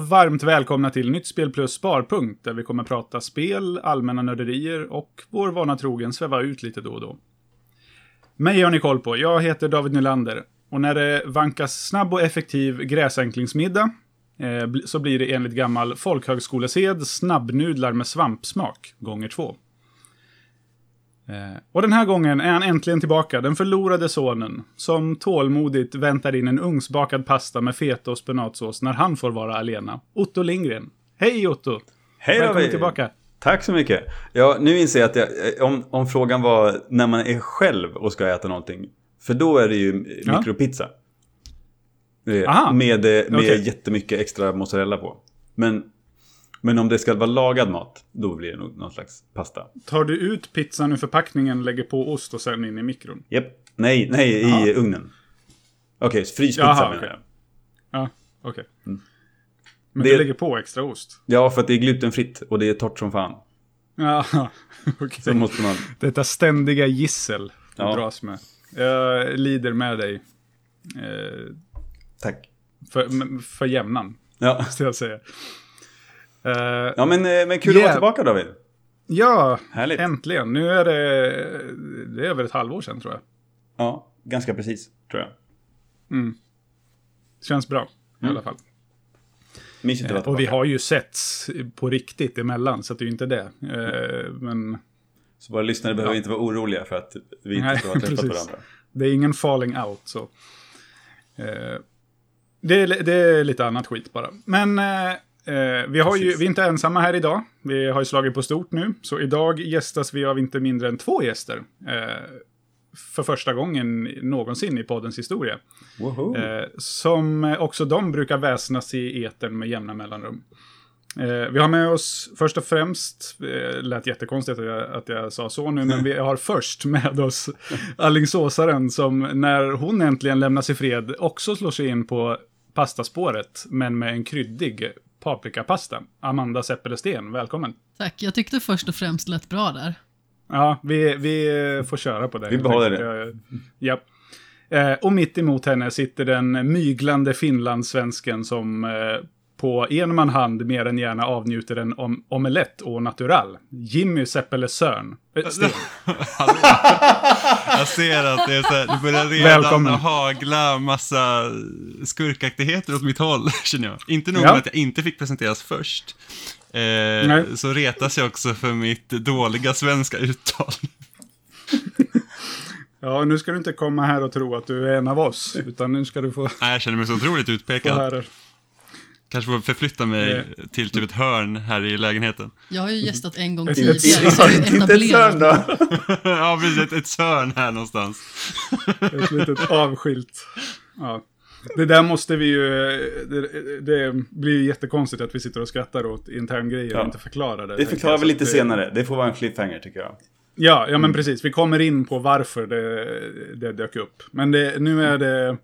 Och varmt välkomna till Nytt Spel Plus Sparpunkt, där vi kommer prata spel, allmänna nörderier och vår vana trogen sväva ut lite då och då. Mig har ni koll på, jag heter David Nylander. Och när det vankas snabb och effektiv gräsänklingsmiddag eh, så blir det enligt gammal folkhögskolesed snabbnudlar med svampsmak gånger två. Eh, och den här gången är han äntligen tillbaka, den förlorade sonen, som tålmodigt väntar in en ugnsbakad pasta med feta och spenatsås när han får vara alena. Otto Lindgren. Hej Otto! Hej Välkommen David! tillbaka! Tack så mycket. Ja, nu inser jag att jag, om, om frågan var när man är själv och ska äta någonting. För då är det ju Ja. mikropizza. Eh, Aha. Med, eh, med Okej. jättemycket extra mozzarella på. Men, men om det ska vara lagad mat, då blir det nog någon slags pasta. Tar du ut pizzan ur förpackningen, lägger på ost och sen in i mikron? Japp. Nej, nej, i ugnen. Okej, fryspizza Jaha, menar okej. jag. Ja, okej. Men Mm. Det- du lägger på extra ost? Ja, för att det är glutenfritt och det är torrt som fan. Ja, okej. Så måste man... Detta ständiga gissel du Ja. dras med. Jag lider med dig. Eh, Tack. för, för jämnan, Ja, måste jag säga. Eh, ja men, eh, men kul att Yeah. vara tillbaka David. ja, Härligt. äntligen. Nu är det, det är över ett halvår sedan tror jag. Ja, ganska precis, tror jag. Känns bra i Mm. alla fall. Mysigt att vara Eh, och vi har ju setts på riktigt emellan, så att det är ju inte det. Eh, men Så våra lyssnare behöver Ja. inte vara oroliga för att vi inte Nej, ska ha träffat varandra. det är ingen falling out. Så. Det, är, det är lite annat skit bara. Men eh, vi, har ju, vi är inte ensamma här idag. Vi har ju slagit på stort nu. Så idag gästas vi av inte mindre än två gäster. Eh, för första gången någonsin i poddens historia. Eh, som också de brukar väsnas i etern med jämna mellanrum. Eh, vi har med oss först och främst, eh, lät jättekonstigt att jag, att jag sa så nu, men vi har först med oss Alingsåsaren som när hon äntligen lämnas i fred också slår sig in på pastaspåret, men med en kryddig paprikapasta. Amanda Seppelesten, välkommen. Tack, jag tyckte först och främst lät bra där. Ja, vi, vi får köra på det. Vi behåller. Jag- Ja. Eh, och mitt emot henne sitter den myglande finlandssvensken som eh, på en man hand mer än gärna avnjuter en om omelett och natural. Jimmy Seppele Sörn. Hallå. Jag ser att det, är så här, det börjar redan Välkommen. hagla massa skurkaktigheter åt mitt håll, känner jag. Inte nog Ja. med att jag inte fick presenteras först, eh, så retas jag också för mitt dåliga svenska uttal. Ja, nu ska du inte komma här och tro att du är en av oss, utan nu ska du få, Nej, jag känner mig så otroligt utpekad. Kanske får förflytta mig Eh. till typ ett hörn här i lägenheten. Jag har ju gästat en gång Ett- tidigare, Inte ett sörn etablerat. då. ja, precis. Ett, ett sörn här någonstans. Ett litet avskilt. Ja. Det där måste vi ju... Det, det blir ju jättekonstigt att vi sitter och skrattar åt interngrejer och Ja. inte förklarar det. Det förklarar vi lite det- senare. Det får vara en cliffhanger tycker jag. Ja, ja men precis. Vi kommer in på varför det, det dök upp. Men det, nu är det...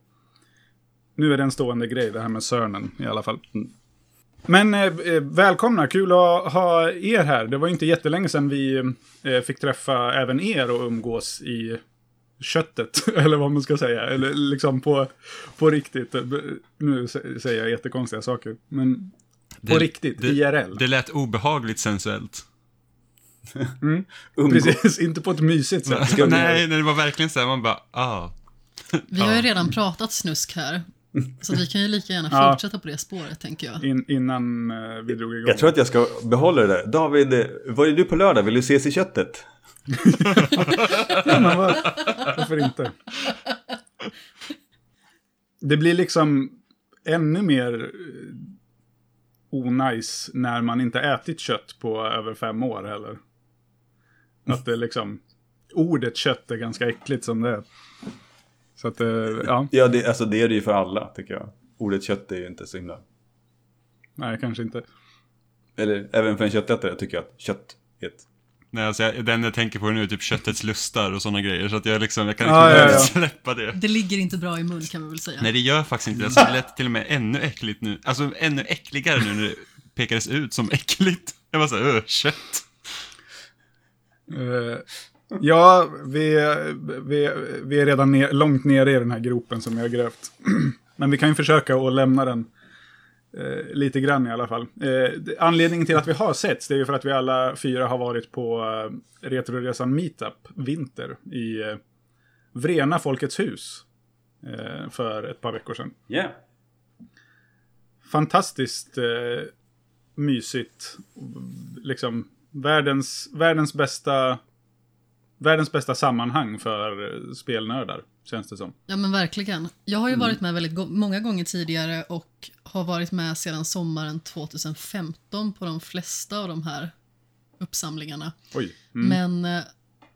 Nu är det en stående grej, det här med Sörnen i alla fall. Mm. Men eh, eh, välkomna, kul att ha er här. Det var inte jättelänge sedan vi eh, fick träffa även er och umgås i köttet, eller vad man ska säga. Eller liksom på, på riktigt. Nu sä- säger jag jättekonstiga saker. Men på Det- riktigt, det- IRL. Det lät obehagligt sensuellt. Umgå. Precis, inte på ett mysigt sätt. Nej, nej, det var verkligen så här, man bara, ah. Vi har ju redan pratat snusk här, så vi kan ju lika gärna Ja. fortsätta på det spåret, tänker jag. In, innan eh, vi drog igång. Jag tror att jag ska behålla det där. David, eh, var är du på lördag? Vill du ses i köttet? Ja, men vad, varför inte? Det blir liksom ännu mer eh, onajs när man inte ätit kött på över fem år heller. Att det liksom... Ordet kött är ganska äckligt som det är. Så att, eh, ja, Ja, det, alltså det är det ju för alla tycker jag. Ordet kött är ju inte så himla... nej kanske inte. Eller även för en köttätare tycker jag att kött är ett... Nej, alltså jag, den jag tänker på nu är typ köttets lustar och sådana grejer. Så att jag liksom, jag kan liksom ja, ja. släppa det. Det ligger inte bra i mun, kan vi väl säga. Nej, det gör faktiskt inte det. Så det lät till och med ännu äckligt nu. Alltså ännu äckligare nu när det pekades ut som äckligt. Jag var såhär, öh, kött. Eh, ja, vi, vi, vi är redan ner, långt nere i den här gropen som vi har grävt. Men vi kan ju försöka att lämna den Eh, lite grann i alla fall. Eh, anledningen till att vi har setts, det är ju för att vi alla fyra har varit på eh, Retroresan Meetup Vinter i eh, Vrena Folkets hus. Eh, för ett par veckor sedan. Yeah. Fantastiskt eh, mysigt. Liksom världens, världens bästa världens bästa sammanhang för eh, spelnördar, känns det som. Ja men verkligen. Jag har ju varit med väldigt go- många gånger tidigare och har varit med sedan sommaren 2015 på de flesta av de här uppsamlingarna. Oj. Mm. Men eh,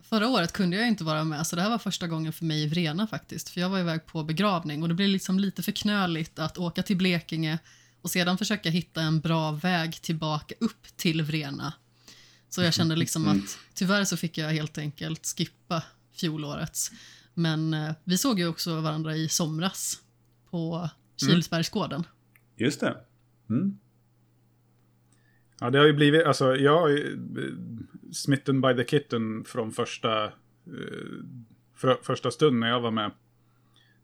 förra året kunde jag inte vara med så det här var första gången för mig i Vrena faktiskt. För jag var iväg på begravning och det blev liksom lite för knöligt att åka till Blekinge och sedan försöka hitta en bra väg tillbaka upp till Vrena. Så jag kände liksom att tyvärr så fick jag helt enkelt skippa fjolårets. Men eh, vi såg ju också varandra i somras på Kilsbergsgården. Just det. Mm. Ja, det har ju blivit, alltså jag har ju eh, smitten by the kitten från första, eh, för, första stund när jag var med.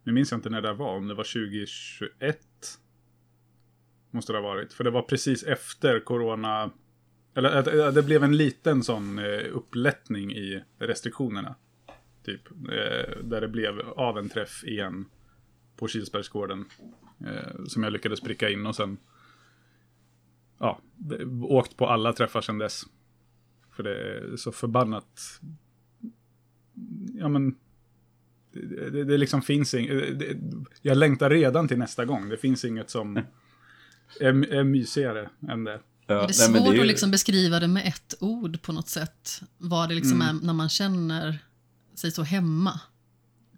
Nu minns jag inte när det var, om det var 2021. Måste det ha varit, för det var precis efter corona. Eller att- det blev en liten sån eh, upplättning i restriktionerna. Typ, eh, där det blev av en träff igen på Kilsbergsgården. Eh, som jag lyckades pricka in och sen ja, åkt på alla träffar sedan dess. För det är så förbannat... Ja men... Det, det, det liksom finns inget... Jag längtar redan till nästa gång. Det finns inget som är, är mysigare än det. Ja, är det svårt det är ju- att liksom beskriva det med ett ord på något sätt? Vad det liksom är när man känner sig så hemma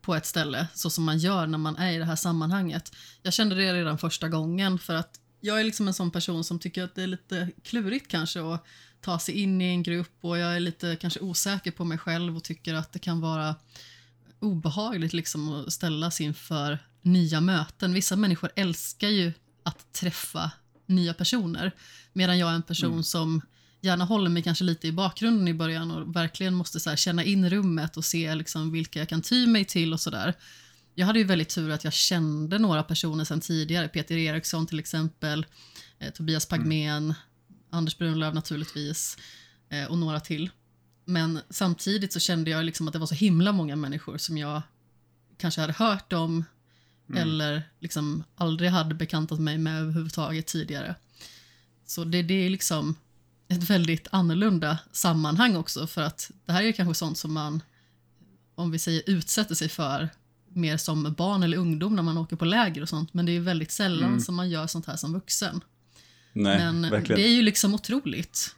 på ett ställe, så som man gör när man är i det här sammanhanget. Jag kände det redan första gången för att jag är liksom en sån person som tycker att det är lite klurigt kanske att ta sig in i en grupp och jag är lite kanske osäker på mig själv och tycker att det kan vara obehagligt liksom att ställas inför nya möten. Vissa människor älskar ju att träffa nya personer medan jag är en person som gärna håller mig kanske lite i bakgrunden i början och verkligen måste så känna in rummet och se liksom vilka jag kan ty mig till och sådär. Jag hade ju väldigt tur att jag kände några personer sedan tidigare, Peter Eriksson till exempel, eh, Tobias Pagmen, Anders Brunlöv naturligtvis eh, och några till. Men samtidigt så kände jag liksom att det var så himla många människor som jag kanske hade hört om eller liksom aldrig hade bekantat mig med överhuvudtaget tidigare. Så det, det är liksom ett väldigt annorlunda sammanhang också för att det här är kanske sånt som man, om vi säger utsätter sig för mer som barn eller ungdom när man åker på läger och sånt, men det är väldigt sällan som man gör sånt här som vuxen. Nej, Men verkligen. det är ju liksom otroligt.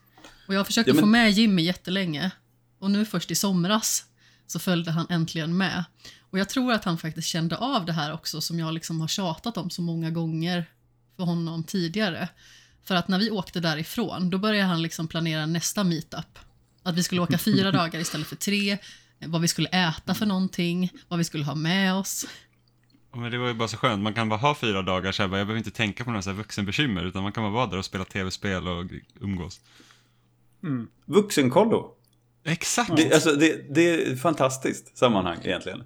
Och jag försökte Ja, men- få med Jimmy jättelänge. Och nu först i somras så följde han äntligen med. Och jag tror att han faktiskt kände av det här också som jag liksom har tjatat om så många gånger för honom tidigare. För att när vi åkte därifrån, då började han liksom planera nästa meetup. Att vi skulle åka fyra dagar istället för tre, vad vi skulle äta för någonting, vad vi skulle ha med oss. Men det var ju bara så skönt, man kan bara ha fyra dagar så här, jag behöver inte tänka på några så här vuxenbekymmer, utan man kan bara vara där och spela tv-spel och umgås. Vuxenkollo. Exakt! Det, alltså, det, det är ett fantastiskt sammanhang egentligen.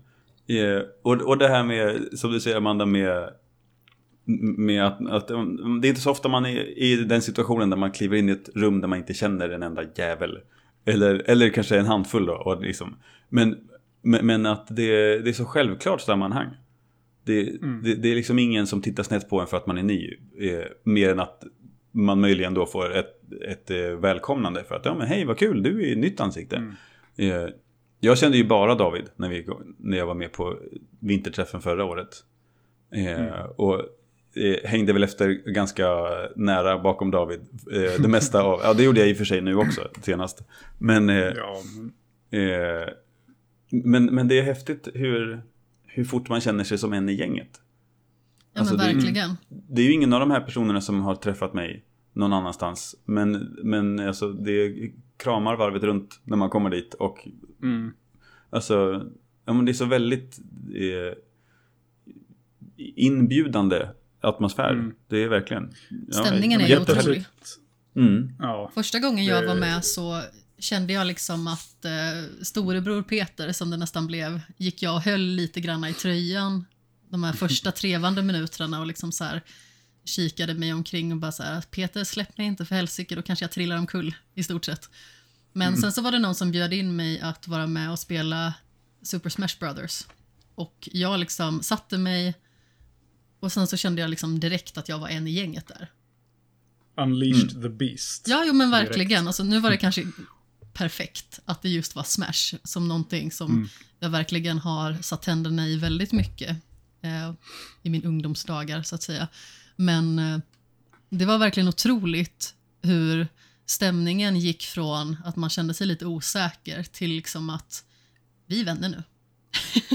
Eh, och, och det här med, som du säger Amanda, med, med att, att um, det är inte så ofta man är i den situationen där man kliver in i ett rum där man inte känner en enda jävel. Eller, eller kanske en handfull då. Och liksom. men, men, att det, det är så självklart sammanhang. Det, det, det är liksom ingen som tittar snett på en för att man är ny. Eh, mer än att man möjligen då får ett, ett eh, välkomnande för att ja men hej vad kul, du är nytt ansikte. Eh, jag kände ju bara David när, vi, när jag var med på vinterträffen förra året. Eh, Och eh, hängde väl efter ganska nära bakom David. Eh, det mesta av, ja det gjorde jag i och för sig nu också senast. Men, eh, Ja, men- eh, men, men det är häftigt hur, hur fort man känner sig som en i gänget. Ja Alltså, men det- verkligen. Det är ju ingen av de här personerna som har träffat mig någon annanstans. Men, men alltså, det kramar varvet runt när man kommer dit. Och mm. alltså, ja, men det är så väldigt eh, inbjudande atmosfär. Mm. Det är verkligen... Ja, Stämningen är jättehärligt. otrolig. Mm. Ja. Första gången jag Det- var med så kände jag liksom att eh, storebror Peter, som det nästan blev, gick jag och höll lite grann i tröjan de här första trevande minuterna och liksom så här kikade mig omkring och bara så här, Peter släpp mig inte för helsike, då kanske jag trillar omkull i stort sett. Men sen så var det någon som bjöd in mig att vara med och spela Super Smash Brothers. Och jag liksom satte mig och sen så kände jag liksom direkt att jag var en i gänget där. Unleashed the Beast. Ja, jo men Direkt. verkligen. Alltså, nu var det kanske perfekt att det just var Smash som någonting som jag verkligen har satt tänderna i väldigt mycket eh, i min ungdomsdagar så att säga. Men eh, det var verkligen otroligt hur stämningen gick från att man kände sig lite osäker till liksom att vi är vänner nu.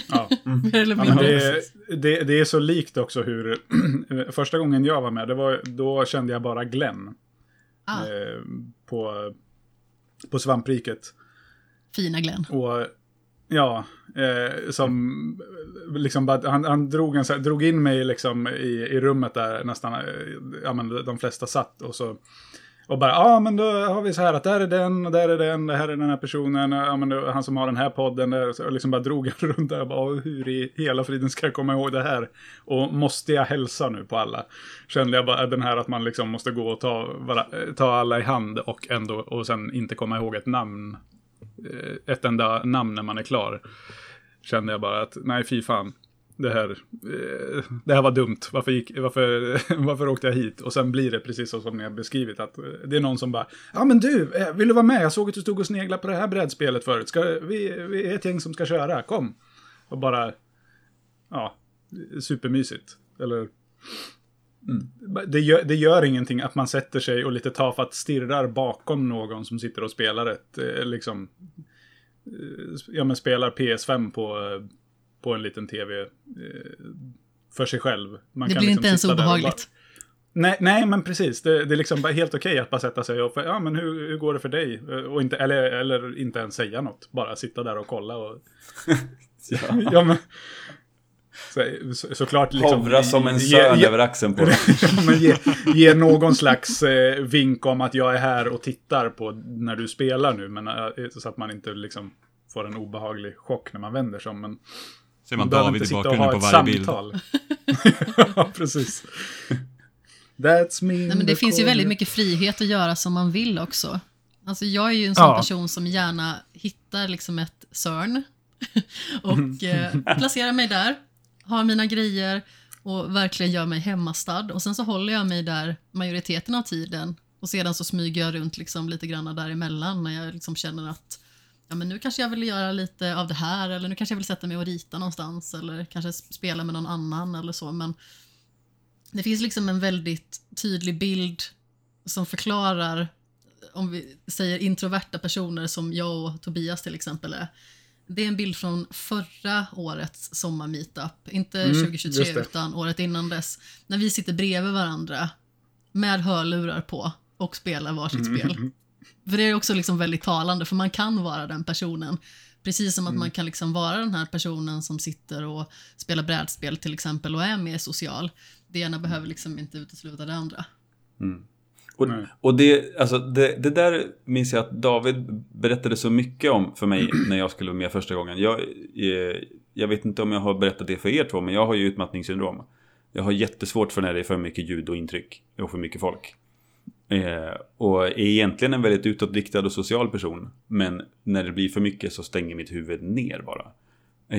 Ja. Eller Ja, det, det, det är så likt också hur... första gången jag var med, det var, då kände jag bara Glenn. ah, Eh, på, på svampriket. fina Glenn. Och ja, eh, som liksom bara, han, han drog, en, så här- drog in mig liksom i, i rummet där nästan, eh, ja men de flesta satt och så. Och bara, ja men då har vi så här att där är den, och där är den, det här är den här personen, ja men då, han som har den här podden där. Och liksom bara drog jag runt där och bara, hur i hela friden ska jag komma ihåg det här? Och måste jag hälsa nu på alla? Kände jag bara den här att man liksom måste gå och ta, vara, ta alla i hand och ändå, och sen inte komma ihåg ett namn eh, ett enda namn när man är klar. Kände jag bara att nej fy fan. Det här, eh, det här var dumt. Varför, gick, varför, varför åkte jag hit? Och sen blir det precis så som ni har beskrivit. Att eh, det är någon som bara, ja men du, eh, vill du vara med? Jag såg att du stod och sneglade på det här brädspelet förut. Ska, vi, vi är ett gäng som ska köra, kom. Och bara, ja, supermysigt. Eller, mm. det, gör, det gör ingenting att man sätter sig och lite tafatt stirrar bakom någon som sitter och spelar ett, eh, liksom, ja men spelar PS5 på, på en liten tv eh, för sig själv. Man Det kan blir liksom inte ens obehagligt. Nej, nej, men precis. Det, det är liksom bara helt okej att bara sätta sig och, ja men hur, hur går det för dig? Eh, Och inte, eller, eller inte ens säga något. Bara sitta där och kolla och, Ja. ja men. Så, så, såklart liksom. Hovra som en sön ge- över axeln på dem. Ja, men ge, ge någon slags eh, vink om att jag är här och tittar på när du spelar nu. Men, eh, så att man inte liksom får en obehaglig chock när man vänder sig om. Men Ser man David inte i bakgrunden på varje bild. ja, precis. That's me. Nej, men det finns ju väldigt mycket frihet att göra som man vill också. Alltså jag är ju en sån Ja. person som gärna hittar liksom ett CERN och eh, placerar mig där, har mina grejer och verkligen gör mig hemmastad. Och sen så håller jag mig där majoriteten av tiden och sedan så smyger jag runt liksom lite grann däremellan när jag liksom känner att ja, men nu kanske jag vill göra lite av det här eller nu kanske jag vill sätta mig och rita någonstans eller kanske spela med någon annan eller så. Men det finns liksom en väldigt tydlig bild som förklarar, om vi säger introverta personer som jag och Tobias till exempel är. Det är en bild från förra årets sommarmeetup, inte Mm, 2023 just det. utan året innan dess. När vi sitter bredvid varandra med hörlurar på och spelar varsitt Mm. spel. För det är också liksom väldigt talande, för man kan vara den personen. Precis som att Mm. man kan liksom vara den här personen som sitter och spelar brädspel till exempel och är mer social. Det ena behöver liksom inte utesluta det andra. Och, Nej. och det, alltså det, det där minns jag att David berättade så mycket om för mig när jag skulle vara med första gången. Jag, eh, jag vet inte om jag har berättat det för er två, men jag har ju utmattningssyndrom. Jag har jättesvårt för när det är för mycket ljud och intryck och för mycket folk. Eh, och är egentligen en väldigt utåtriktad och social person. Men när det blir för mycket så stänger mitt huvud ner bara.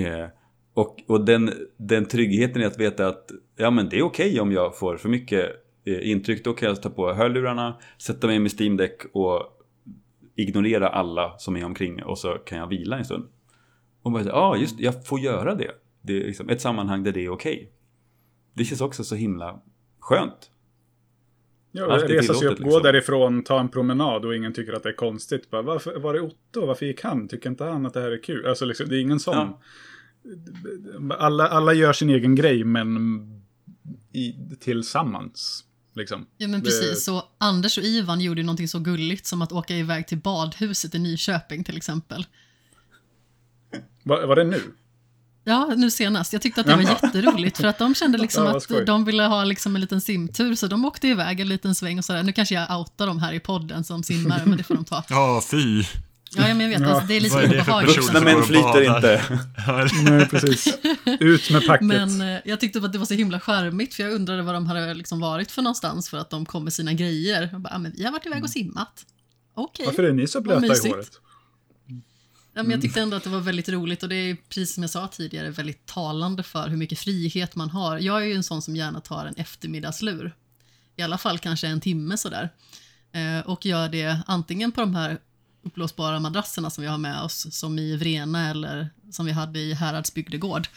Eh, och och den, den tryggheten i att veta att ja, men det är okej om jag får för mycket eh, intryck. Då kan jag ta på hörlurarna, sätta mig med Steam Deck och ignorera alla som är omkring och så kan jag vila en stund. Och bara, ja ah, just det, jag får göra det. Det är liksom ett sammanhang där det är okej. Det känns också så himla skönt. Ja, Allt resa sig upp, tillåtet, gå liksom. därifrån, ta en promenad och ingen tycker att det är konstigt. Bara, varför, var är Otto? Varför gick han? Tycker inte han att det här är kul? Alltså, liksom, det är ingen sån. Ja. Alla, alla gör sin egen grej, men i, tillsammans. Liksom. Ja men Det- precis, så Anders och Ivan gjorde ju någonting så gulligt som att åka iväg till badhuset i Nyköping till exempel. Var, var det nu? Ja, nu senast. Jag tyckte att det var jätteroligt för att de kände liksom Ja, att de ville ha liksom en liten simtur så de åkte iväg en liten sväng och sådär. Nu kanske jag outar dem här i podden som simmare, men det får de ta. Ja, fy. Ja, men jag vet. Alltså, det är lite obehagligt. Vuxna män flyter inte. Nej, precis. Ut med packet. Men eh, jag tyckte att det var så himla charmigt för jag undrade vad de hade liksom varit för någonstans för att de kom med sina grejer. Jag bara, ah, men vi har varit iväg och simmat. Okej. Varför är ni så blöta i håret? Ja, men jag tyckte ändå att det var väldigt roligt och det är precis som jag sa tidigare väldigt talande för hur mycket frihet man har. Jag är ju en sån som gärna tar en eftermiddagslur. I alla fall kanske en timme sådär. Eh, och gör det antingen på de här uppblåsbara madrasserna som vi har med oss, som i Vrena eller som vi hade i Häradsbygdegård.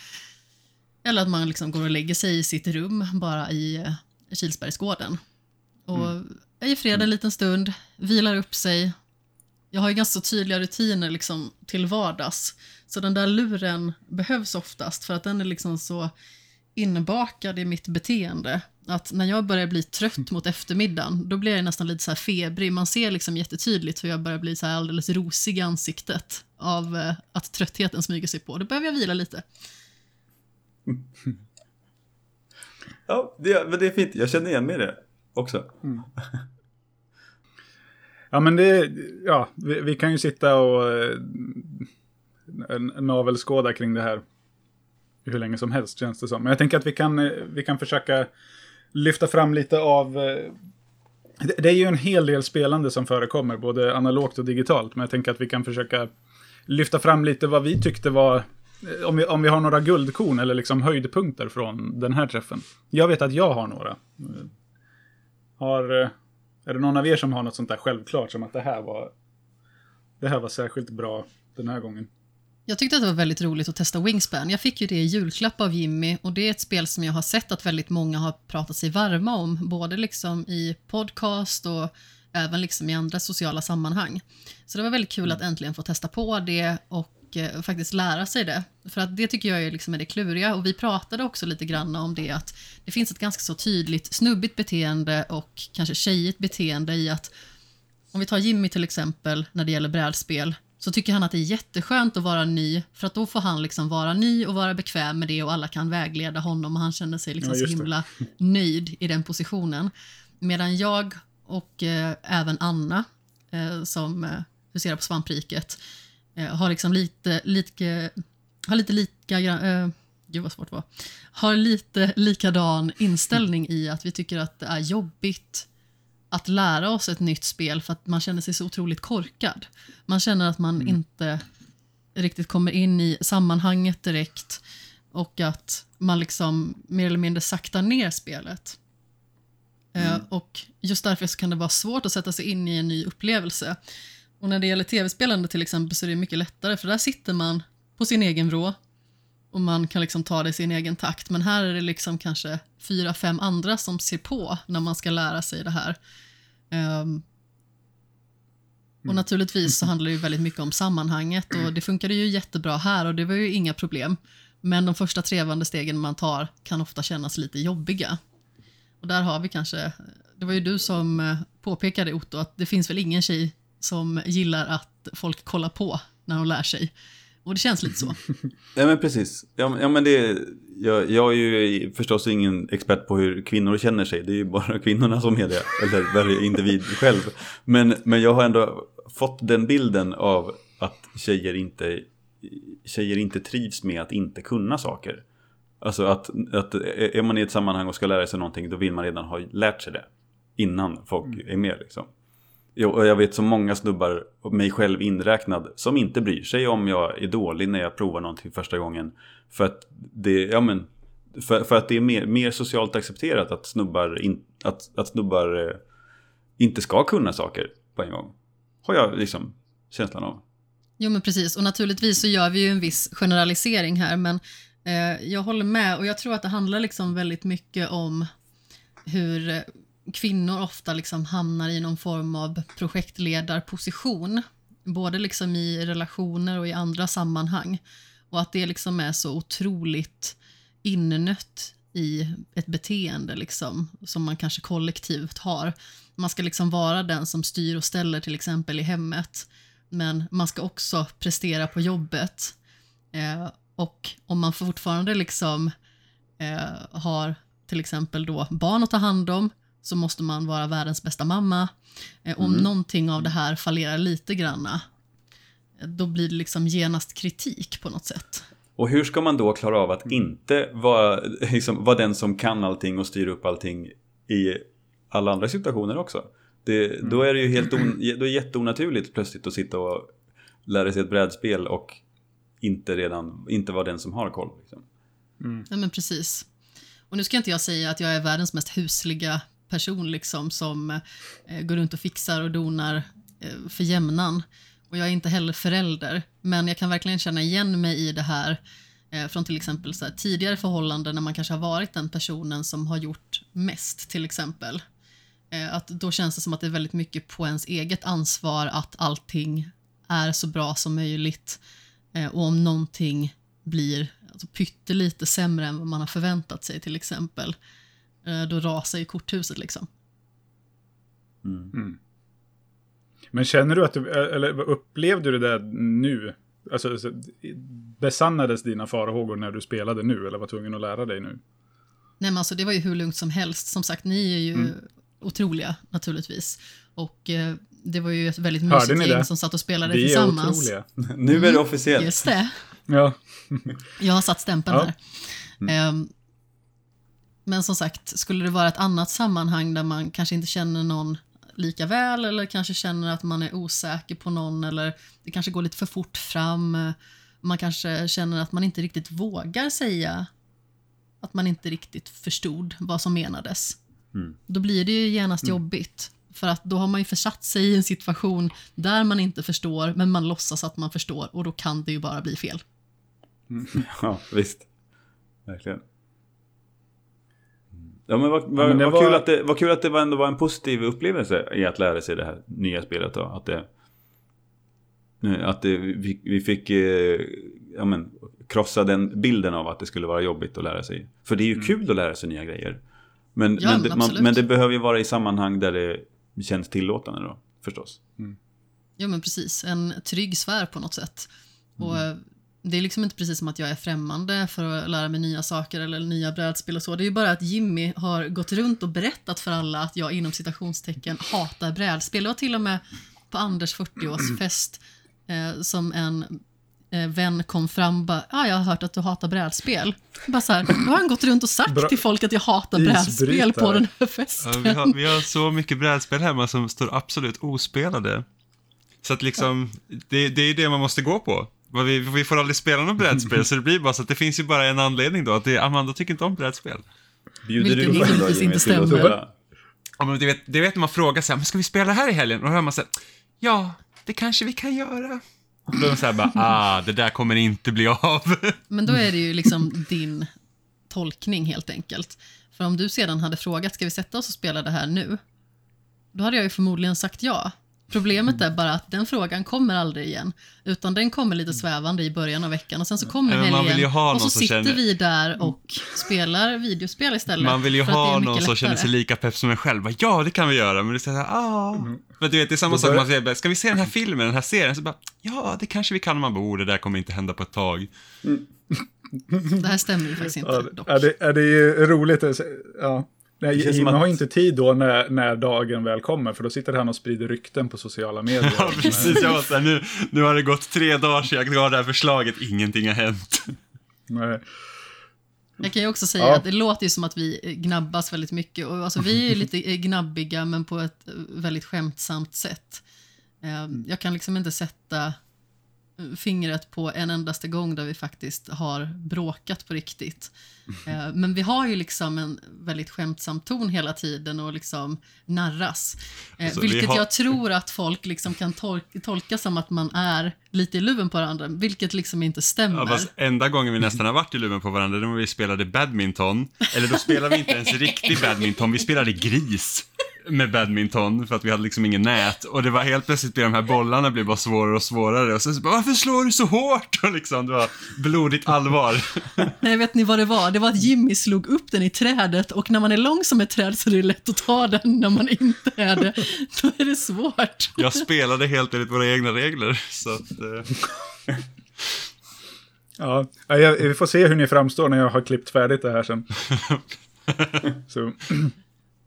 Eller att man liksom går och lägger sig i sitt rum bara i eh, Kilsbergsgården. Och är i fred en liten stund, vilar upp sig, jag har ju ganska tydliga rutiner liksom till vardags. Så den där luren behövs oftast för att den är liksom så inbakad i mitt beteende. Att när jag börjar bli trött mot eftermiddagen, då blir jag nästan lite så här febrig. Man ser liksom jättetydligt hur jag börjar bli så här alldeles rosig i ansiktet av eh, att tröttheten smyger sig på. Då behöver jag vila lite. Ja, det, men det är fint. Jag känner igen mig i det också. Ja, men det... Ja, vi, vi kan ju sitta och eh, navelskåda kring det här hur länge som helst, känns det som. Men jag tänker att vi kan, eh, vi kan försöka lyfta fram lite av... eh, Det, det är ju en hel del spelande som förekommer, både analogt och digitalt. Men jag tänker att vi kan försöka lyfta fram lite vad vi tyckte var... Eh, om vi, om vi har några guldkorn eller liksom höjdpunkter från den här träffen. Jag vet att jag har några. Eh, Har... Eh, är det någon av er som har något sånt där självklart som att det här var... Det här var särskilt bra den här gången? Jag tyckte att det var väldigt roligt att testa Wingspan. Jag fick ju det i julklapp av Jimmy och det är ett spel som jag har sett att väldigt många har pratat sig varma om, både liksom i podcast och även liksom i andra sociala sammanhang. Så det var väldigt kul att äntligen få testa på det och eh, faktiskt lära sig det. För att det tycker jag är, liksom är det kluriga och vi pratade också lite grann om det att det finns ett ganska så tydligt snubbigt beteende och kanske tjejigt beteende i att om vi tar Jimmy till exempel när det gäller brädspel så tycker han att det är jätteskönt att vara ny för att då får han liksom vara ny och vara bekväm med det och alla kan vägleda honom och han känner sig liksom Ja, så det. himla nöjd i den positionen. Medan jag och eh, även Anna eh, som eh, huserar på svampriket har liksom lite, lite, har lite lika, eh, gud vad svårt det var, har lite likadan inställning i att vi tycker att det är jobbigt att lära oss ett nytt spel för att man känner sig så otroligt korkad. Man känner att man inte riktigt kommer in i sammanhanget direkt och att man liksom mer eller mindre saktar ner spelet. Eh, och just därför så kan det vara svårt att sätta sig in i en ny upplevelse. Och när det gäller tv-spelande till exempel så är det mycket lättare för där sitter man på sin egen vrå och man kan liksom ta det i sin egen takt. Men här är det liksom kanske fyra, fem andra som ser på när man ska lära sig det här. Ehm, och naturligtvis så handlar det ju väldigt mycket om sammanhanget och det funkade ju jättebra här och det var ju inga problem. Men de första trevande stegen man tar kan ofta kännas lite jobbiga. Och där har vi kanske, det var ju du som eh, påpekade Otto att det finns väl ingen tjej som gillar att folk kollar på när de lär sig. Och det känns lite så. Ja men precis. Ja, men- ja, men det, jag, jag är ju förstås ingen expert på hur kvinnor känner sig. Det är ju bara kvinnorna som är det. Eller varje individ själv. Men, men jag har ändå fått den bilden av att tjejer inte, tjejer inte trivs med att inte kunna saker. Alltså att, att är man i ett sammanhang och ska lära sig någonting då vill man redan ha lärt sig det. Innan folk är med liksom. Jo, jag vet så många snubbar, mig själv inräknad, som inte bryr sig om jag är dålig när jag provar någonting första gången. För att det, ja men, för, för att det är mer, mer socialt accepterat att snubbar, in, att, att snubbar eh, inte ska kunna saker på en gång. Har jag liksom känslan av. Jo, men precis. Och naturligtvis så gör vi ju en viss generalisering här, men eh, jag håller med och jag tror att det handlar liksom väldigt mycket om hur kvinnor ofta liksom hamnar i någon form av projektledarposition, både liksom i relationer och i andra sammanhang. Och att det liksom är så otroligt innött i ett beteende liksom, som man kanske kollektivt har. Man ska liksom vara den som styr och ställer till exempel i hemmet. Men man ska också prestera på jobbet. Eh, och om man fortfarande liksom eh, har till exempel då barn att ta hand om så måste man vara världens bästa mamma. Eh, om någonting av det här fallerar lite granna då blir det liksom genast kritik på något sätt. Och hur ska man då klara av att inte vara, liksom, vara den som kan allting och styra upp allting i alla andra situationer också? Det, Då är det ju helt on, då är det jätteonaturligt plötsligt att sitta och lära sig ett brädspel och inte redan, inte vara den som har koll. Liksom. Ja, men precis. Och nu ska inte jag säga att jag är världens mest husliga person liksom som eh, går runt och fixar och donar eh, för jämnan. Och jag är inte heller förälder, men jag kan verkligen känna igen mig i det här eh, från till exempel så här, tidigare förhållanden när man kanske har varit den personen som har gjort mest till exempel. Eh, att då känns det som att det är väldigt mycket på ens eget ansvar att allting är så bra som möjligt. Eh, och om någonting blir alltså, pyttelite sämre än vad man har förväntat sig till exempel, eh, då rasar ju korthuset liksom. Men känner du att du, eller upplevde du det där nu? Alltså, så- besannades dina farhågor när du spelade nu, eller var tvungen att lära dig nu? Nej men alltså det var ju hur lugnt som helst. Som sagt, ni är ju otroliga naturligtvis. Och eh, det var ju ett väldigt mysigt gäng det? som satt och spelade Vi är tillsammans. otroliga. Nu är det officiellt. Just det. Ja. Jag har satt stämpeln Ja. här. Ehm, men som sagt, skulle det vara ett annat sammanhang där man kanske inte känner någon lika väl eller kanske känner att man är osäker på någon eller det kanske går lite för fort fram. Man kanske känner att man inte riktigt vågar säga att man inte riktigt förstod vad som menades. Mm. Då blir det ju genast jobbigt. För att då har man ju försatt sig i en situation där man inte förstår, men man låtsas att man förstår och då kan det ju bara bli fel. Ja, visst. Verkligen. Ja, men vad, vad, men det vad, var- kul att det, vad kul att det var ändå var en positiv upplevelse i att lära sig det här nya spelet. Då. Att det, att det, vi, vi fick eh, ja, men, krossa den bilden av att det skulle vara jobbigt att lära sig. För det är ju kul att lära sig nya grejer. Men, Ja, men, det, man, men det behöver ju vara i sammanhang där det känns tillåtande då, förstås. Ja men precis, en trygg sfär på något sätt. Och eh, Det är liksom inte precis som att jag är främmande för att lära mig nya saker eller nya brädspel och så. Det är ju bara att Jimmy har gått runt och berättat för alla att jag inom citationstecken hatar brädspel. Det var till och med på Anders 40-årsfest eh, som en eh, vän kom fram och bara, ah, jag har hört att du hatar brädspel. Bara så här, då har han gått runt och sagt Bra- till folk att jag hatar brädspel på den här festen. Ja, vi, har, vi har så mycket brädspel hemma som står absolut ospelade. Så att liksom, det, det är det man måste gå på. Vi, vi får aldrig spela något brädspel, så det blir bara så att det finns ju bara en anledning då, att det, Amanda tycker inte om brädspel. Bjuder Vilket du själv då givetvis inte stämmer. Ja, men du vet, det vet när man frågar så här, men ska vi spela här i helgen? Och då hör man så här, ja, det kanske vi kan göra. Och då är de så här bara, ah, det där kommer inte bli av. Men då är det ju liksom din tolkning helt enkelt. För om du sedan hade frågat, ska vi sätta oss och spela det här nu? Då hade jag ju förmodligen sagt ja. Problemet är bara att den frågan kommer aldrig igen. Utan den kommer lite svävande i början av veckan och sen så kommer Men man vill ju helgen ha och så sitter känner- vi där och spelar videospel istället. Man vill ju är ha någon som känner sig lika pepp som en själv. Bara, ja, det kan vi göra. Men det är så här, ah. Men du vet, det är samma sak man säger, ska vi se den här filmen, den här serien? Så bara, ja, det kanske vi kan. Och Man bara, oh, det där kommer inte hända på ett tag. Det här stämmer ju faktiskt inte Ja, dock. ja, det, ja, det är ju roligt. Ja. Nej, Jimmy att- har inte tid då när, när dagen väl kommer, för då sitter han och sprider rykten på sociala medier. Ja, precis. Jag var så här, nu, nu har det gått tre dagar sedan jag gav det här förslaget, ingenting har hänt. Nej. Jag kan ju också säga Ja. att det låter ju som att vi gnabbas väldigt mycket. Och alltså, vi är ju lite gnabbiga, men på ett väldigt skämtsamt sätt. Eh, Jag kan liksom inte sätta fingret på en endaste gång där vi faktiskt har bråkat på riktigt. Eh, Men vi har ju liksom en väldigt skämtsam ton hela tiden och liksom narras. Eh, Alltså, vi vilket har- jag tror att folk liksom kan tol- tolka som att man är lite i luven på varandra, vilket liksom inte stämmer. Ja, fast enda gången vi nästan har varit i luven på varandra, det var när vi spelade badminton. Eller då spelade vi inte ens riktig badminton, vi spelade gris med badminton för att vi hade liksom ingen nät. Och det var helt plötsligt blev de här bollarna blev bara svårare och svårare. Och sen så bara, varför slår du så hårt? Och liksom, det var blodigt allvar. Nej, vet ni vad det var? Det var att Jimmy slog upp den i trädet och när man är lång som ett träd så är det lätt att ta den. När man inte är det, då är det svårt. Jag spelade helt enligt våra egna regler. Så att, eh, Ja, jag, vi får se hur ni framstår när jag har klippt färdigt det här sen. Så.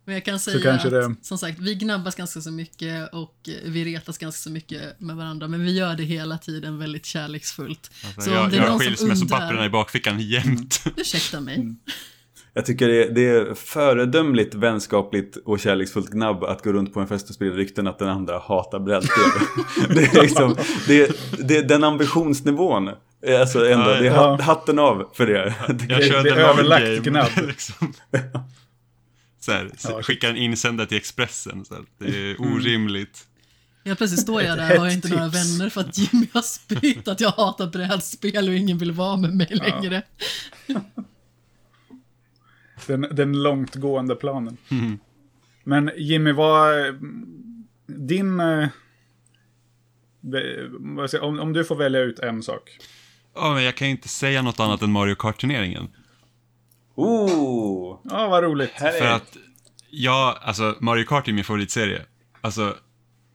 Men jag kan säga att, det- som sagt, vi gnabbas ganska så mycket och vi retas ganska så mycket med varandra, men vi gör det hela tiden väldigt kärleksfullt. Alltså, Så om jag det är jag har någon som skilsmässopapperna undrar- i bakfickan jämt. Ursäkta mig. Mm. Jag tycker det är, det är föredömligt vänskapligt och kärleksfullt gnabb att gå runt på en fest och sprida rykten att den andra hatar brädspel. det är liksom, det, det, den ambitionsnivån. är Alltså ändå, Ja, det är ja. hat- hatten av för det. Jag Det- det är överlagt gnabb. liksom. Så här, Ja. skickar en insändare till Expressen. Så här. Det är orimligt. Helt plötsligt står jag där och har inte några vänner för att Jimmy har spytt att jag hatar brädspel och ingen vill vara med mig längre. Den, den långtgående planen. Mm. Men Jimmy, vad... Din... eh, Om, om du får välja ut en sak. Ja, men jag kan ju inte säga något annat än Mario Kart-turneringen. Oh, Ja, vad roligt. För att jag, alltså Mario Kart är min favoritserie. Alltså,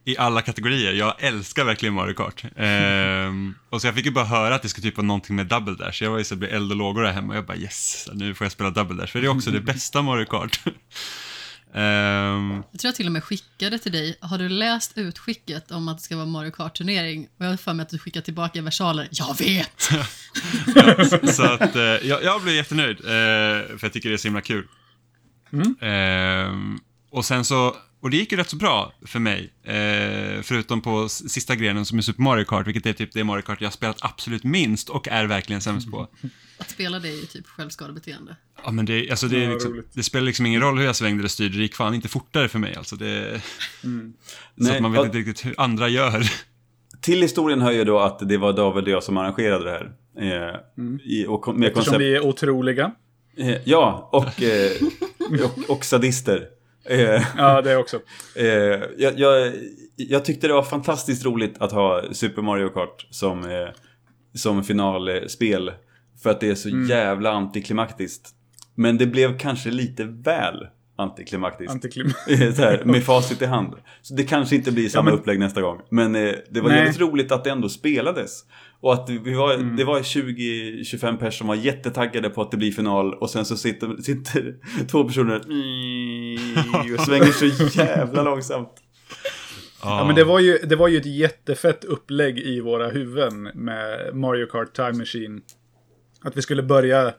i alla kategorier. Jag älskar verkligen Mario Kart. Ehm, och så jag fick ju bara höra att det skulle typ vara någonting med Double Dash. Jag var ju så blev eld och lågor där hemma och jag bara yes, nu får jag spela Double Dash. För det är också det bästa Mario Kart. Ehm, Jag tror jag till och med skickade till dig, har du läst utskicket om att det ska vara Mario Kart-turnering? Och jag har för mig att du skickade tillbaka versaler. Jag vet! så att eh, jag, jag blev jättenöjd. Eh, för jag tycker det är så himla kul. Ehm, och sen så, och det gick ju rätt så bra för mig. Eh, förutom på sista grenen som är Super Mario Kart, vilket är typ det Mario Kart jag har spelat absolut minst och är verkligen sämst på. Att spela det är ju typ självskadebeteende. Ja men det, alltså det, liksom, det spelar liksom ingen roll hur jag svängde eller styrde, det gick fan inte fortare för mig alltså. Det, så Nej, att man vet inte riktigt hur andra gör. Till historien hör ju då att det var David och jag som arrangerade det här. Eh, i, och med Eftersom koncept... vi är otroliga. Eh, ja, och, eh, och, och sadister. Eh, Ja, det också. Eh, jag, jag, jag tyckte det var fantastiskt roligt att ha Super Mario Kart som, eh, som finalspel. För att det är så jävla antiklimaktiskt. Men det blev kanske lite väl antiklimaktiskt. Antiklim. så här, med facit i hand. Så det kanske inte blir samma men- upplägg nästa gång. Men eh, det var Nej. jävligt roligt att det ändå spelades. Och att vi var, Mm. det var 20-25 personer som var jättetaggade på att det blir final. Och sen så sitter, sitter två personer och svänger så jävla långsamt. Ja, men det var, ju, det var ju ett jättefett upplägg i våra huvuden med Mario Kart Time Machine. Att vi skulle börja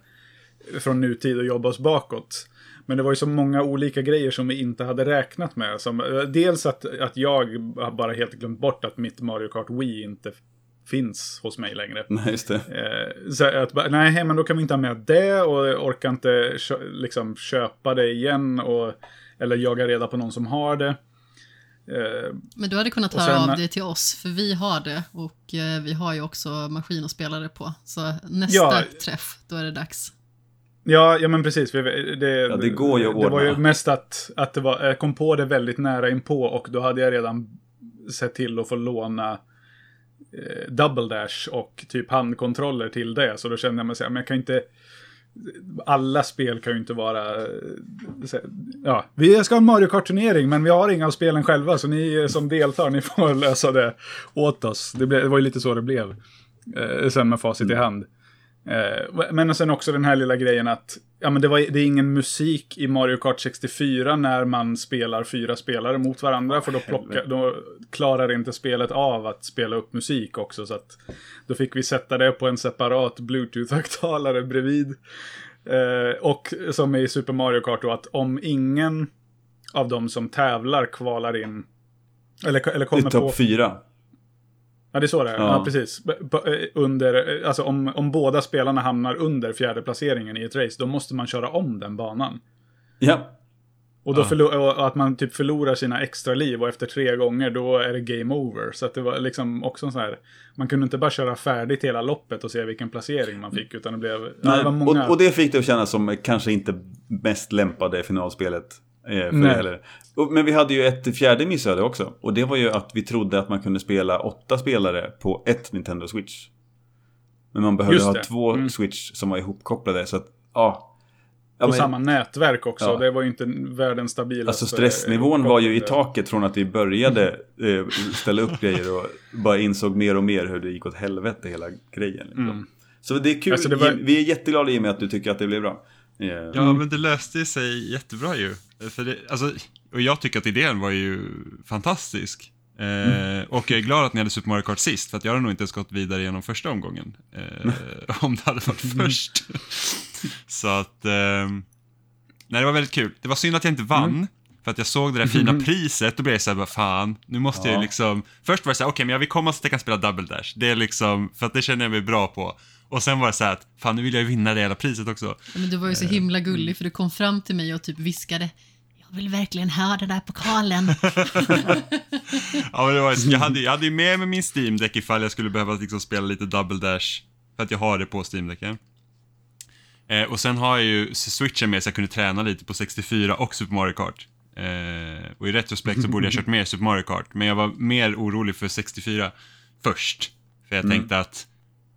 från nutid och jobba oss bakåt. Men det var ju så många olika grejer som vi inte hade räknat med. Som, eh, dels att, att jag har bara helt glömt bort att mitt Mario Kart Wii inte finns hos mig längre. Nej, just det. Eh, så att, nej, men då kan vi inte ha med det och orkar inte kö- liksom, köpa det igen. Och, eller jaga reda på någon som har det. Eh, Men du hade kunnat höra sen- av dig till oss, för vi har det och vi har ju också maskin att spela det på. Så nästa Ja. träff, då är det dags. Ja, ja men precis. Det, Ja, det går ju att Det var ju ordna. mest att, att det var, jag kom på det väldigt nära inpå och då hade jag redan sett till att få låna eh, Double Dash och typ handkontroller till det. Så då kände jag mig så här, men jag kan inte... Alla spel kan ju inte vara... eh, så Ja, vi ska ha en Mario Kart-turnering men vi har inga av spelen själva så ni som deltar, ni får lösa det åt oss. Det, blev, det var ju lite så det blev. Eh, sen med facit i hand. Eh, men sen också den här lilla grejen att ja, men det, var, det är ingen musik i Mario Kart 64 när man spelar fyra spelare mot varandra. För då, plocka, då klarar inte spelet av att spela upp musik också. Så att då fick vi sätta det på en separat Bluetooth-högtalare bredvid. Eh, och som i Super Mario Kart då, att om ingen av de som tävlar kvalar in eller, eller kommer på topp fyra. Ja, det är så det är. Ja, Ja. precis. Eh, Under, eh, alltså om, om båda spelarna hamnar under fjärde placeringen i ett race, då måste man köra om den banan. Ja. Och, då Ja. förlo- och att man typ förlorar sina extra liv och efter tre gånger då är det game over. Så att det var liksom också sån här, man kunde inte bara köra färdigt hela loppet och se vilken placering man fick, utan det blev, ja, det Nej, var många. och, och det fick det att kännas som kanske inte mest lämpade finalspelet. Eh, för men vi hade ju ett fjärde missöde också. Och det var ju att vi trodde att man kunde spela åtta spelare på ett Nintendo Switch. Men man behövde ha två Mm. Switch som var ihopkopplade. Så att, ja. ja och samma nätverk också. Ja. Det var ju inte världens stabilaste. Alltså stressnivån var ju i taket från att vi började eh, ställa upp grejer och bara insåg mer och mer hur det gick åt helvete hela grejen. Liksom. Mm. Så det är kul. Alltså, det var- Vi är jätteglada i och med att du tycker att det blev bra. Ja, men det löste sig jättebra ju. För det, alltså, och jag tycker att idén var ju fantastisk. Eh, och jag är glad att ni hade Super Mario Kart sist, för att jag hade nog inte ens gått vidare genom första omgången. Eh, om det hade varit först. Så att... Eh, nej, det var väldigt kul. Det var synd att jag inte vann. För att jag såg det där fina priset, då blev jag såhär, vad fan, nu måste jag Ja. ju liksom... Först var det såhär, okej, men jag vill komma så att jag kan spela Double Dash. Det är liksom, för att det känner jag mig bra på. Och sen var det så här att, fan nu vill jag vinna det hela priset också. Men du var ju så himla gullig för du kom fram till mig och typ viskade Jag vill verkligen ha den där pokalen. Ja, men det var, jag, hade, jag hade ju med mig min Steam Deck ifall jag skulle behöva liksom spela lite Double Dash. För att jag har det på Steam Decken. Eh, och sen har jag ju switchen med så jag kunde träna lite på 64 och Super Mario Kart. Eh, och i retrospekt så borde jag kört mer Super Mario Kart. Men jag var mer orolig för 64 först. För jag tänkte att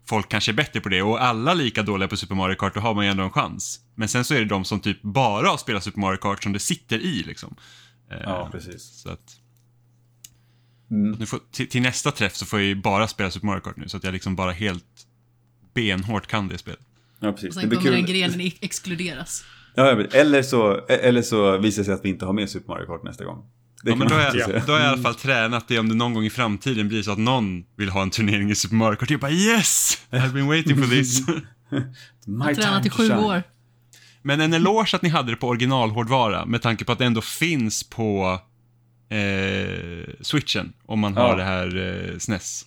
folk kanske är bättre på det. Och alla lika dåliga på Super Mario Kart, då har man ju ändå en chans. Men sen så är det de som typ bara har spelat Super Mario Kart som det sitter i liksom. Eh, Ja, precis. Så att... Mm. Nu får, till, till nästa träff så får jag ju bara spela Super Mario Kart nu, så att jag liksom bara helt benhårt kan det spelet. Ja, Och precis. Det sen kommer den grenen exkluderas. Ja, eller, så, eller så visar det sig att vi inte har med Super Mario Kart nästa gång. Det Ja, men då säga. då har jag i alla fall tränat det om det någon gång i framtiden blir så att någon vill ha en turnering i Super Mario Kart. Jag bara yes! I've been waiting for this. Jag har tränat i sju år. Men en eloge att ni hade det på originalhårdvara med tanke på att det ändå finns på eh, switchen om man har Ja. det här eh, SNES.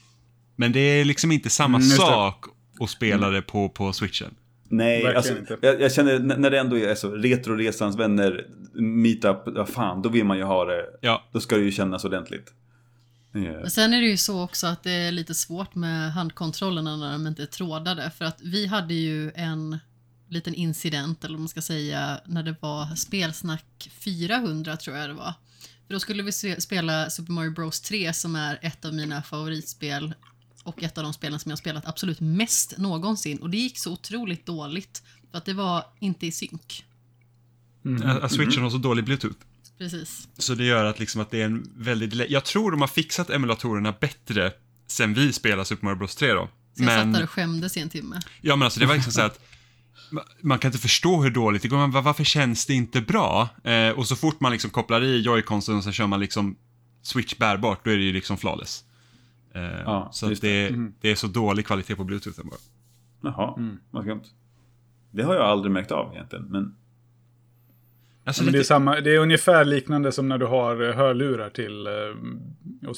Men det är liksom inte samma Mm, sak att spela det på, på switchen. Nej, Verkligen alltså, inte. jag, jag känner när det ändå är så, Retroresans vänner, meetup, ja fan, då vill man ju ha det. Ja, Då ska det ju kännas ordentligt. Men sen är det ju så också att det är lite svårt med handkontrollerna när de inte är trådade. För att vi hade ju en liten incident, eller vad man ska säga, när det var spelsnack 400 tror jag det var. För då skulle vi spela Super Mario Bros 3 som är ett av mina favoritspel och ett av de spelen som jag spelat absolut mest någonsin. Och det gick så otroligt dåligt för att det var inte i synk. att switchen har så dålig bluetooth. Precis. Så det gör att, liksom att det är en väldigt... Jag tror de har fixat emulatorerna bättre sen vi spelade Super Mario Bros 3 då. Så jag Men, satt där och skämdes i en timme. ja, men alltså det var liksom så att ma- man kan inte förstå hur dåligt det går. Man, varför känns det inte bra? Eh, och så fort man liksom kopplar i joyconsen och så kör man liksom switch bärbart, då är det ju liksom flawless. Eh, Ja, så att just det, Mm. det är så dålig kvalitet på bluetoothen bara. Jaha, Mm. vad skumt. Det har jag aldrig märkt av egentligen, men... Alltså, Ja, men det, är samma, det är ungefär liknande som när du har eh, hörlurar till, eh,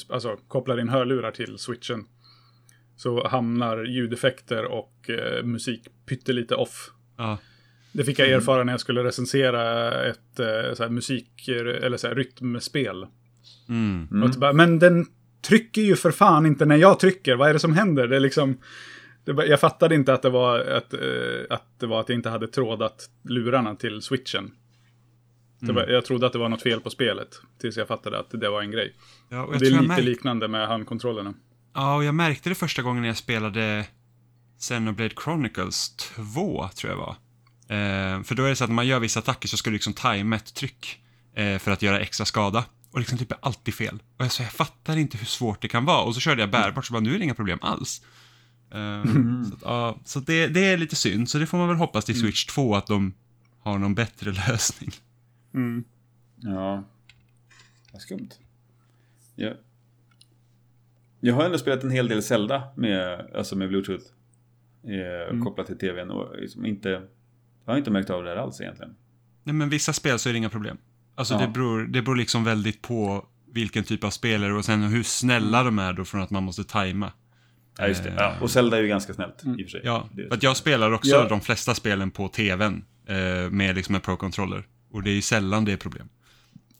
alltså kopplar in hörlurar till switchen. Så hamnar ljudeffekter och eh, musik pyttelite off. ja. Det fick jag erfara när jag skulle recensera ett eh, musik, eller så här, rytmspel. Mm. Mm. Bara, men den trycker ju för fan inte när jag trycker. Vad är det som händer? Det är liksom... Det, jag fattade inte att det, var att, eh, att det var att jag inte hade trådat lurarna till switchen. Det var, jag trodde att det var något fel på spelet. Tills jag fattade att det var en grej. Ja, Det är lite märk- liknande med handkontrollerna. Ja, och jag märkte det första gången när jag spelade Xenoblade Chronicles 2, tror jag var. Eh, för då är det så att när man gör vissa attacker så ska du liksom tajma ett tryck eh, för att göra extra skada. Och liksom typ är alltid fel. Och jag, så jag fattar inte hur svårt det kan vara. Och så körde jag bärbart så bara, nu är det inga problem alls. Eh, Så, att, ja, så det, det är lite synd, så det får man väl hoppas till Switch 2 att de har någon bättre lösning. Mm. Ja. Vad skumt. Ja. Jag har ändå spelat en hel del Zelda med, alltså med Bluetooth. Eh, Kopplat till tvn och liksom inte... Jag har inte märkt av det här alls egentligen. Nej, men vissa spel så är det inga problem. Alltså Ja. det, beror, det beror liksom väldigt på vilken typ av spelare och sen hur snälla de är då från att man måste tajma. Ja, just det. Eh, Ja. Och Zelda är ju ganska snällt i och för sig. Ja, för att jag spelar också Ja. de flesta spelen på tvn eh, med liksom en pro-controller. Och det är ju sällan det är problem.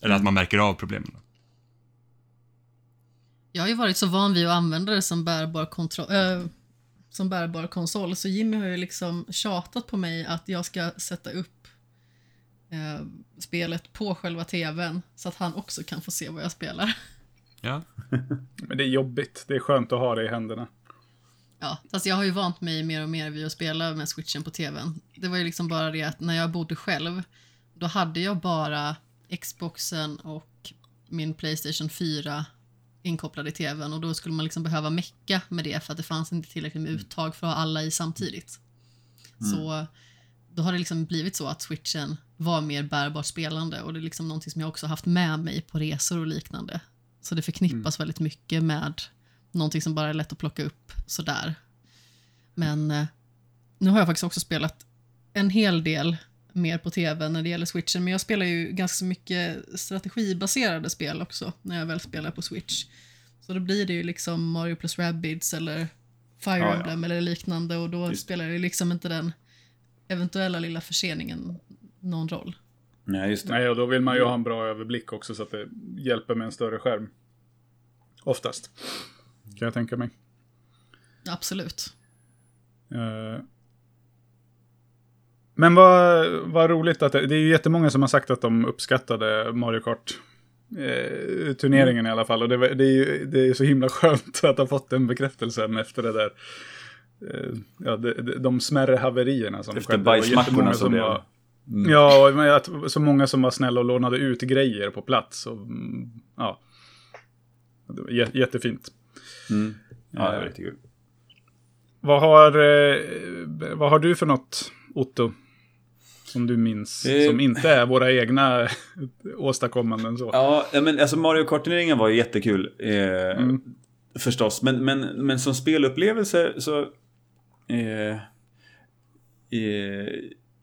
Eller att man märker av problemen. Jag har ju varit så van vid att använda det som bärbar, kontro- äh, som bärbar konsol, så Jimmy har ju liksom tjatat på mig att jag ska sätta upp eh, spelet på själva tvn så att han också kan få se vad jag spelar. Ja, Men det är jobbigt. Det är skönt att ha det i händerna. Ja, fast jag har ju vant mig mer och mer vid att spela med switchen på tvn. Det var ju liksom bara det att när jag bodde själv, då hade jag bara Xboxen och min Playstation 4 inkopplade i tvn och då skulle man liksom behöva mecka med det för att det fanns inte tillräckligt med uttag för att ha alla i samtidigt. Så då har det liksom blivit så att switchen var mer bärbart spelande och det är liksom någonting som jag också haft med mig på resor och liknande. Så det förknippas väldigt mycket med någonting som bara är lätt att plocka upp sådär. Men eh, nu har jag faktiskt också spelat en hel del mer på tv när det gäller switchen, men jag spelar ju ganska mycket strategibaserade spel också när jag väl spelar på switch. Så då blir det ju liksom Mario plus Rabbids eller Fire Ja, ja. Emblem eller liknande och då Just. spelar ju liksom inte den eventuella lilla förseningen någon roll. Nej, just det. Nej, och då vill man ju ha en bra överblick också så att det hjälper med en större skärm. Oftast. Kan jag tänka mig. Absolut. Eh, Men vad, vad roligt att det, det är ju jättemånga som har sagt att de uppskattade Mario Kart. Eh, turneringen i alla fall. Och det, var- det, är ju, det är så himla skönt att ha fått den bekräftelsen efter det där. Eh, ja, det, de smärre haverierna som Efter skedde. Var bajsmackorna jättemånga som blev- var- Ja, så många som var snälla och lånade ut grejer på plats. Och, mm, ja. Var jättefint. Mm. Ja, det är riktigt kul. Vad har, eh, vad har du för något, Otto? Som du minns? Eh. Som inte är våra egna åstadkommanden så. Ja, ja, men alltså Mario Kart-turneringen var ju jättekul. Eh, Mm. Förstås, men, men, men som spelupplevelse så... Eh, eh,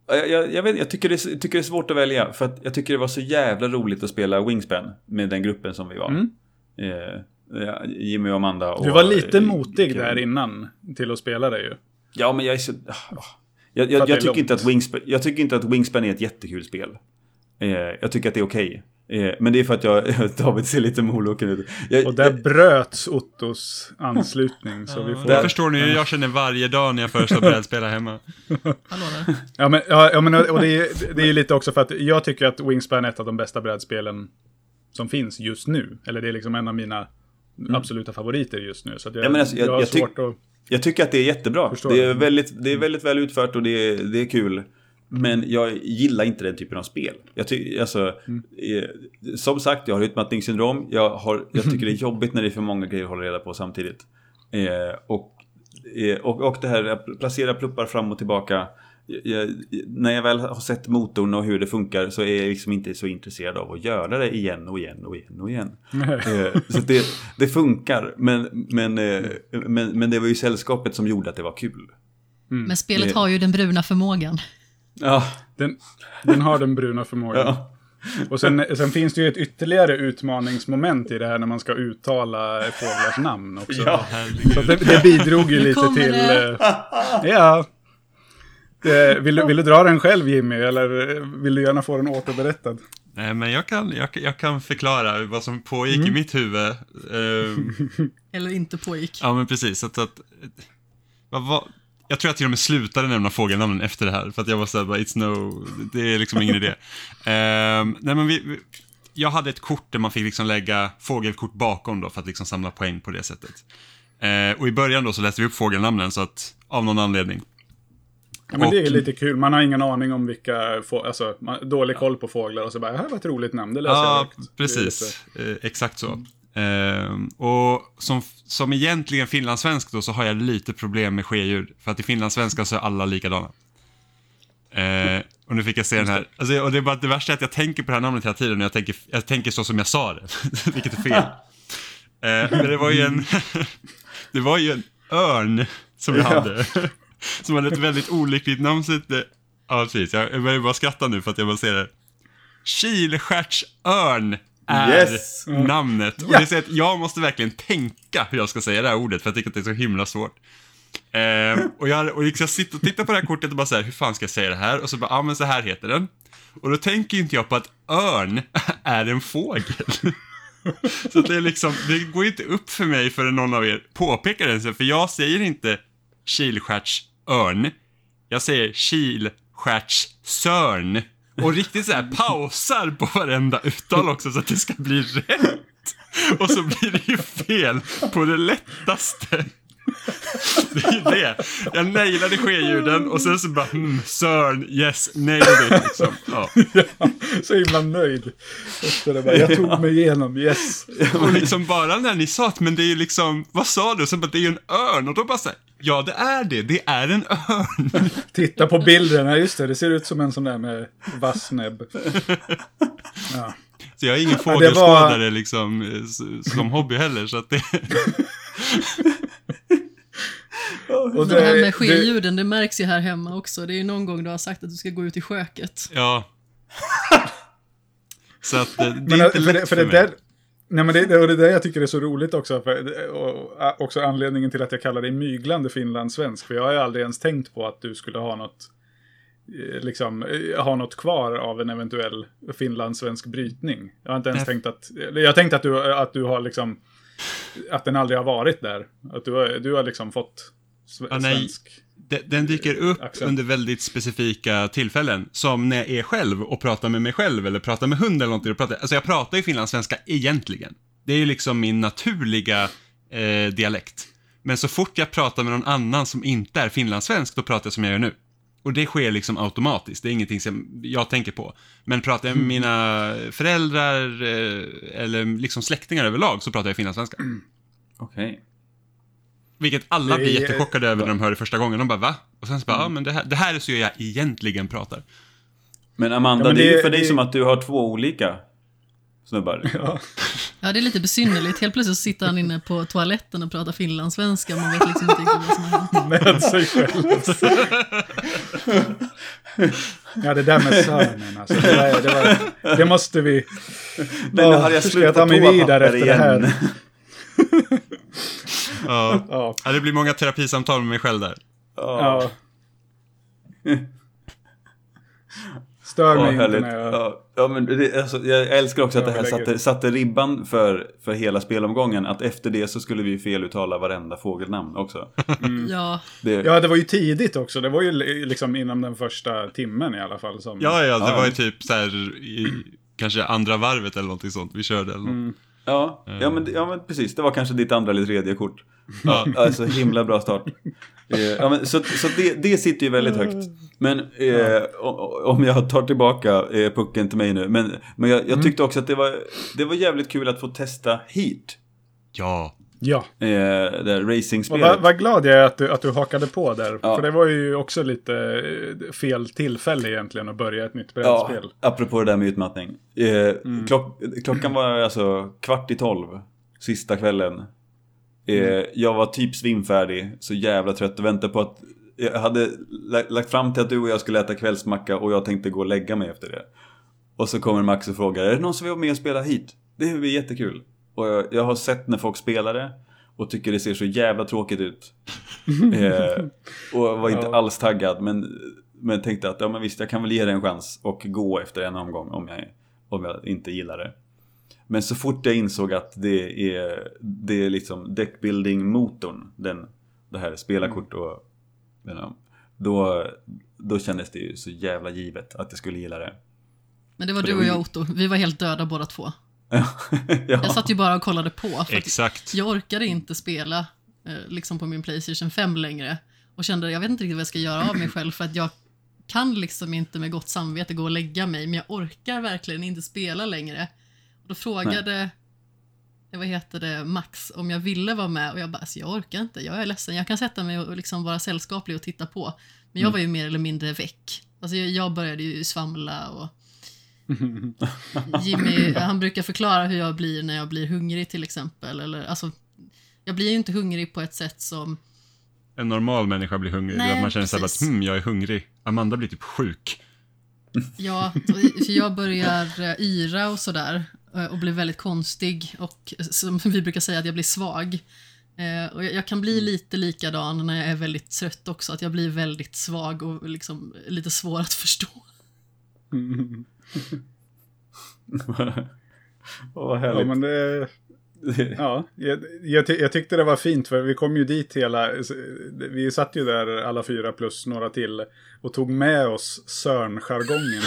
jag, jag, jag, vet, jag tycker, det tycker det är svårt att välja. För att jag tycker det var så jävla roligt att spela Wingspan med den gruppen som vi var. Mm. Eh, Jimmy och Amanda och... Du var lite eh, motig Kevin. där innan till att spela det ju. Ja, men jag är så... ah, Jag, jag, jag, tycker inte att Wingspan, jag tycker inte att Wingspan är ett jättekul spel. Eh, jag tycker att det är okej. Eh, men det är för att jag, David ser lite moloken ut. Jag, Och där bröts Ottos anslutning. Så vi får... Det förstår ni jag känner varje dag när jag föreslår brädspel hemma. Där. Ja, men, ja, ja, men och det är, det är lite också för att jag tycker att Wingspan är ett av de bästa brädspelen som finns just nu. Eller det är liksom en av mina absoluta favoriter just nu. Så att jag, Ja, men alltså, jag- jag har svårt att... Jag tycker att det är jättebra. Förstår Det är, det. väldigt, det är väldigt väl utfört och det är, det är kul. Men jag gillar inte den typen av spel. Jag ty, alltså, Mm. eh, som sagt, jag har utmattningssyndrom. Jag, har, jag tycker det är jobbigt när det är för många grejer att hålla reda på samtidigt. Eh, och, eh, och, och det här att placera pluppar fram och tillbaka. Jag, när jag väl har sett motorn och hur det funkar så är jag liksom inte så intresserad av att göra det igen och igen och igen och igen. Eh, så det, det funkar, men, men, eh, men, men det var ju sällskapet som gjorde att det var kul. Men spelet Det- har ju den bruna förmågan. Ja, Den, den har den bruna förmågan. ja. Och sen, sen finns det ju ett ytterligare utmaningsmoment i det här när man ska uttala fåglars namn också. Ja. Så det, det bidrog ju lite till... det. eh, ja. Eh, vill, du- vill du dra den själv Jimmy, eller eh, vill du gärna få den återberättad? Nej, men jag kan, jag, jag kan förklara vad som pågick i mitt huvud. Ehm, Eller inte pågick. ja, men precis. Att, att, vad, jag tror jag till och med slutade nämna fågelnamnen efter det här, för att jag var såhär, bara, it's no, det är liksom ingen idé. Ehm, nej, men vi, vi, jag hade ett kort där man fick liksom lägga fågelkort bakom då, för att liksom samla poäng på det sättet. Eh, och i början då så läste vi upp fågelnamnen, så att, av någon anledning. Ja, men det är Och- lite kul, man har ingen aning om vilka, få, alltså, man, dålig koll på fåglar och så bara, det här var ett roligt namn, det läser jag Ja. Det är precis. Eh, exakt så. Ehm, och som, som egentligen finlandssvensk då så har jag lite problem med skedjur. För att i finlandssvenska så är alla likadana. Eh, och nu fick jag se den här. Alltså, och det, är bara, det värsta är att jag tänker på det här namnet hela tiden och jag tänker, jag tänker så som jag sa det. Vilket är fel. Eh, men det var ju en, det var ju en örn som jag Ja. hade. som hade ett väldigt olyckligt namn. Så det, ja, precis. Jag, jag börjar bara skratta nu för att jag bara ser det. Kilstjärtsörn är Yes! namnet. Och det är så att jag måste verkligen tänka hur jag ska säga det här ordet, för jag tycker att det är så himla svårt. Eh, och jag, och liksom jag sitter och tittar på det här kortet och bara så här, hur fan ska jag säga det här? Och så bara, ja ah, men så här heter den. Och då tänker inte jag på att örn är en fågel. så det är liksom, det går inte upp för mig förrän någon av er påpekar det. För jag säger inte kilstjärtsörn. Jag säger kilstjärtssörn. Och riktigt så här pausar på varenda uttal också så att det ska bli rätt. Och så blir det ju fel på det lättaste. Det är ju det. Jag nailade skeljuden och sen så bara hmm, Sörn, yes, nailed it liksom. Ja. Så himla nöjd. Efter det bara, jag tog mig igenom, yes. Och liksom bara när ni sa att men det är ju liksom, vad sa du? Och så bara, det är ju en örn. Och då bara så här, Ja, det är det. Det är en örn. Titta på bilderna, just det, det ser ut som en sån där med vass näbb. Ja. Så jag är ingen det var- fågelskådare liksom, eh, som hobby heller. Så att det... Och Det här med det, skeljuden, det märks ju här hemma också. Det är ju någon gång du har sagt att du ska gå ut i sköket. Ja. Så att eh, det är men, inte för, lätt det, för för det mig. där, nej men det, det, och det där jag tycker är så roligt också, för, och också anledningen till att jag kallar dig myglande finlandssvensk, för jag har ju aldrig ens tänkt på att du skulle ha något, eh, liksom, eh, ha något kvar av en eventuell finlandssvensk brytning. Jag har inte ens Nej. tänkt att, jag har tänkt att du, att du har liksom, att den aldrig har varit där. Att du har, du har liksom fått sve- Ja, svensk. De- Den dyker upp Accent. under väldigt specifika tillfällen. Som när jag är själv och pratar med mig själv eller pratar med hund eller någonting. Och pratar, alltså jag pratar ju finlandssvenska egentligen. Det är ju liksom min naturliga eh, dialekt. Men så fort jag pratar med någon annan som inte är finlandssvensk, då pratar jag som jag gör nu. Och det sker liksom automatiskt, det är ingenting som jag tänker på. Men pratar jag med mina föräldrar eh, eller liksom släktingar överlag så pratar jag finlandssvenska. Okej. Vilket alla Det blir jättechockade över när de hör det första gången. De bara va? Och sen så bara, ja men det här, det här är så jag egentligen pratar. Men Amanda, Ja, men det, är ju det- för dig det- som att du har två olika snubbar. Ja. Ja, det är lite besynnerligt. Helt plötsligt sitter han inne på toaletten och pratar finlandssvenska. Man vet liksom inte vad som har hänt. Med sig själv. ja, det där med sönen alltså. Det, var, det, var, det måste vi... Nej, nu hade jag slut på ta mig toapapper vidare efter det här? Ja. Ja, ja, det blir många terapisamtal med mig själv där. ja. Stör Ja, mig inte härligt. när jag... Ja, ja, men det, alltså, jag älskar också att det här satte, satte ribban för, för hela spelomgången. Att efter det så skulle vi feluttala varenda fågelnamn också. Ja, Det, Ja, det var ju tidigt också. Det var ju li- liksom inom den första timmen i alla fall. Som... Ja, ja, det Ja. var ju typ så här i kanske andra varvet eller någonting sånt vi körde eller något. Mm. Ja, ja, men, ja, men precis. Det var kanske ditt andra eller tredje kort. Ja. Alltså himla bra start. Eh, ja, men, så så det, det sitter ju väldigt högt. Men eh, om jag tar tillbaka eh, pucken till mig nu. Men, men jag, jag tyckte också att det var, det var jävligt kul att få testa Heat. Ja. Ja. Eh, racingspelet. vad, vad glad jag är att du, att du hakade på där. Ja. För det var ju också lite eh, fel tillfälle egentligen att börja ett nytt Ja, brädspel. apropå det där med utmattning. Eh, klock, klockan var alltså kvart i tolv, sista kvällen. Eh, Jag var typ svimfärdig, så jävla trött och väntade på att... Jag hade la- lagt fram till att du och jag skulle äta kvällsmacka och jag tänkte gå och lägga mig efter det. Och så kommer Max och frågar, är det någon som vill vara med och spela hit? Det blir jättekul. Och jag, jag har sett när folk spelar det och tycker det ser så jävla tråkigt ut. eh, och var inte Ja. alls taggad, men, men tänkte att ja, men visst, jag kan väl ge det en chans och gå efter en omgång om jag, om jag inte gillar det. Men så fort jag insåg att det är, det är liksom deckbuilding-motorn, den, det här spela kort och då, då kändes det ju så jävla givet att jag skulle gilla det. men det var För du och jag Otto. Vi var helt döda båda två. ja. Jag satt ju bara och kollade på. Exakt. jag orkade inte spela eh, liksom på min Playstation 5 längre. Och kände, jag vet inte riktigt vad jag ska göra av mig själv för att jag kan liksom inte med gott samvete gå och lägga mig, men jag orkar verkligen inte spela längre. Och då frågade, eh, vad heter det, Max om jag ville vara med och jag bara, alltså, jag orkar inte, jag är ledsen, jag kan sätta mig och liksom vara sällskaplig och titta på. Men jag var ju mer eller mindre väck. Alltså jag, jag började ju svamla och Jimmy, han brukar förklara hur jag blir när jag blir hungrig till exempel. Eller, alltså, jag blir ju inte hungrig på ett sätt som... En normal människa blir hungrig. Nej, att man känner precis. att hm, jag är hungrig. Amanda blir typ sjuk. Ja, för jag börjar eh, yra och sådär eh, och blir väldigt konstig och som vi brukar säga att jag blir svag. Eh, Och jag kan bli lite likadan när jag är väldigt trött också, att jag blir väldigt svag och liksom lite svår att förstå. Åh, vad härligt. Ja, men det... Ja, jag, jag, ty- jag tyckte det var fint för vi kom ju dit hela, vi satt ju där alla fyra plus några till och tog med oss Sörn-jargongen.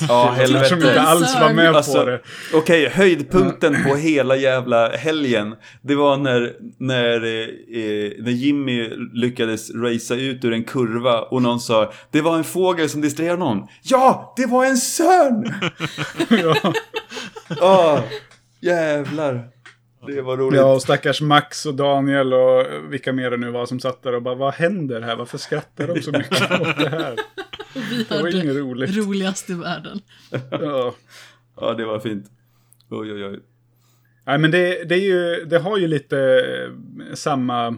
Ja, Som inte helvete. alls var med på Alltså, det. Okej, höjdpunkten på hela jävla helgen. Det var när, när, eh, när Jimmy lyckades racea ut ur en kurva och någon sa Det var en fågel som distraherade någon. Ja, det var en sörn! Ja, Åh, jävlar. Det var roligt. Ja, och stackars Max och Daniel och vilka mer det nu var som satt där och bara, vad händer här? Varför skrattar de så mycket åt det här? Vi Det var inget roligt. roligast i världen. Ja. Ja, det var fint. Oj, oj, oj. Nej, men det, det, är ju, det har ju lite eh, samma...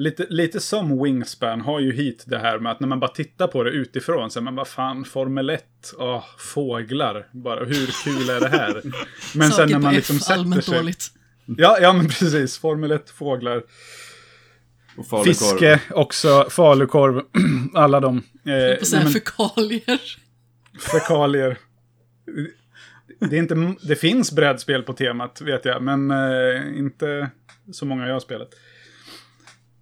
Lite, lite som Wingspan har ju hit det här med att när man bara tittar på det utifrån så är man bara fan Formel 1, åh, fåglar, bara hur kul är det här? Men sen när man F, liksom sätter sig... dåligt. Ja, ja men precis, Formel 1, fåglar, Och falukorv. fiske också, falukorv, alla de. Eh, nej, säga men- fekalier. fekalier. Det, är inte, det finns brädspel på temat, vet jag, men eh, inte så många jag har spelat.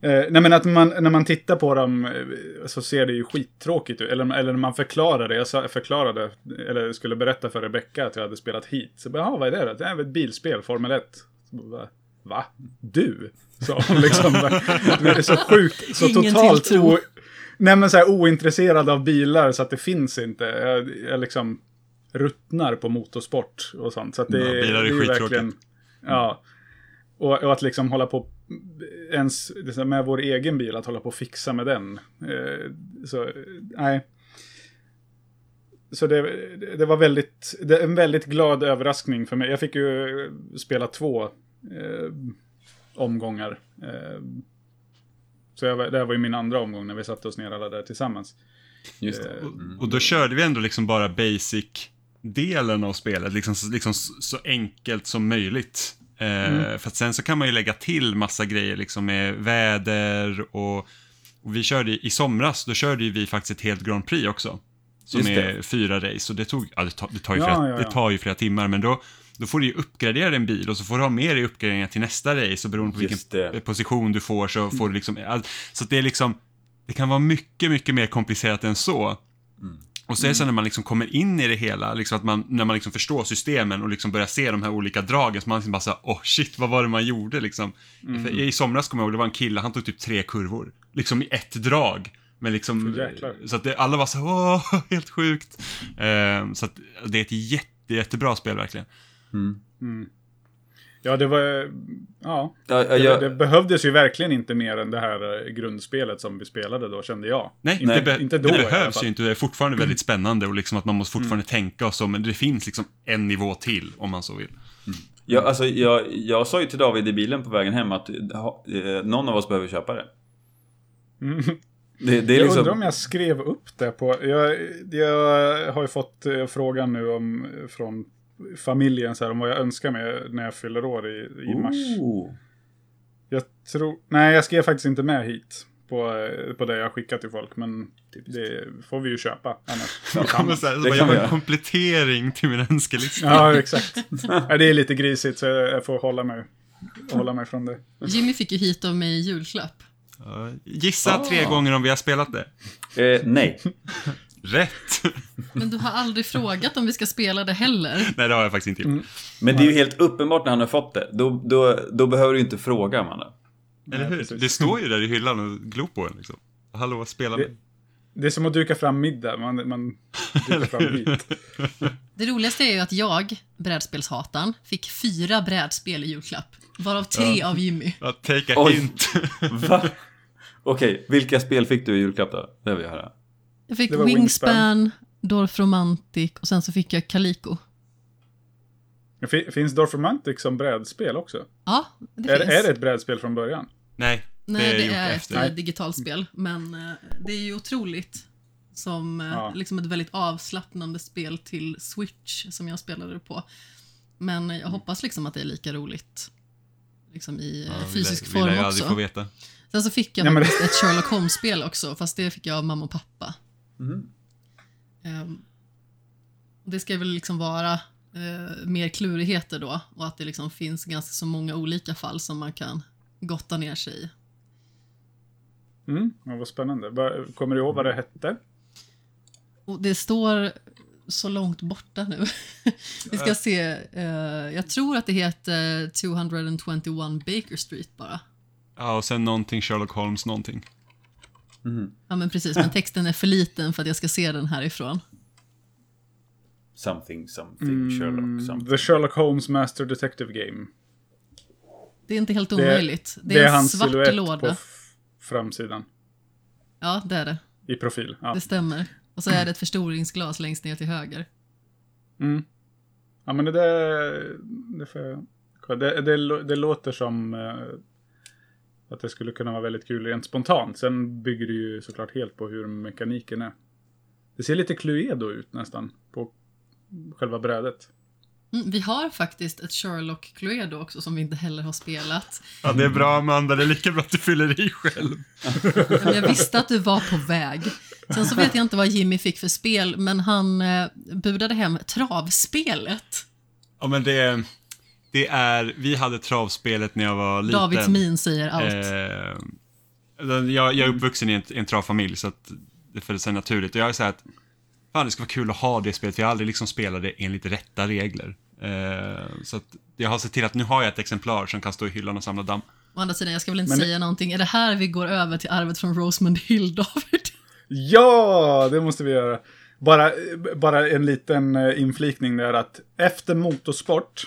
Eh, nej, men att man, när man tittar på dem eh, så ser det ju skittråkigt ut. Eller, eller när man förklarar det. Jag förklarade, eller skulle berätta för Rebecca att jag hade spelat hit. Så bara, "Jaha, vad är det då? Det är ett bilspel, Formel 1. Så bara, Va? Du? Sa hon liksom. Det är så sjukt, så Ingen totalt tilltro. o, Nej men så här ointresserad av bilar så att det finns inte. Jag, jag liksom ruttnar på motorsport och sånt. Så att det, Ja, bilar är det ju skittråkigt. Ja. Och, och att liksom hålla på ens med vår egen bil, att hålla på och fixa med den. Eh, så, nej. Så det, det var väldigt, det är en väldigt glad överraskning för mig. Jag fick ju spela två eh, omgångar. Eh, så jag, var- det här var ju min andra omgång när vi satte oss ner alla där tillsammans. Just det. Och, och då körde vi ändå liksom bara basic-delen av spelet, liksom, liksom så, så enkelt som möjligt. Eh, För att sen så kan man ju lägga till massa grejer liksom med väder och, och vi körde i somras, då körde ju vi faktiskt ett helt Grand Prix också. Som Just det. är fyra race och det tog, ja, det tar, det tar, ju, Ja, flera, ja, det tar ju flera timmar men då, då får du ju uppgradera din bil och så får du ha med dig uppgraderingar till nästa race och beroende på Just vilken det. position du får så får du liksom, all, så det är liksom, det kan vara mycket, mycket mer komplicerat än så. Och så är det så när man liksom kommer in i det hela, liksom att man, när man liksom förstår systemen och liksom börjar se de här olika dragen, så man liksom bara såhär, åh oh shit, vad var det man gjorde liksom? För I somras kommer jag ihåg, det var en kille, han tog typ tre kurvor, liksom i ett drag. Men liksom, så att det, alla var så åh, helt sjukt. Eh, så att det är ett jätte, jättebra spel verkligen. Ja, det var... Ja. Ja, ja, Det, jag- det behövdes ju verkligen inte mer än det här eh, grundspelet som vi spelade då, kände jag. Nej, inte, det, be- inte då det behövs ju inte. Det är fortfarande väldigt spännande och liksom att man måste fortfarande tänka och så, men det finns liksom en nivå till om man så vill. Jag, alltså, jag, jag sa ju till David i bilen på vägen hem att ha, eh, någon av oss behöver köpa det. Mm. Det, det är Jag liksom... undrar om jag skrev upp det på... Jag, jag har ju fått eh, frågan nu om, från familjen så här, om vad jag önskar mig när jag fyller år i, i mars. Oh. Jag tror... Nej, jag skrev faktiskt inte med hit på, på det jag skickat till folk, men det får vi ju köpa annars. Jag kommer så här, så det jag har en komplettering till min önskelista. Ja, exakt. Det är lite grisigt så jag får hålla mig, hålla mig från det. Jimmy fick ju hit av mig i julklapp. Gissa Ah. tre gånger om vi har spelat det. Eh, nej. Rätt! Men du har aldrig frågat om vi ska spela det heller. Nej, det har jag faktiskt inte gjort. Men det är ju helt uppenbart när han har fått det. Då, då, då behöver du inte fråga, Amanda. Eller hur? Det står ju där i hyllan och glor på den liksom. Hallå, spela Det- med. Det är som att duka fram middag, man, man dukar fram hit. Det roligaste är ju att jag, brädspelshatan, fick fyra brädspel i julklapp. Varav tre av Jimmy. Ja, take a Oj. hint. Va? Okej, vilka spel fick du i julklapp då? Det vill jag höra. Jag fick var Wingspan, Dorf Romantic och sen så fick jag Calico. Fin- Finns Dorfromantic som brädspel också? Ja, det Är, finns. är det ett brädspel från början? Nej, Nej, det är det är ett efter. eh, digitalt spel. Men eh, det är ju otroligt. Som eh, Ja. liksom ett väldigt avslappnande spel till Switch som jag spelade på. Men jag hoppas liksom att det är lika roligt liksom i eh, Ja, lär- fysisk Vi form lär ju aldrig få också. veta. Sen så fick jag Nej, men- ett Sherlock Holmes-spel också, fast det fick jag av mamma och pappa. Mhm. Ehm, det ska väl liksom vara eh, mer klurigheter då och att det liksom finns ganska så många olika fall som man kan gotta ner sig i. Mm, ja, vad spännande. Kommer du ihåg vad det hette? Och det står så långt borta nu. Vi ska se. eh, jag tror att det heter 221 Baker Street bara. Ja, och sen någonting Sherlock Holmes någonting. Ja men precis, men texten är för liten för att jag ska se den härifrån. Something, something, Sherlock, something. The Sherlock Holmes Master Detective Game. Det är inte helt Det- omöjligt. Det, Det är är en svart på låda. f- framsidan. Ja, det är det. I profil. Ja. Det stämmer. Och så är det ett förstoringsglas längst ner till höger. Mm. Ja, men det där... Det, får jag- det, det, det låter som eh, att det skulle kunna vara väldigt kul rent spontant. Sen bygger det ju såklart helt på hur mekaniken är. Det ser lite Cluedo ut nästan på själva brädet. Mm, vi har faktiskt ett Sherlock Cluedo också som vi inte heller har spelat. Ja, det är bra Amanda, det är lika bra att du fyller i själv. Men jag visste att du var på väg. Sen så vet jag inte vad Jimmy fick för spel, men han eh, budade hem travspelet. Ja, men det, det är, vi hade travspelet när jag var liten. Davids min säger allt. Eh, jag, jag är uppvuxen i en, i en travfamilj, så att det föll sig naturligt. Och jag är så här att, fan det ska vara kul att ha det spelet, för jag har aldrig liksom spelat det enligt rätta regler. Eh, så att jag har sett till att nu har jag ett exemplar som kan stå i hyllan och samla damm. Å andra sidan, jag ska väl inte Men- säga någonting. Är det här vi går över till arvet från Rosamund Hill, David? Ja, det måste vi göra. Bara, bara en liten eh, inflikning där att efter motorsport,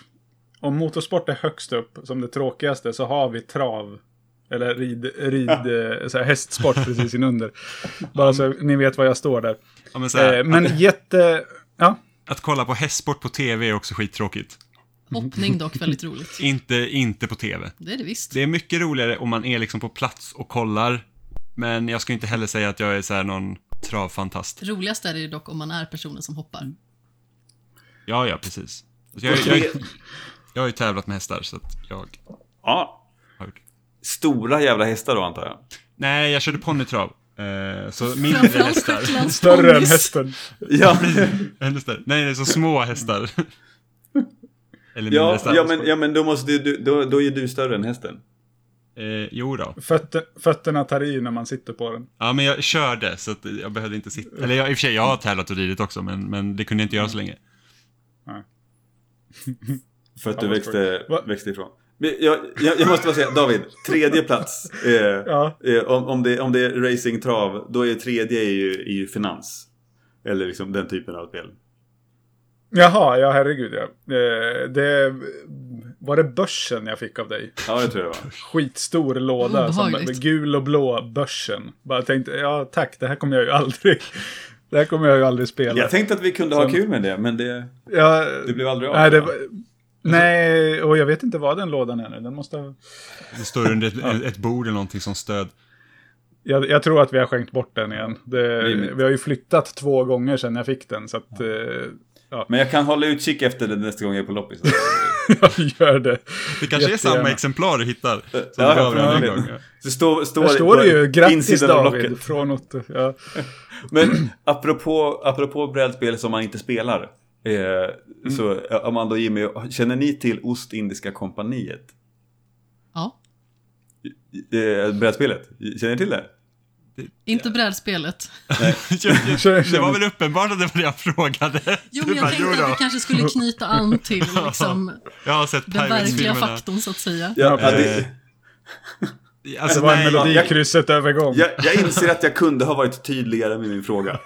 om motorsport är högst upp som det tråkigaste, så har vi trav. Eller rid, rid eh, så här, hästsport precis inunder. Bara så ni vet var jag står där. Ja, men här, Eh, men jätte... Ja, Att kolla på hästsport på tv är också skittråkigt. Hoppning dock väldigt roligt. Inte, inte på tv. Det är det visst. Det är mycket roligare om man är liksom på plats och kollar. Men jag ska inte heller säga att jag är så här någon travfantast. Roligast är det ju dock om man är personen som hoppar. Ja, ja, precis. Alltså, jag, jag, jag, jag har ju tävlat med hästar, så att jag Ja, stora jävla hästar då antar jag. Nej, jag körde ponnytrav. Eh, så mindre hästar. större än hästen. Ja, större. Nej, det är så små hästar. Eller ja, hästar. ja, men, ja men då måste du, då, då är du större än hästen. Eh, jo då. Fötter, fötterna tar i när man sitter på den. Ja, men jag körde, så att jag behövde inte sitta. Eller jag, i och för sig, jag har tävlat och ridit också, men, men det kunde jag inte göra så länge. För att du växte, Va? växte ifrån. Men Jag, jag, jag måste bara säga, David, tredje plats. Eh, Ja. eh, om, om, det, om det är racing trav, då är tredje är ju, är ju finans. Eller liksom den typen av spel. Jaha, ja herregud ja. Eh, det, var det börsen jag fick av dig? Ja, det tror jag var. skitstor låda. Som, Obehagligt. gul och blå börsen. Bara tänkte, ja tack, det här kommer jag ju aldrig. Det här kommer jag ju aldrig spela. Jag tänkte att vi kunde ha kul med det, men det, ja, det blev aldrig av. nej, det, nej, och jag vet inte vad den lådan är nu. Den måste ha- Det står under ett, ett bord eller någonting som stöd. jag, jag tror att vi har skänkt bort den igen. Det, vi har ju flyttat två gånger sedan jag fick den. Så att, eh, Men jag kan hålla utkik efter det nästa gång jag är på loppis. jag gör det. Det kanske är samma Jättegärna. exemplar du hittar. Som Ja, du ja, mig en ja. gång. Det står, står, Där står det ju, grattis David. locket. Från Otto. Ja. Men apropå, apropå brädspel som man inte spelar. Eh, Mm. Så eh, Amanda och Jimmy, känner ni till Ostindiska kompaniet? Ja. Eh, brädspelet? Känner ni till det? Inte brädspelet. Det var väl uppenbart att det var det jag frågade. Jo, men jag bara, tänkte "Jo att då." vi kanske skulle knyta an till liksom, Jag har sett den verkliga faktorn, så att säga. Ja, Ja, det, Alltså, Det var en nej, melodikrysset övergång. jag, jag inser att jag kunde ha varit tydligare med min fråga.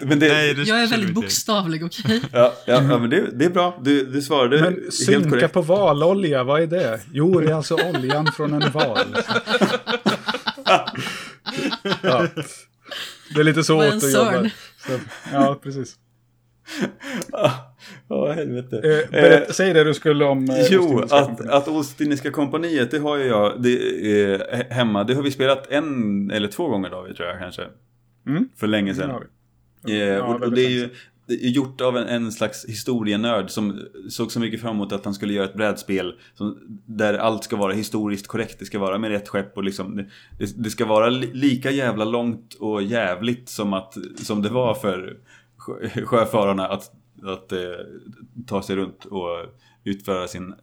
Men det, nej, det Jag är väldigt bokstavlig, okej? ja, ja, ja, men det, det är bra. Du, du svarade Men helt synka korrekt. på valolja, vad är det? Jo, det är alltså oljan från en val. ja. Det är lite så åt att jobba. Så, ja, precis. Ja, helvete. Eh, berätta, säg det du skulle om... Eh, Jo, att, att Ostindiska kompaniet, det har ju jag det, eh, hemma. Det har vi spelat en eller två gånger David, tror jag kanske. Mm. För länge Det sedan. Eh, Ja, och, och väldigt det är ju gjort av en, en slags historienörd som såg så mycket fram emot att han skulle göra ett brädspel som, där allt ska vara historiskt korrekt. Det ska vara med rätt skepp och liksom det, det, ska vara li, lika jävla långt och jävligt som, att, som det var för sjö, sjöfararna att, att eh, ta sig runt och utföra sin,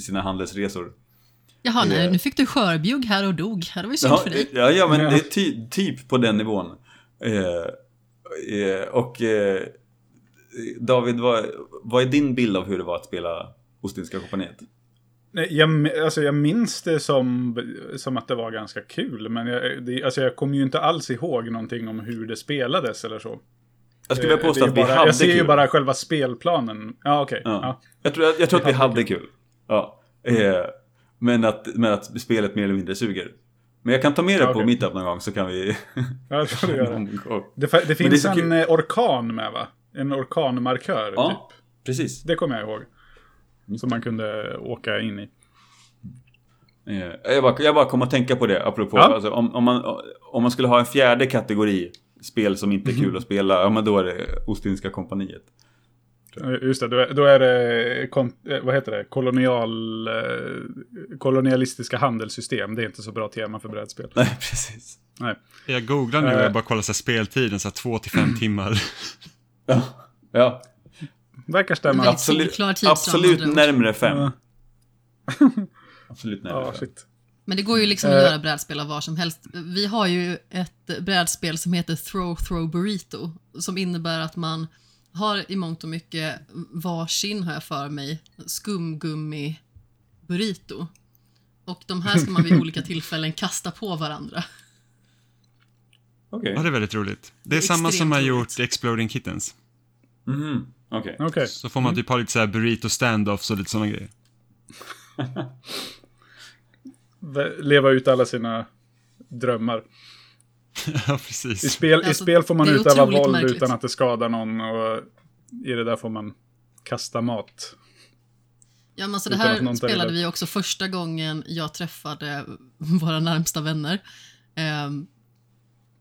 sina handelsresor. Jaha, nej, Eh. nu fick du skörbjugg här och dog. Det var ju synd Ja, för dig. ja, ja, men det är ty, typ på den nivån. Eh, eh, och eh, David, vad, vad är din bild av hur det var att spela Ostindiska kompaniet? Jag, alltså jag minns det som, som att det var ganska kul, men jag, det, alltså jag kommer ju inte alls ihåg någonting om hur det spelades eller så. Jag skulle vilja Eh, påstå det är att vi bara, hade Jag ser kul. ju bara själva spelplanen. Ja, okej. Ja. Ja. Jag, tror, jag, jag tror att vi hade hade kul. Ja. Eh, men, att, men att spelet mer eller mindre suger. Men jag kan ta med det Ja, på okej. meetup någon gång så kan vi... Ja, det får du göra. Det, det finns en kul. orkan med va? En orkanmarkör Ja, typ. precis. Det kommer jag ihåg. Som man kunde åka in i. Eh, Jag bara, jag bara kom att tänka på det, apropå. Ja. Alltså, om, om, man, om man skulle ha en fjärde kategori spel som inte är Mhm. kul att spela, ja men då är det Ostindiska kompaniet. Eh, Just det, då är, då är det, kon, eh, vad heter det, kolonial, eh, kolonialistiska handelssystem. Det är inte så bra tema för brädspel. Nej, precis. Nej. Jag googlar nu och Eh. jag bara kollar så här speltiden, så här två till fem timmar. Ja, ja. Verkar stämma. Absolut, absolut närmare fem. Absolut närmare Ja, fem. shit. Men det går ju liksom att Eh. göra brädspel av var som helst. Vi har ju ett brädspel som heter Throw Throw Burrito som innebär att man har i mångt och mycket varsin, har jag för mig, skumgummi burrito. Och de här ska man vid olika tillfällen kasta på varandra. Okej. Ja, det är väldigt roligt. Det är Det är samma som har gjort Exploding Kittens. Mhm, Okej. Okej. Så får man typ ha lite så här burrito standoffs och lite sådana grejer. Leva ut alla sina drömmar. ja, I precis. spel, I Alltså, spel får man utöva våld märkligt. utan att det skadar någon. Och i det där får man kasta mat. Ja, men alltså det här spelade vi också första gången jag träffade våra närmsta vänner. Ehm,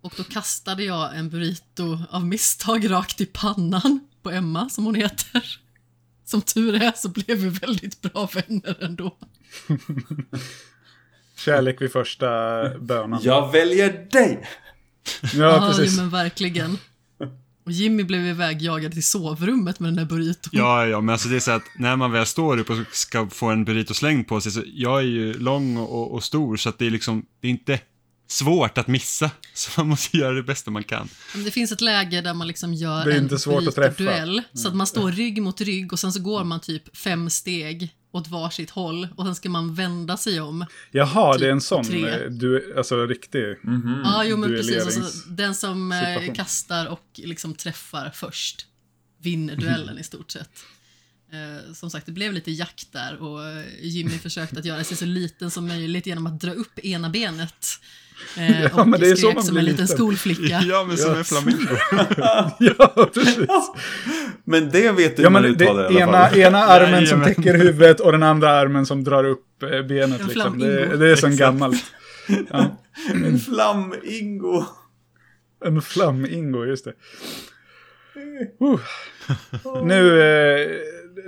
och då kastade jag en burrito av misstag rakt i pannan på Emma, som hon heter. Som tur är så blev vi väldigt bra vänner ändå. Kärlek vid första bönan. Jag väljer dig! Ja, precis. men verkligen. Och Jimmy blev ivägjagad till sovrummet med den där burriton. Ja, ja, men alltså det är så att när man väl står upp och ska få en burrito slängd på sig, så jag är ju lång och, och stor, så att det är liksom, det är inte svårt att missa. Så man måste göra det bästa man kan. Men Det finns ett läge där man liksom gör Det är en inte svårt att träffa. duell Så att man står rygg mot rygg och sen så går man typ fem steg åt varsitt håll och sen ska man vända sig om. Jaha, Typ det är en sån, tre. eh, du, alltså riktig. Ja, jo men precis. Alltså, den som eh, situation. kastar och liksom träffar först vinner duellen i stort sett. Eh, som sagt, det blev lite jakt där och eh, Jimmy försökte att göra sig så liten som möjligt genom att dra upp ena benet. Eh, Ja, och men det är så man som blir en liten liten. skolflicka. Ja, men som en flamingo. ja, precis. Men det vet du Ja, hur man men det, uttalar i alla ena, fall. ena armen som Jajamän. täcker huvudet och den andra armen som drar upp eh, benet. En Liksom. Det, det är så Exakt. gammalt. Ja. En flam-Ingo. En flamingo, just det. Uh. Nu, eh,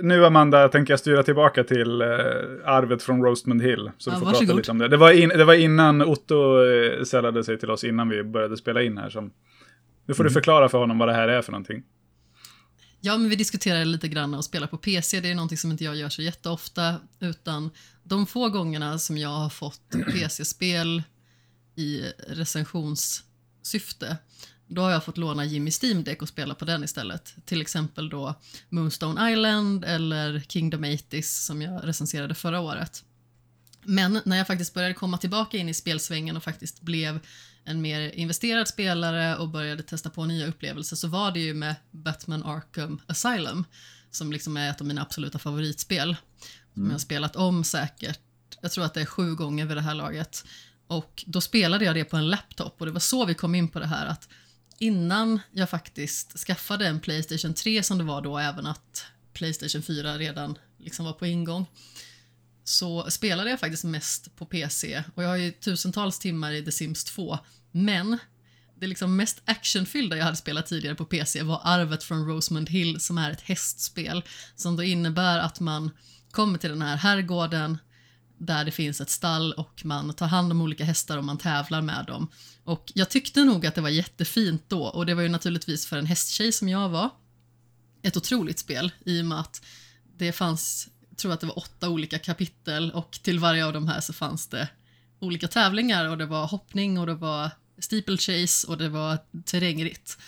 nu, Amanda, tänker jag styra tillbaka till eh, arvet från Roastman Hill. Så du Ja, får prata varsågod. lite om det. Det var, in, det var innan Otto eh, sällade sig till oss, innan vi började spela in här. Som, nu får du förklara för honom vad det här är för någonting. Ja, men vi diskuterade lite grann att spela på PC. Det är någonting som inte jag gör så jätteofta. Utan de få gångerna som jag har fått PC-spel i recensionssyfte, då har jag fått låna Jimmy Steam Deck och spela på den istället. Till exempel då Moonstone Island eller Kingdom 80 som jag recenserade förra året. Men när jag faktiskt började komma tillbaka in i spelsvängen och faktiskt blev en mer investerad spelare och började testa på nya upplevelser så var det ju med Batman Arkham Asylum som liksom är ett av mina absoluta favoritspel. Som jag har spelat om säkert, jag tror att det är sju gånger vid det här laget. Och då spelade jag det på en laptop och det var så vi kom in på det här att innan jag faktiskt skaffade en Playstation 3 som det var då, även att Playstation 4 redan liksom var på ingång, så spelade jag faktiskt mest på PC och jag har ju tusentals timmar i The Sims 2. Men det liksom mest actionfyllda jag hade spelat tidigare på PC var Arvet från Rosemond Hill som är ett hästspel som då innebär att man kommer till den här herrgården där det finns ett stall och man tar hand om olika hästar och man tävlar med dem. Och jag tyckte nog att det var jättefint då och det var ju naturligtvis för en hästtjej som jag var ett otroligt spel i och med att det fanns, jag tror att det var åtta olika kapitel och till varje av de här så fanns det olika tävlingar och det var hoppning och det var steeplechase och det var terrängritt.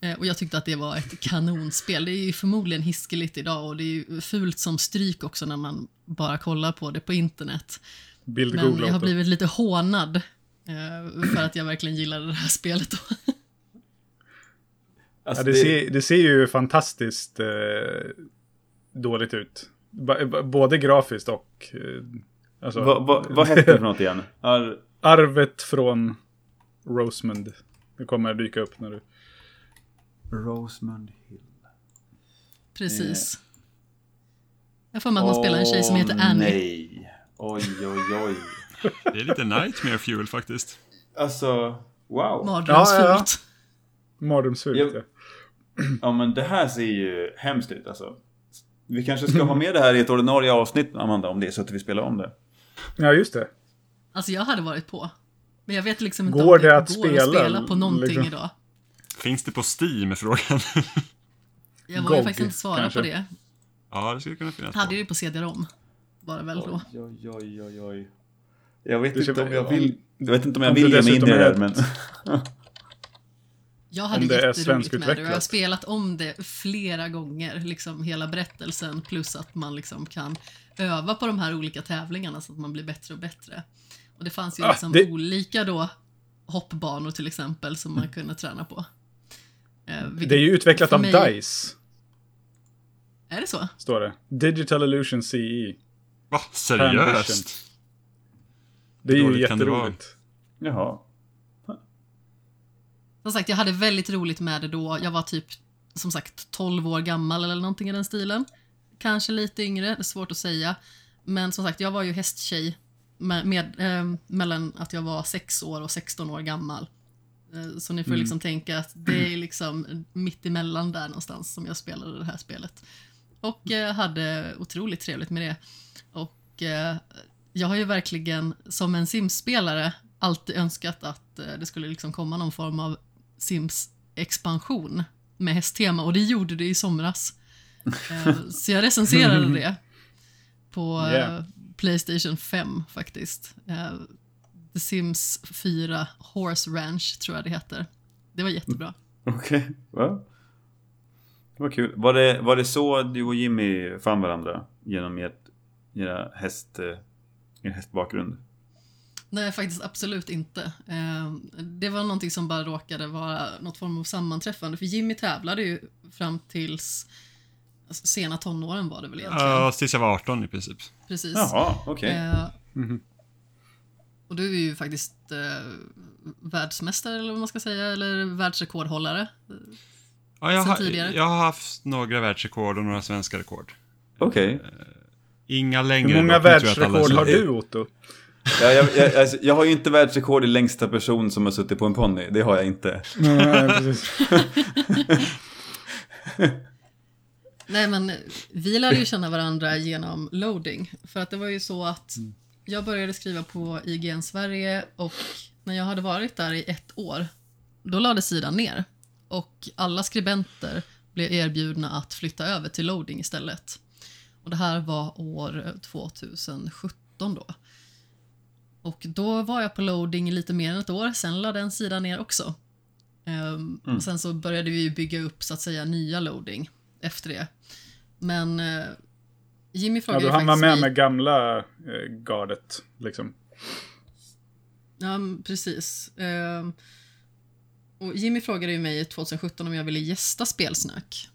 Eh, Och jag tyckte att det var ett kanonspel. Det är ju förmodligen hiskeligt idag och det är ju fult som stryk också när man bara kollar på det på internet. Men Bildgoogla jag har blivit lite hånad eh, för att jag verkligen gillade det här spelet. Alltså, Ja, det, ser, det ser ju fantastiskt eh, dåligt ut. ba- både grafiskt och... eh, Alltså, Vad vad- vad hette det för något igen? Ar Arvet från Rosemund. Det kommer dyka upp när du... Rosemund Hill. Precis. Jag får mig att man spelar en tjej som heter Annie. nej. Oj, oj, oj. Det är lite nightmare fuel faktiskt. Alltså, wow. Mardrömsfullt. Ja, ja, Mardrömsfullt, Jag- ja. Ja, men det här ser ju hemskt ut alltså. Vi kanske ska ha med det här i ett ordinarie avsnitt, Amanda, om det är så att vi spelar om det. Ja, just det. Alltså jag hade varit på. Men jag vet liksom inte Går om det, det att går spela, att spela på någonting liksom? idag. Finns det på Steam, frågan. Jag vågar faktiskt inte svara kanske. på det. ja, det skulle kunna finnas. Hade på. ju på CD-ROM. Var det väl då. Oj, oj, oj, oj. Jag vet inte om jag vill... Jag vet inte om jag om vill ge mig in i det är där, men... Jag hade jätteroligt med det och jag har spelat om det flera gånger, liksom hela berättelsen plus att man liksom kan öva på de här olika tävlingarna så att man blir bättre och bättre. Och det fanns ju Ah, liksom det- olika då hoppbanor till exempel som man kunde träna på. Eh, Det är ju utvecklat av mig- DICE, Är det så? står det. Digital Illusion CE. Va? Seriöst? Det är ju det jätteroligt. Jaha. Som sagt, jag hade väldigt roligt med det då. Jag var typ, som sagt, 12 år gammal eller någonting i den stilen. Kanske lite yngre, det är svårt att säga. Men som sagt, jag var ju hästtjej med, med, eh, mellan att jag var 6 år och 16 år gammal. Eh, så ni får liksom tänka att det är liksom mitt emellan där någonstans som jag spelade det här spelet. Och eh, hade otroligt trevligt med det. Och eh, jag har ju verkligen som en Sims-spelare alltid önskat att det skulle liksom komma någon form av Sims-expansion med hästtema och det gjorde det i somras. Så jag recenserade det på Yeah. Playstation 5 faktiskt. The Sims 4 Horse Ranch tror jag det heter. Det var jättebra. Okej, va? Det var kul. Var det, var det så du och Jimmy fann varandra? Genom ert, era häst, eh, er hästbakgrund? Nej, faktiskt absolut inte. Eh, Det var någonting som bara råkade vara något form av sammanträffande. För Jimmy tävlade ju fram tills alltså, sena tonåren var det väl egentligen. Ja, tills jag var 18 i princip. Precis. Jaha, okej. Eh, Mhm. Och du är ju faktiskt eh, världsmästare eller vad man ska säga, eller världsrekordhållare. Ja, jag, har, jag har haft några världsrekord och några svenska rekord. Okej. Inga längre. Hur många dock, jag världsrekord har du, Otto? Ja, jag, jag, alltså, jag har ju inte världsrekord i längsta person som har suttit på en ponny. Det har jag inte. Nej, precis. Nej men vi lärde ju känna varandra genom loading. För att det var ju så att jag började skriva på IGN Sverige och när jag hade varit där i ett år, då lades sidan ner. Och alla skribenter blev erbjudna att flytta över till loading istället. Och det här var år 2017 då. Och då var jag på loading i lite mer än ett år, sen lade den sidan ner också. Ehm, Och sen så började vi bygga upp så att säga nya loading efter det. Men eh, Jimmy Ja, frågade ju han var med mig- med gamla eh, gardet, liksom. Ja, precis. Ehm, och Jimmy frågade ju mig 2017 om jag ville gästa Spelsnack.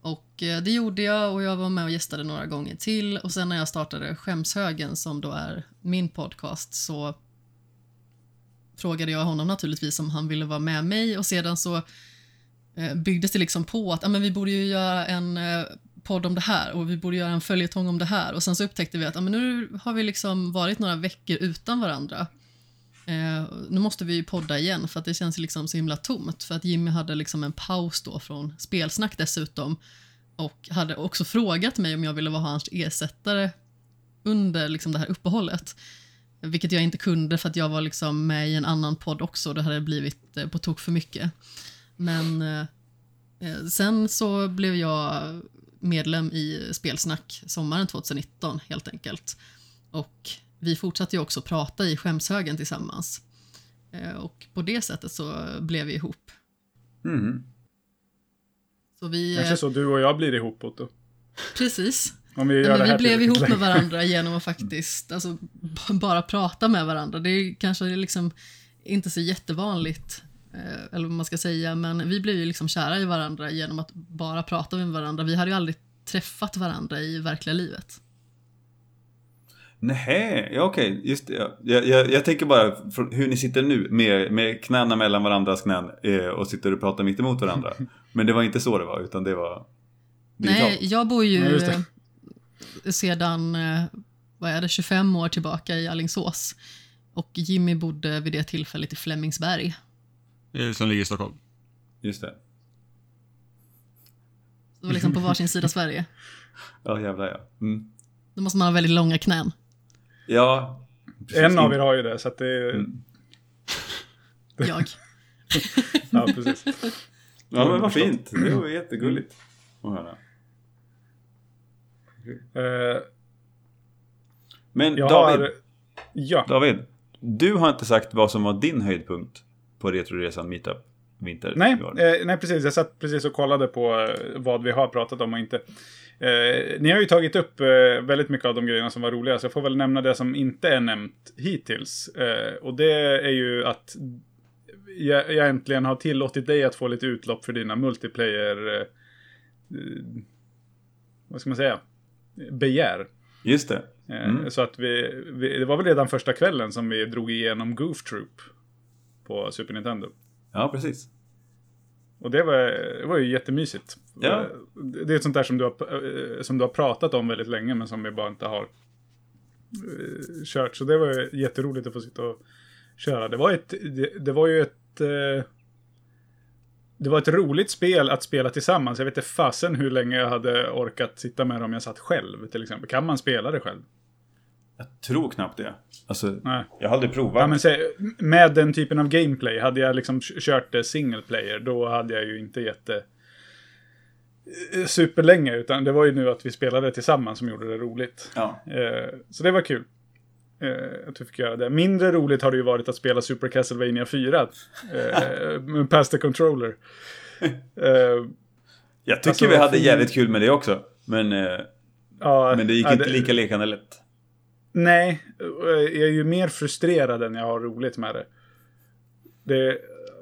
Och eh, det gjorde jag och jag var med och gästade några gånger till. Och sen när jag startade Skämshögen som då är min podcast så frågade jag honom naturligtvis om han ville vara med mig och sedan så eh, byggdes det liksom på att ah, men vi borde ju göra en eh, podd om det här och vi borde göra en följetong om det här och sen så upptäckte vi att men nu har vi liksom varit några veckor utan varandra. Eh, nu måste vi ju podda igen för att det känns liksom så himla tomt för att Jimmy hade liksom en paus då från spelsnack dessutom och hade också frågat mig om jag ville vara hans ersättare under liksom det här uppehållet. Vilket jag inte kunde för att jag var liksom med i en annan podd också och det hade blivit eh, på tok för mycket. Men eh, eh sen så blev jag medlem i Spelsnack sommaren 2019 helt enkelt. Och vi fortsatte ju också prata i skämshögen tillsammans. Eh, och på det sättet så blev vi ihop. Mhm. Så vi... Kanske eh, så du och jag blir ihop, Otto. Precis. Om vi gör Ja, det vi här blev ihop med varandra genom att faktiskt alltså, bara prata med varandra. Det är kanske liksom inte så jättevanligt, eller vad man ska säga, men vi blev ju liksom kära i varandra genom att bara prata med varandra. Vi hade ju aldrig träffat varandra i verkliga livet. Nej, ja, okej, just det. Ja. Jag, jag, jag tänker bara hur ni sitter nu med, med knäna mellan varandras knän eh, och sitter och pratar mitt emot varandra. Men det var inte så det var, utan det var digitalt. Nej, jag bor ju Ja, eh, sedan eh, vad är det, 25 år tillbaka i Alingsås. Och Jimmy bodde vid det tillfället i Flemingsberg. Eh, Som ligger i Stockholm. Just det. Det var liksom på varsin sida Sverige. Ja, jävlar ja. Mm. Då måste man ha väldigt långa knän. Ja. precis. En av er har ju det, så att det är... Mm. Jag. Ja, precis. Ja, men vad fint. Det var jättegulligt att höra. Eh, Men David, har... Ja. David, du har inte sagt vad som var din höjdpunkt på Retroresan Meetup vinter. Nej, eh, nej, precis. Jag satt precis och kollade på eh, vad vi har pratat om och inte. Eh, ni har ju tagit upp eh, väldigt mycket av de grejerna som var roliga, så jag får väl nämna det som inte är nämnt hittills. Eh, och det är ju att jag, jag äntligen har tillåtit dig att få lite utlopp för dina multiplayer... Eh, vad ska man säga? Begär. Just det. Mm. Så att vi, vi, det var väl redan första kvällen som vi drog igenom Goof Troop på Super Nintendo. Ja, precis. Och det var, det var ju jättemysigt. Ja. Det är ett sånt där som du, har, eh, som du har pratat om väldigt länge men som vi bara inte har eh, kört. Så det var ju jätteroligt att få sitta och köra. Det var, ett, det, det var ju ett... eh, Det var ett roligt spel att spela tillsammans. Jag vet inte fasen hur länge jag hade orkat sitta med det om jag satt själv till exempel. Kan man spela det själv? Jag tror knappt det. Alltså, Nej. jag aldrig provat. Ja, men se, med den typen av gameplay, hade jag liksom kört det single player, då hade jag ju inte gett det eh, superlänge, utan det var ju nu att vi spelade tillsammans som gjorde det roligt. Ja. Eh, så det var kul. Eh, att vi fick göra det. Mindre roligt har det ju varit att spela Super Castlevania 4. Eh, med Pass the Controller. Eh, Jag tycker Alltså, vi hade jävligt kul med det också. Men, eh, ja, men det gick ja, inte lika lekande lätt. Nej, jag är ju mer frustrerad än jag har roligt med det. det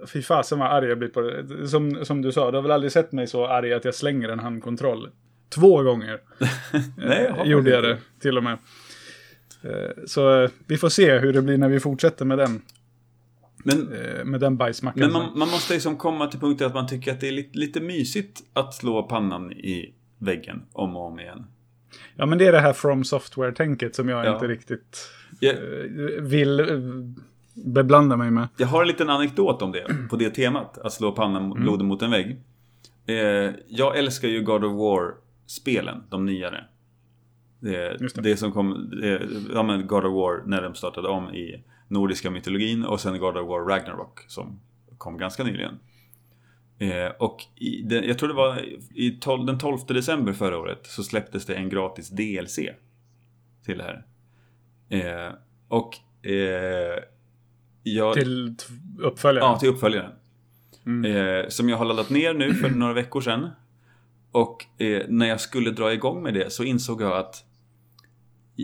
fy fasen vad arg jag blir på det. Som, som du sa, du har väl aldrig sett mig så arg att jag slänger en handkontroll. Två gånger Nej, jag eh, gjorde jag det, till och med. Eh, Så eh, vi får se hur det blir när vi fortsätter med den, Men, eh, med den bajsmackan. men man, man måste liksom komma till punkten att man tycker att det är lite, lite mysigt att slå pannan i väggen om och om igen. Ja, men det är det här From Software-tänket som jag Ja. inte riktigt Jag, eh, vill eh, beblanda mig med. jag har en liten anekdot om det, på det temat. Att slå pannan mot bloden mot en vägg. Eh, jag älskar ju God of War-spelen, de nyare. Det, det. det som kom, det, ja men God of War när de startade om i nordiska mytologin och sen God of War Ragnarok som kom ganska nyligen. Eh, och i, det, jag tror det var tol, den 12 december förra året så släpptes det en gratis DLC till det här. Eh, och eh, jag, Till uppföljaren. Ja, till uppföljaren. Eh, som jag har laddat ner nu för några veckor sedan. Och eh, när jag skulle dra igång med det så insåg jag att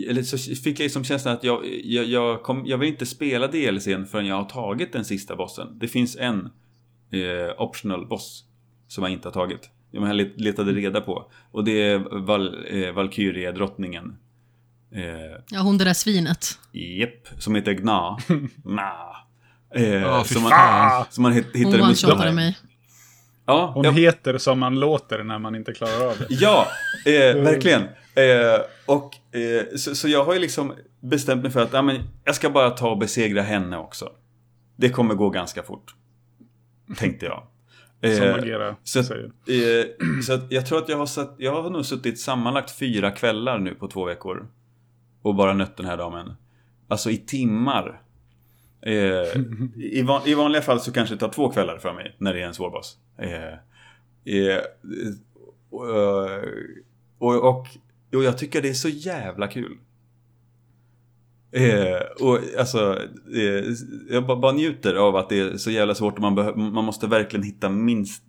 eller så fick jag liksom känslan att jag, jag, jag, kom, jag vill inte spela DLCn förrän jag har tagit den sista bossen. Det finns en eh, optional boss som jag inte har tagit. Jag let- letade reda på. Och det är Val, eh, Valkyrie-drottningen. Eh, Ja, hon det där svinet. Jepp, som heter Gna. Gna. Eh, fy som, man, fan. som man hit, Hon hittade one-shotade mig. Ja, Hon ja, heter som man låter när man inte klarar av det. ja eh, verkligen. Eh, och, eh, så, så jag har ju liksom bestämt mig för att ja, men jag ska bara ta och besegra henne också. Det kommer gå ganska fort. Tänkte jag. Som Eh, Agera så, att, säger. eh, så att jag tror att jag har, satt, jag har nog suttit sammanlagt fyra kvällar nu på två veckor. Och bara nött den här damen. Alltså i timmar. Eh, i, van, I vanliga fall så kanske det tar två kvällar för mig när det är en svår boss. Eh, eh, och, och, och, och jag tycker det är så jävla kul. Eh, och alltså, eh, jag bara, bara njuter av att det är så jävla svårt och man, man måste verkligen hitta minst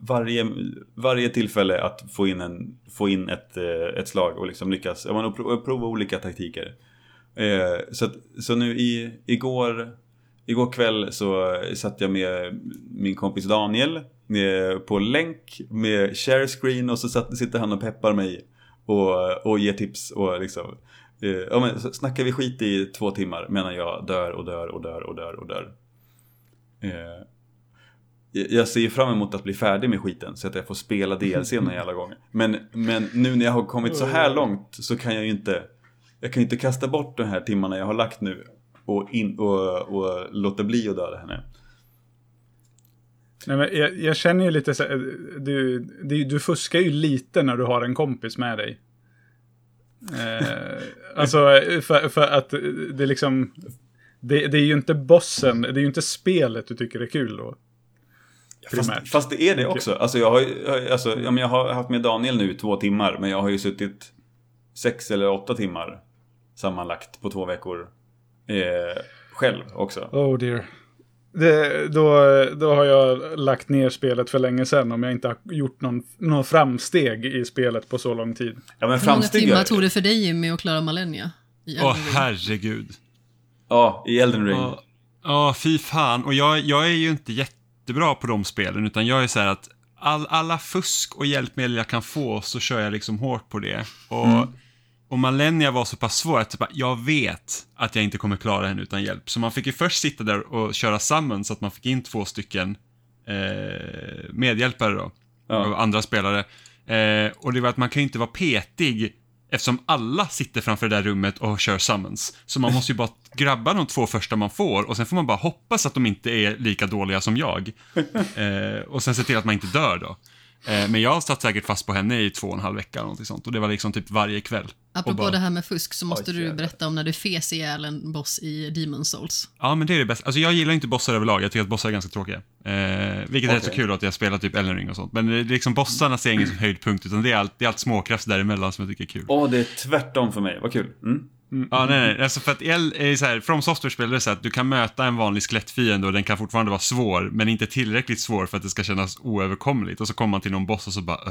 varje, varje tillfälle att få in, en, få in ett, eh, ett slag och liksom lyckas. Man prov, prova olika taktiker. Eh, så, att, så nu i, igår, igår kväll så satt jag med min kompis Daniel eh, på länk med share screen och så satt, sitter han och peppar mig och, och ger tips och liksom Eh, ja men snackar vi skit i två timmar medan jag dör och dör och dör och dör och dör. Eh, jag ser fram emot att bli färdig med skiten så att jag får spela DLC någon jävla gång. Men, men nu när jag har kommit så här långt så kan jag ju inte Jag kan ju inte kasta bort de här timmarna jag har lagt nu och, in, och, och låta bli att döda henne. Nej, men jag, jag känner ju lite så här, du, du, du fuskar ju lite när du har en kompis med dig. Eh, alltså, för, för att det liksom... Det, det är ju inte bossen, det är ju inte spelet du tycker är kul då. Fast, fast det är det också. Alltså jag har, alltså, jag har haft med Daniel nu två timmar, men jag har ju suttit sex eller åtta timmar sammanlagt på två veckor eh, själv också. Oh dear. Det, då, då har jag lagt ner spelet för länge sedan om jag inte har gjort någon, någon framsteg i spelet på så lång tid. Ja, men Hur många timmar tog det för dig Jimmy att klara Malenia? Åh, herregud. Ja, i Elden Ring. Ja, fy fan. Och jag, jag är ju inte jättebra på de spelen, utan jag är så här att all, alla fusk och hjälpmedel jag kan få så kör jag liksom hårt på det. Och, och Malenia var så pass svår att typ, jag vet att jag inte kommer klara henne utan hjälp. Så man fick ju först sitta där och köra summon så att man fick in två stycken eh, medhjälpare då. Ja. andra spelare. Eh, och det var att man kan ju inte vara petig eftersom alla sitter framför det där rummet och kör summons. Så man måste ju bara grabba de två första man får och sen får man bara hoppas att de inte är lika dåliga som jag. Eh, och sen se till att man inte dör då. Eh, men jag satt säkert fast på henne i två och en halv vecka eller någonting sånt. Och det var liksom typ varje kväll. Apropå bara- det här med fusk så måste Oj, du berätta om när du fes ihjäl en boss i Demon Souls. Ja, men det är det bästa. Alltså jag gillar inte bossar överlag. Jag tycker att bossar är ganska tråkiga. Eh, vilket är rätt så kul att jag spelar typ Elden Ring och sånt. Men det är liksom bossarna ser jag ingen som höjdpunkt, utan det är allt, det är allt småkrafts däremellan som jag tycker är kul. Åh, det är tvärtom för mig. Vad kul. Mm. Ja, nej, nej. Alltså för att el är så här, From Software-spel är det så att du kan möta en vanlig skelettfiende och den kan fortfarande vara svår, men inte tillräckligt svår för att det ska kännas oöverkomligt. Och så kommer man till någon boss och så bara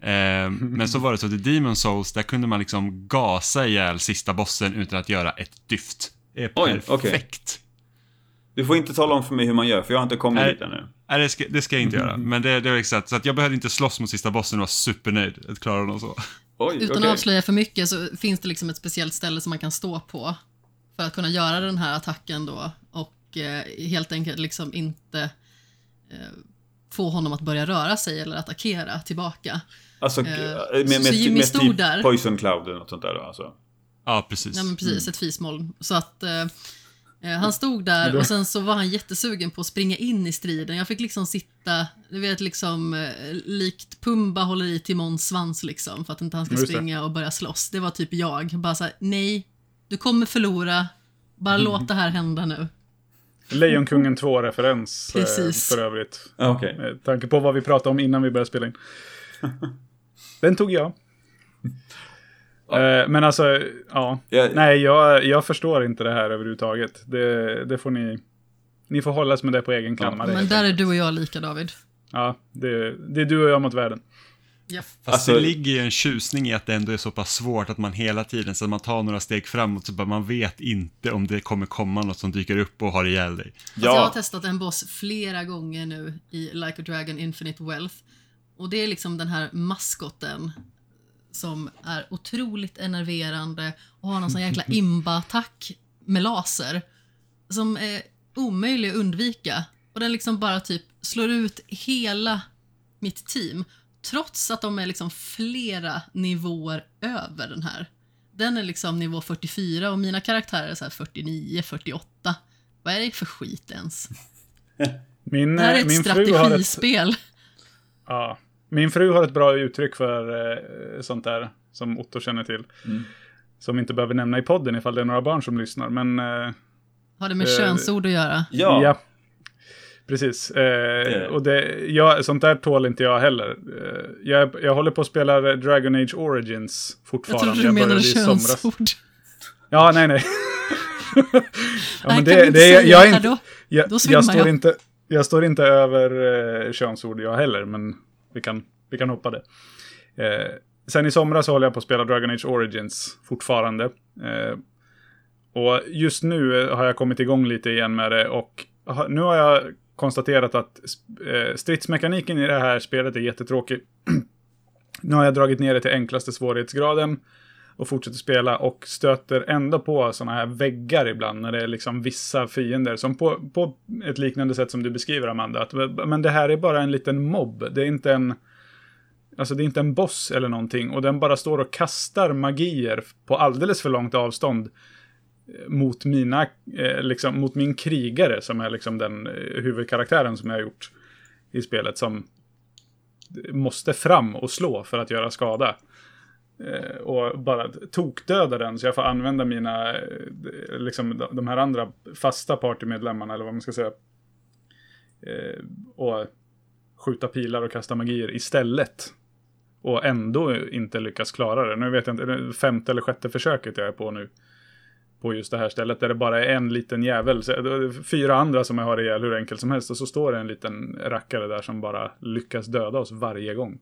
eh, Men så var det så att i Demon Souls, där kunde man liksom gasa ihjäl sista bossen utan att göra ett dyft. Det är Oj, okej. perfekt. Du får inte tala om för mig hur man gör, för jag har inte kommit Nej. dit ännu. Nej, det ska, det ska jag inte göra. Men det, det var exakt, så att jag behövde inte slåss mot sista bossen och var supernöjd att klara honom så. Oj, Utan okej. att avslöja för mycket så finns det liksom ett speciellt ställe som man kan stå på för att kunna göra den här attacken då och eh, helt enkelt liksom inte eh, få honom att börja röra sig eller attackera tillbaka. Alltså, Eh, med, med, så med, Jimmy med stod typ där. Poison Cloud eller något sånt där då, alltså. Ja, precis. Ja men precis, ett fismoln. Så att eh, han stod där och sen så var han jättesugen på att springa in i striden. Jag fick liksom sitta, du vet liksom eh, likt Pumba håller i Timons svans liksom för att inte han ska springa och börja slåss. Det var typ jag. Bara såhär, nej, du kommer förlora. Bara låt det här hända nu. Lejonkungen 2-referens eh, Precis. för övrigt. Ja, Okej. Med tanke på vad vi pratade om innan vi började spela in. Den tog jag. Eh, Men alltså, ja. Jag- Nej, jag, jag förstår inte det här överhuvudtaget. Det, det får ni... Ni får hållas med det på egen kammare. Men där är du och jag lika David. Ja, det, det är du och jag mot världen. Ja. Fast Alltså- det ligger ju en tjusning i att det ändå är så pass svårt att man hela tiden, så att man tar några steg framåt, så bara man vet inte om det kommer komma något som dyker upp och har ihjäl dig. Fast jag har Ja, testat en boss flera gånger nu i Like a Dragon Infinite Wealth. Och det är liksom den här maskoten som är otroligt enerverande och har någon sån jäkla imba-attack med laser som är omöjlig att undvika. Och den liksom bara typ slår ut hela mitt team trots att de är liksom flera nivåer över den här. Den är liksom nivå 44 och mina karaktärer är så här 49, 48. Vad är det för skit ens? Min, Det här är eh, ett har ett, strategispel. ja, min fru har ett bra uttryck för eh, sånt där, som Otto känner till. Mm. Som vi inte behöver nämna i podden ifall det är några barn som lyssnar, men... Eh, Har det med Eh, könsord att göra? ja. Precis. Eh, och det, jag, sånt där tål inte jag heller. Eh, jag, jag håller på att spela Dragon Age Origins Jag fortfarande. trodde du menade könsord. Ja, nej, nej. ja, Nej, men det, inte det, säga jag, är inte, jag, jag, står jag. inte, jag står inte över eh, könsord jag heller, men vi kan, vi kan hoppa det. Eh, sen i somras håller jag på att spela Dragon Age Origins fortfarande. Eh, Och just nu eh, har jag kommit igång lite igen med det och nu har jag konstaterat att eh, stridsmekaniken i det här spelet är jättetråkig. nu har jag dragit ner det till enklaste svårighetsgraden och fortsätter spela och stöter ändå på sådana här väggar ibland när det är liksom vissa fiender som på, på ett liknande sätt som du beskriver Amanda. Att, men det här är bara en liten mobb. Det är inte en Alltså det är inte en boss eller någonting och den bara står och kastar magier på alldeles för långt avstånd eh, mot mina, eh, liksom, mot min krigare som är liksom den eh, huvudkaraktären som jag har gjort i spelet som måste fram och slå för att göra skada. Eh, och bara tokdöda den så jag får använda mina, eh, liksom de- här andra fasta partymedlemmarna eller vad man ska säga. Eh, och skjuta pilar och kasta magier istället. Och ändå inte lyckas klara det. Nu vet jag inte, det är femte eller sjätte försöket jag är på nu. På just det här stället där det bara är en liten jävel. Fyra andra som jag har ihjäl hur enkelt som helst. Och så står det en liten rackare där som bara lyckas döda oss varje gång.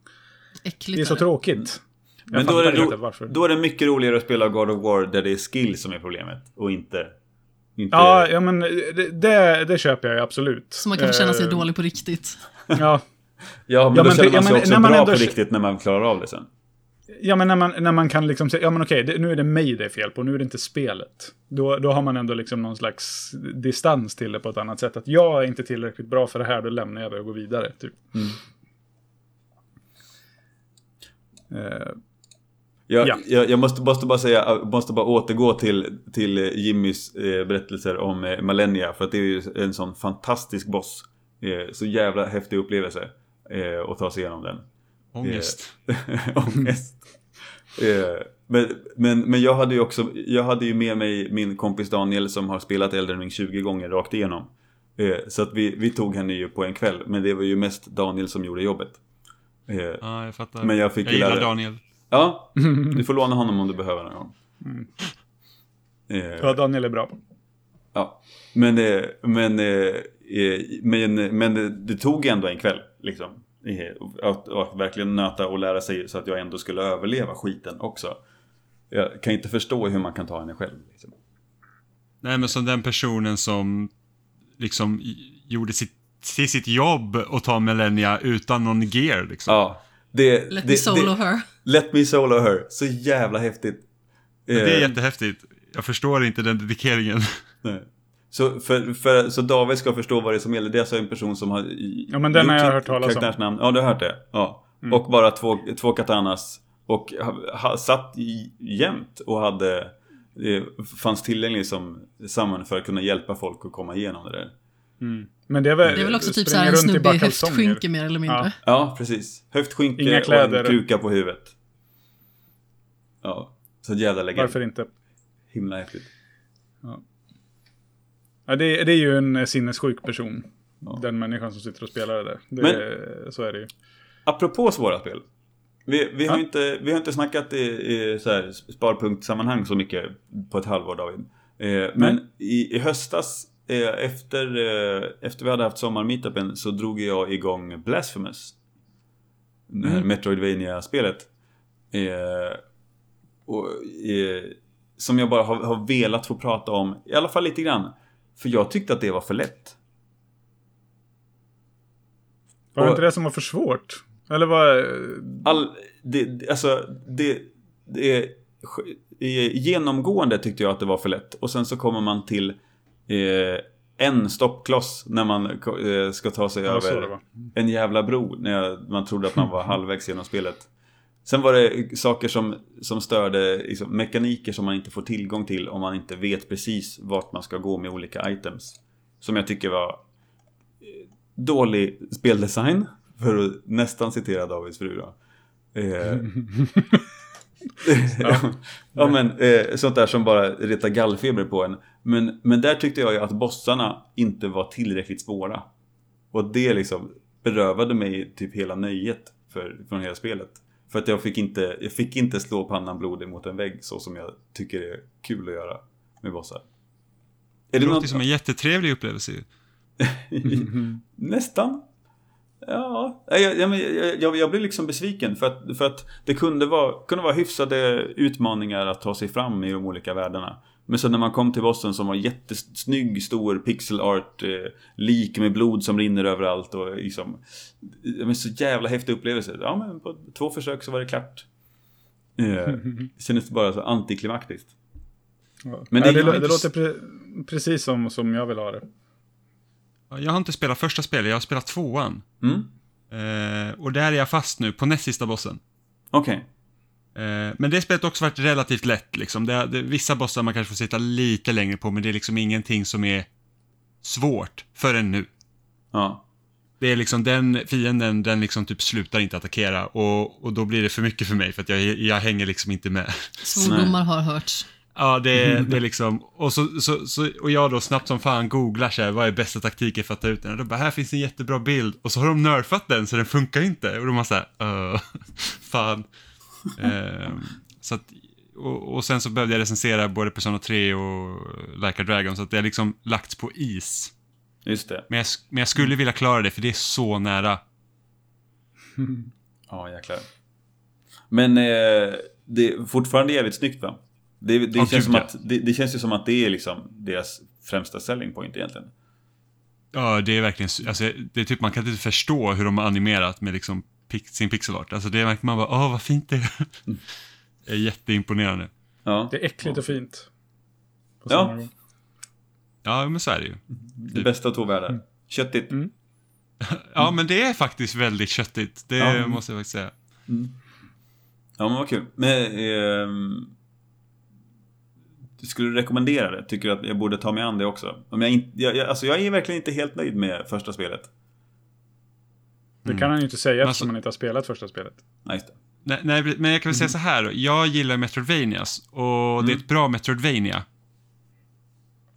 Äckligt Det är så det. tråkigt. Men då är, det då är det mycket roligare att spela God of War där det är skill som är problemet och inte... inte Ja, ja men det, det, det köper jag ju absolut. Så man kan känna sig Eh, dålig på riktigt. Ja, ja, men Ja, då men känner man ja, sig men också man bra ändå- på riktigt när man klarar av det sen. Ja, men när man, när man kan liksom säga, ja men okej, det, nu är det mig det är fel på, nu är det inte spelet. Då, då har man ändå liksom någon slags distans till det på ett annat sätt. Att jag är inte tillräckligt bra för det här, då lämnar jag det och går vidare. Typ. Eh, Jag, Ja. jag, jag måste, måste bara säga, måste bara återgå till, till eh, Jimmys eh, berättelser om eh, Malenia. För att det är ju en sån fantastisk boss. Eh, så jävla häftig upplevelse. Eh, att ta sig igenom den. Ångest. Ångest. Eh, men, men, men jag hade ju också, jag hade ju med mig min kompis Daniel som har spelat Elden Ring 20 gånger rakt igenom. Eh, så att vi, vi tog henne ju på en kväll, men det var ju mest Daniel som gjorde jobbet. Eh, Ja, jag fattar. Men jag fick jag gilla gillar. Daniel. Ja, du får låna honom om du behöver någon gång. Eh, ja, Daniel är bra. Ja, men, eh, men, eh, eh, men, men det, det tog ändå en kväll. Liksom. Eh, Att, att verkligen nöta och lära sig så att jag ändå skulle överleva skiten också. Jag kan inte förstå hur man kan ta henne själv. Liksom. Nej, men som den personen som liksom gjorde sitt, till sitt jobb och ta Millennia utan någon gear liksom. Ja, det, Let det, me solo det, her. Let me solo her. Så jävla häftigt. Men Det är Eh, jättehäftigt. Jag förstår inte den dedikeringen. nej. Så, för, för, så David ska förstå vad det är som gäller. Det är alltså en person som har Ja, men den har jag hört talas om. karaktärsnamn. Ja, du har hört det? Ja. Och bara två, två katanas. Och ha, ha, satt jämt och hade... eh, fanns tillgänglig som samman för att kunna hjälpa folk att komma igenom det där. Men det är väl, Det är väl också typ springer såhär en snubbe i höftskynke mer eller mindre. Ja. Ja, precis. Höftskynke Inga och kläder. en kruka på huvudet. Ja, så jävla legend. Varför inte? Himla häftigt. Ja, det, det är ju en sinnessjuk person. Ja. Den människan som sitter och spelar det där. Det, Men- Så är det ju. Apropå svåra spel. Vi, vi, har, Ja. inte, vi har inte snackat i, i så här sparpunktsammanhang så mycket på ett halvår David. Eh, men i, i höstas, efter, eh, efter vi hade haft sommarmeetupen så drog jag igång Blasphemous. Det här Mm. Metroidvania-spelet. Eh, och, eh, som jag bara har, har velat få prata om, i alla fall lite grann. För jag tyckte att det var för lätt. Var det inte det som var för svårt? Eller vad... All, det, alltså, det, det eh, genomgående tyckte jag att det var för lätt. Och sen så kommer man till eh, en stoppkloss när man eh, ska ta sig Ja, över en jävla bro. När man trodde att man var halvvägs genom spelet. Sen var det saker som, som störde, liksom, mekaniker som man inte får tillgång till om man inte vet precis vart man ska gå med olika items. Som jag tycker var eh, dålig speldesign. För att nästan citera Davids fru då. Eh, ja. men eh, sånt där som bara retar gallfeber på en. Men, men där tyckte jag ju att bossarna inte var tillräckligt svåra. Och det liksom berövade mig typ hela nöjet för, från hela spelet. För att jag fick inte, jag fick inte slå pannan blodig mot en vägg så som jag tycker är kul att göra med bossar. Är Det det låter något? som en jättetrevlig upplevelse ju. Nästan. Ja, jag, jag, jag, jag, blir liksom besviken för att, för att det kunde vara, kunde vara hyfsade utmaningar att ta sig fram i de olika världarna. Men sen när man kom till bossen som var jättesnygg, stor pixel art, eh, lik med blod som rinner överallt och liksom... Men så jävla häftig upplevelse. Ja men på två försök så var det klart. Eh, det kändes bara så antiklimaktiskt. Men Men det, det- det, det låter pre precis som, som jag vill ha det. Ja, Jag har inte spelat första spelet, jag har spelat tvåan. Mm? Eh, och där är jag fast nu, på näst sista bossen. Okej. Eh, men det spelet har också varit relativt lätt liksom. Det, det, vissa bossar man kanske får sitta lite längre på, men det är liksom ingenting som är svårt förrän nu. Ja. Det är liksom den fienden, den liksom typ slutar inte attackera och, och då blir det för mycket för mig för att jag, jag hänger liksom inte med. Svordomar har hörts. Ja, det, det är liksom, och, så, så, så, och jag då snabbt som fan googlar så här, vad är bästa taktiken för att ta ut den? Och då bara, här finns en jättebra bild. Och så har de nerfat den så den funkar inte. Och då man såhär, uh, fan. Ehm, så att, och, och sen så behövde jag recensera både Persona 3 och Like a Dragon, så att det har liksom lagts på is. Just det. Men jag, men jag skulle vilja klara det, för det är så nära. Ja, jäklar. Men eh, det är fortfarande jävligt snyggt va? Det, det, Ja, känns ja. att, det, det känns ju som att det är liksom deras främsta selling point egentligen. Ja, det är verkligen, alltså, det är typ, man kan inte förstå hur de har animerat med liksom pix, sin pixelart. Alltså det är verkligen, man bara, åh vad fint det är. det är jätteimponerande. Ja, Det är äckligt och fint. På Ja. gång. Ja, men så är det ju. det bästa av två världar. Köttigt. Mm. Ja, men det är faktiskt väldigt köttigt. Det Ja. måste jag faktiskt säga. Ja, men vad kul. Men, ehm, skulle du rekommendera det? Tycker du att jag borde ta mig an det också? Om jag, in, jag, jag, alltså jag är verkligen inte helt nöjd med första spelet. Det kan han ju inte säga eftersom alltså- han inte har spelat första spelet. Nej, just det. Nej, nej, men jag kan väl säga så här då. Jag gillar Metroidvanias och det är ett bra Metroidvania.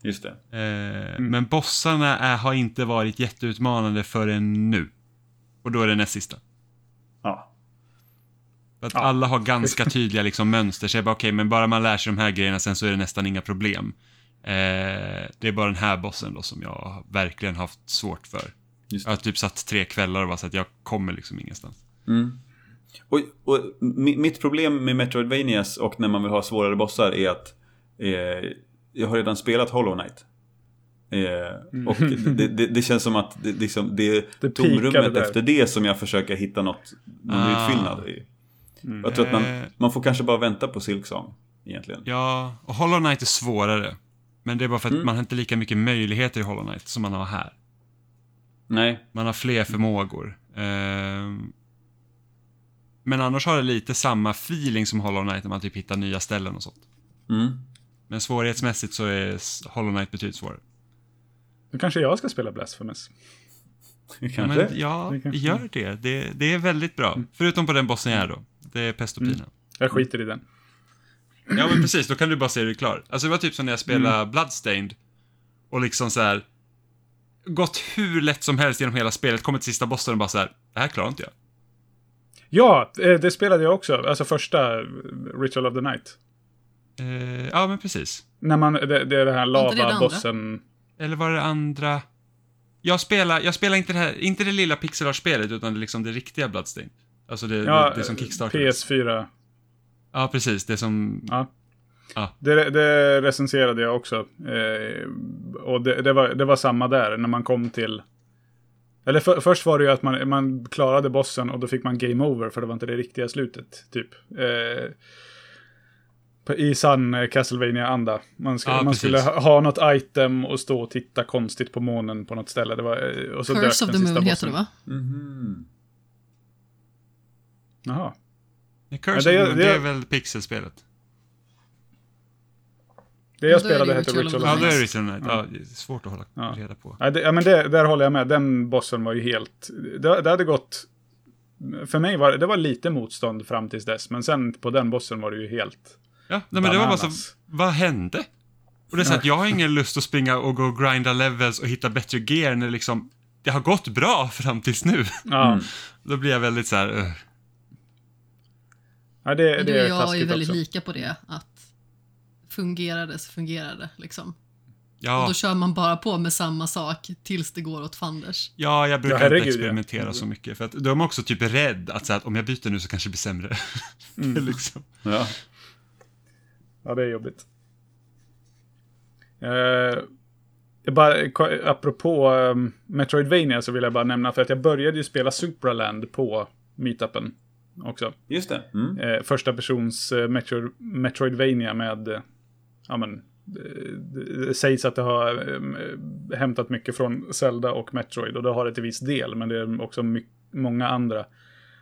Just det. Eh, Men bossarna är, har inte varit jätteutmanande förrän nu. Och då är det näst sista. Ja. Att Ja. alla har ganska tydliga liksom, mönster. Så jag bara, okej, men bara man lär sig de här grejerna sen så är det nästan inga problem. Eh, det är bara den här bossen då som jag verkligen haft svårt för. Just Jag har typ satt tre kvällar och bara så att jag kommer liksom ingenstans. Mm. Och, och mi- mitt problem med Metroidvanias och när man vill ha svårare bossar är att eh, jag har redan spelat Hollow Knight. Eh, och det, det, det känns som att det, liksom, det är Det tomrummet efter det som jag försöker hitta något, någon Ah. utfyllnad i. Jag tror att man, man får kanske bara vänta på Silksong egentligen. Ja, och Hollow Knight är svårare. Men det är bara för att Mm. man har inte lika mycket möjligheter i Hollow Knight som man har här. Nej. Man har fler förmågor. Ehm, men annars har det lite samma feeling som Hollow Knight när man typ hittar nya ställen och sånt. Mm. Men svårighetsmässigt så är Hollow Knight betydligt svårare. Nu kanske jag ska spela Blasphemous. Kanske. Men ja, Det kanske- gör det. det. Det är väldigt bra. Förutom på den bossen jag är då. Det är pest och pina. Jag skiter i den. Ja men precis, då kan du bara se hur du är klar. Alltså det var typ som när jag spelade Mm. Bloodstained. Och liksom så här Gått hur lätt som helst genom hela spelet, kommit till sista bossen och bara så här, det här klarar inte jag. Ja, eh, det spelade jag också. Alltså första eh, Ritual of the Night. Eh, ja men precis. När man, det, det är det här det det lava-bossen. Eller var det andra? Jag spelar, jag spelar inte det här, inte det lilla pixelart-spelet utan det, liksom det riktiga Bloodstained. Alltså det, Ja, det, det som kickstartades. PS4. Ja precis, det som... Ja. Ja. Det, det recenserade jag också. Eh, och det, det, var, det var samma där, när man kom till... Eller för, först var det ju att man, man klarade bossen och då fick man game over, för det var inte det riktiga slutet, typ. Eh, I sann eh, Castlevania-anda. Man, skulle, Ja, man skulle ha, ha något item och stå och titta konstigt på månen på något ställe. Det var, eh, och så dök Curse of den the sista Moon heter bossen. det va? Mhm. Jaha. Curse Ja, det- det- det är väl pixelspelet? Det jag Ja, det spelade hette Ritual of of Ja, då är Night. det Ritual Night. Ja, det är svårt att hålla Ja. reda på. Ja, det, ja men det, där håller jag med. Den bossen var ju helt... Det, det hade gått... För mig var det var lite motstånd fram tills dess, men sen på den bossen var det ju helt... Ja, nej, men det var bara så, vad hände? Och det är så att jag har ingen lust att springa och gå och grinda levels och hitta bättre gear när liksom, det har gått bra fram tills nu. Ja, Mm. Då blir jag väldigt så här, uh. Ja det, Men det du och är jag är ju väldigt också. lika på det. Att fungerade så fungerade liksom. Och ja, då kör man bara på med samma sak tills det går åt fanders. ja, jag brukar Ja, herregud, inte ja. experimentera så mycket. För att de är också typ rädd att, så här, att om jag byter nu så kanske det blir sämre. det är liksom. Ja. Ja, det är jobbigt. Eh, jag bara, apropå um, Metroidvania så vill jag bara nämna för att jag började ju spela Supraland på meetupen också. Just det. Mm. Eh, första persons eh, Metro, Metroidvania med, eh, ja men, eh, det sägs att det har eh, hämtat mycket från Zelda och Metroid och det har det till viss del, men det är också många andra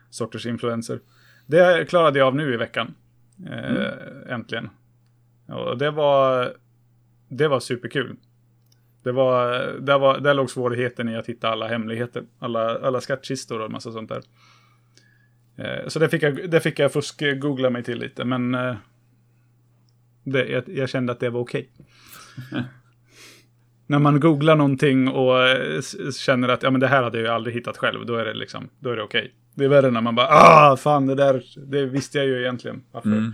sorters influenser. Det klarade jag av nu i veckan. Eh, Äntligen. Och det var, det var superkul. Det var, där, var, där låg svårigheten i att hitta alla hemligheter, alla, alla skattkistor och en massa sånt där. Eh, Så det fick jag, det fick jag fusk-googla mig till lite, men eh, det, jag, jag kände att det var okej. När man googlar någonting och eh, känner att ja, men det här hade jag ju aldrig hittat själv, då är det liksom, då är det okej. Det är värre när man bara, ah, fan, det där, det visste jag ju egentligen. Varför? Mm.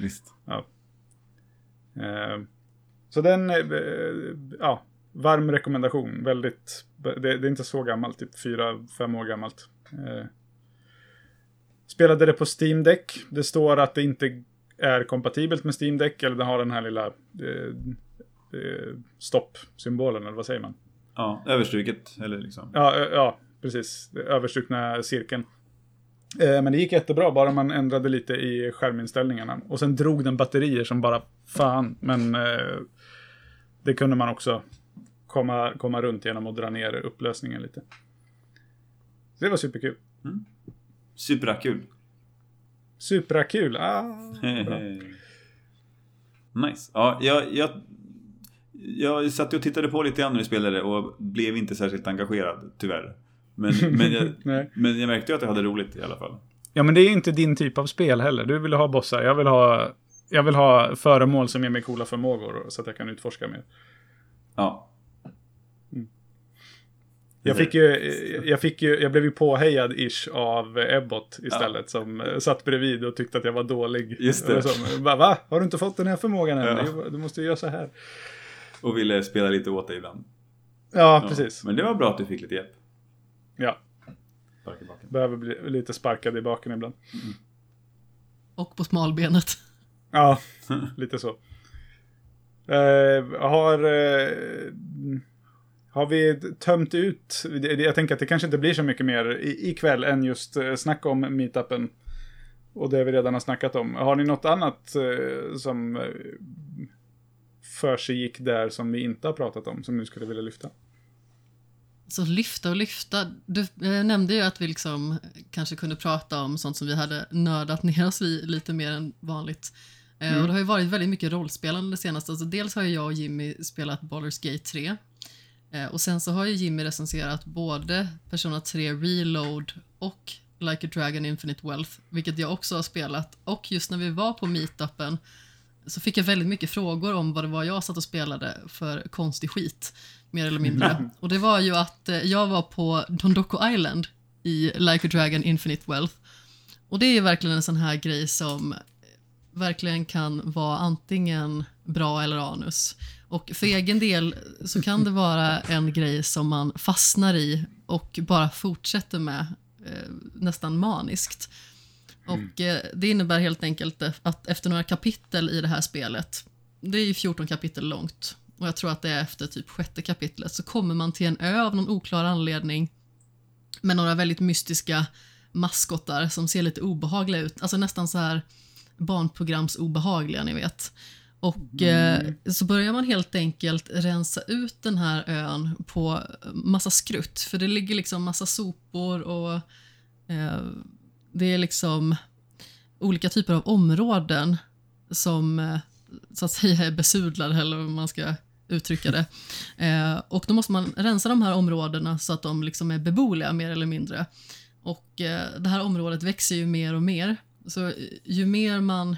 Visst. Ja. Eh, Så den, eh, ja, varm rekommendation. Väldigt, det, det är inte så gammalt, typ fyra, fem år gammalt. Spelade det på Steam Deck. Det står att det inte är kompatibelt med Steam Deck, eller den har den här lilla eh, eh, stopp-symbolen, eller vad säger man? Ja, överstruket. Eller liksom. Ja, ja precis. Det Överstrukna cirkeln. Eh, Men det gick jättebra, bara man ändrade lite i skärminställningarna. Och sen drog den batterier som bara fan. Men eh, det kunde man också komma, komma runt genom att dra ner upplösningen lite. Så det var superkul. Superkul. Superkul! Ah, nice. Ja, jag, jag, jag satt och tittade på lite grann när vi spelade och blev inte särskilt engagerad, tyvärr. Men, men, jag, men jag märkte ju att jag hade roligt i alla fall. Ja, men det är inte din typ av spel heller. Du vill ha bossar. Jag vill ha, jag vill ha föremål som ger mig coola förmågor så att jag kan utforska mer. Ja. Jag fick ju, jag fick ju, jag blev ju påhejad ish av Ebbot istället som eh, satt bredvid och tyckte att jag var dålig. Just det. Som, bara, Va? Har du inte fått den här förmågan än? Ja. Du- måste ju göra så här. Och ville spela lite åt dig ibland. Ja, Ja. precis. Men det var bra att du fick lite hjälp. Ja, Spark i baken. behöver bli lite sparkad i baken ibland. Och på smalbenet. Ja, lite så. Eh, har, eh, har vi tömt ut, jag tänker att det kanske inte blir så mycket mer i- ikväll än just eh, snacka om meetupen. Och det vi redan har snackat om. Har ni något annat eh, som eh, för sig där som vi inte har pratat om, som ni skulle vilja lyfta? Så lyfta och lyfta. Du nämnde ju att vi liksom kanske kunde prata om sånt som vi hade nördat ner oss i lite mer än vanligt. Eh, Och det har ju varit väldigt mycket rollspelande det senaste. Alltså dels har ju jag och Jimmy spelat Baldur's Gate 3. Eh, och sen så har ju Jimmy recenserat både Persona 3 Reload och Like a Dragon Infinite Wealth, vilket jag också har spelat. Och just när vi var på meetupen så fick jag väldigt mycket frågor om vad det var jag satt och spelade för konstig skit, mer eller mindre. Och det var ju att eh, jag var på Dondoko Island i Like a Dragon Infinite Wealth. Och det är ju verkligen en sån här grej som verkligen kan vara antingen bra eller anus. Och för egen del så kan det vara en grej som man fastnar i och bara fortsätter med eh, nästan maniskt. Och eh, det innebär helt enkelt att efter några kapitel i det här spelet, det är ju 14 kapitel långt, och jag tror att det är efter typ sjätte kapitlet, så kommer man till en ö av någon oklar anledning med några väldigt mystiska maskotar som ser lite obehagliga ut, alltså nästan så här barnprograms obehagliga, ni vet. Och eh, så börjar man helt enkelt rensa ut den här ön på massa skrutt, för det ligger liksom massa sopor och eh, det är liksom olika typer av områden som eh, så att säga är besudlade, eller hur man ska uttrycka det. Eh, och då måste man rensa de här områdena så att de liksom är beboeliga, mer eller mindre. Och eh, det här området växer ju mer och mer. Så eh, ju mer man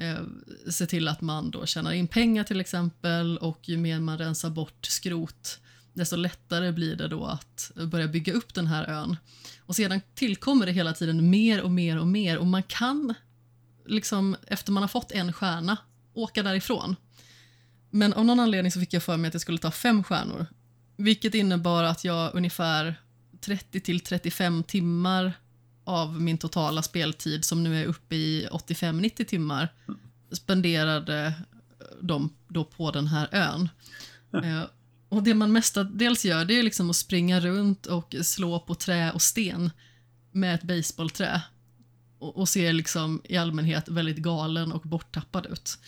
eh, ser till att man då tjänar in pengar till exempel och ju mer man rensar bort skrot, desto lättare blir det då att börja bygga upp den här ön. Och sedan tillkommer det hela tiden mer och mer och mer och man kan, liksom efter man har fått en stjärna, åka därifrån. Men av någon anledning så fick jag för mig att jag skulle ta fem stjärnor. Vilket innebar att jag ungefär 30 till 35 timmar av min totala speltid, som nu är uppe i 85-90 timmar, spenderade dem då på den här ön. Eh, och det man mestadels gör det är liksom att springa runt och slå på trä och sten med ett baseballträ. Och, och ser liksom i allmänhet väldigt galen och borttappad ut.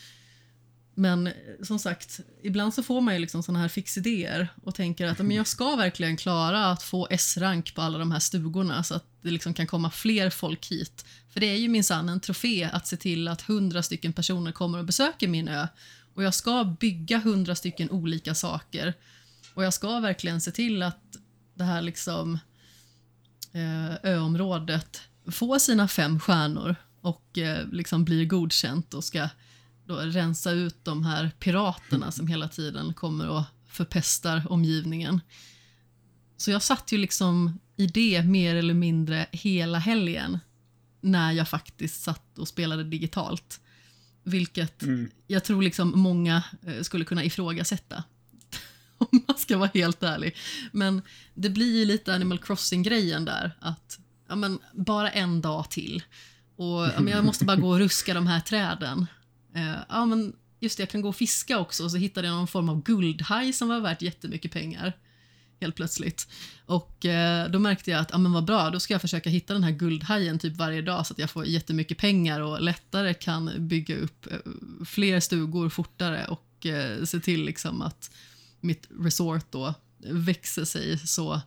Men eh, som sagt, ibland så får man ju liksom såna här fixidéer och tänker att men jag ska verkligen klara att få S-rank på alla de här stugorna så att det liksom kan komma fler folk hit. För det är ju minsann en trofé att se till att hundra stycken personer kommer och besöker min ö. Och jag ska bygga hundra stycken olika saker. Och jag ska verkligen se till att det här liksom eh, öområdet får sina fem stjärnor och eh, liksom blir godkänt och ska då rensa ut de här piraterna som hela tiden kommer och förpestar omgivningen. Så jag satt ju liksom i det mer eller mindre hela helgen när jag faktiskt satt och spelade digitalt. Vilket Mm. jag tror liksom många eh, skulle kunna ifrågasätta. Om man ska vara helt ärlig. Men det blir ju lite Animal Crossing-grejen där. Att ja, men, bara en dag till. Och ja, men jag måste bara gå och ruska de här träden. Eh, ja, men just det, jag kan gå och fiska också. Och så hittade jag någon form av guldhaj som var värt jättemycket pengar. Helt plötsligt. Och eh, då märkte jag att, ja men vad bra, då ska jag försöka hitta den här guldhajen typ varje dag så att jag får jättemycket pengar och lättare kan bygga upp eh, fler stugor fortare och eh, se till liksom att mitt resort då växer sig så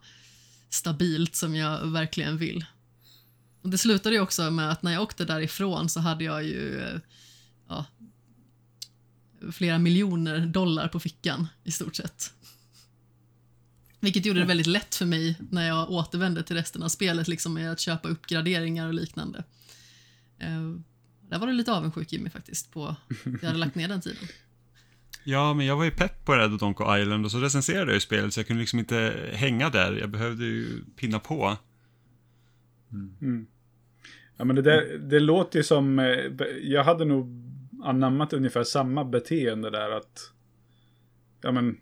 stabilt som jag verkligen vill. Och det slutade ju också med att när jag åkte därifrån så hade jag ju eh, ja, flera miljoner dollar på fickan i stort sett. Vilket gjorde det väldigt lätt för mig när jag återvände till resten av spelet liksom med att köpa uppgraderingar och liknande. Eh, där var du lite avundsjuk Jimmy faktiskt på att jag hade lagt ner den tiden. Ja, men jag var ju pepp på Red Donko Island och så recenserade jag ju spelet så jag kunde liksom inte hänga där. Jag behövde ju pinna på. Ja, men det, där, det låter ju som... eh, Jag hade nog anammat ungefär samma beteende där att... Ja, men...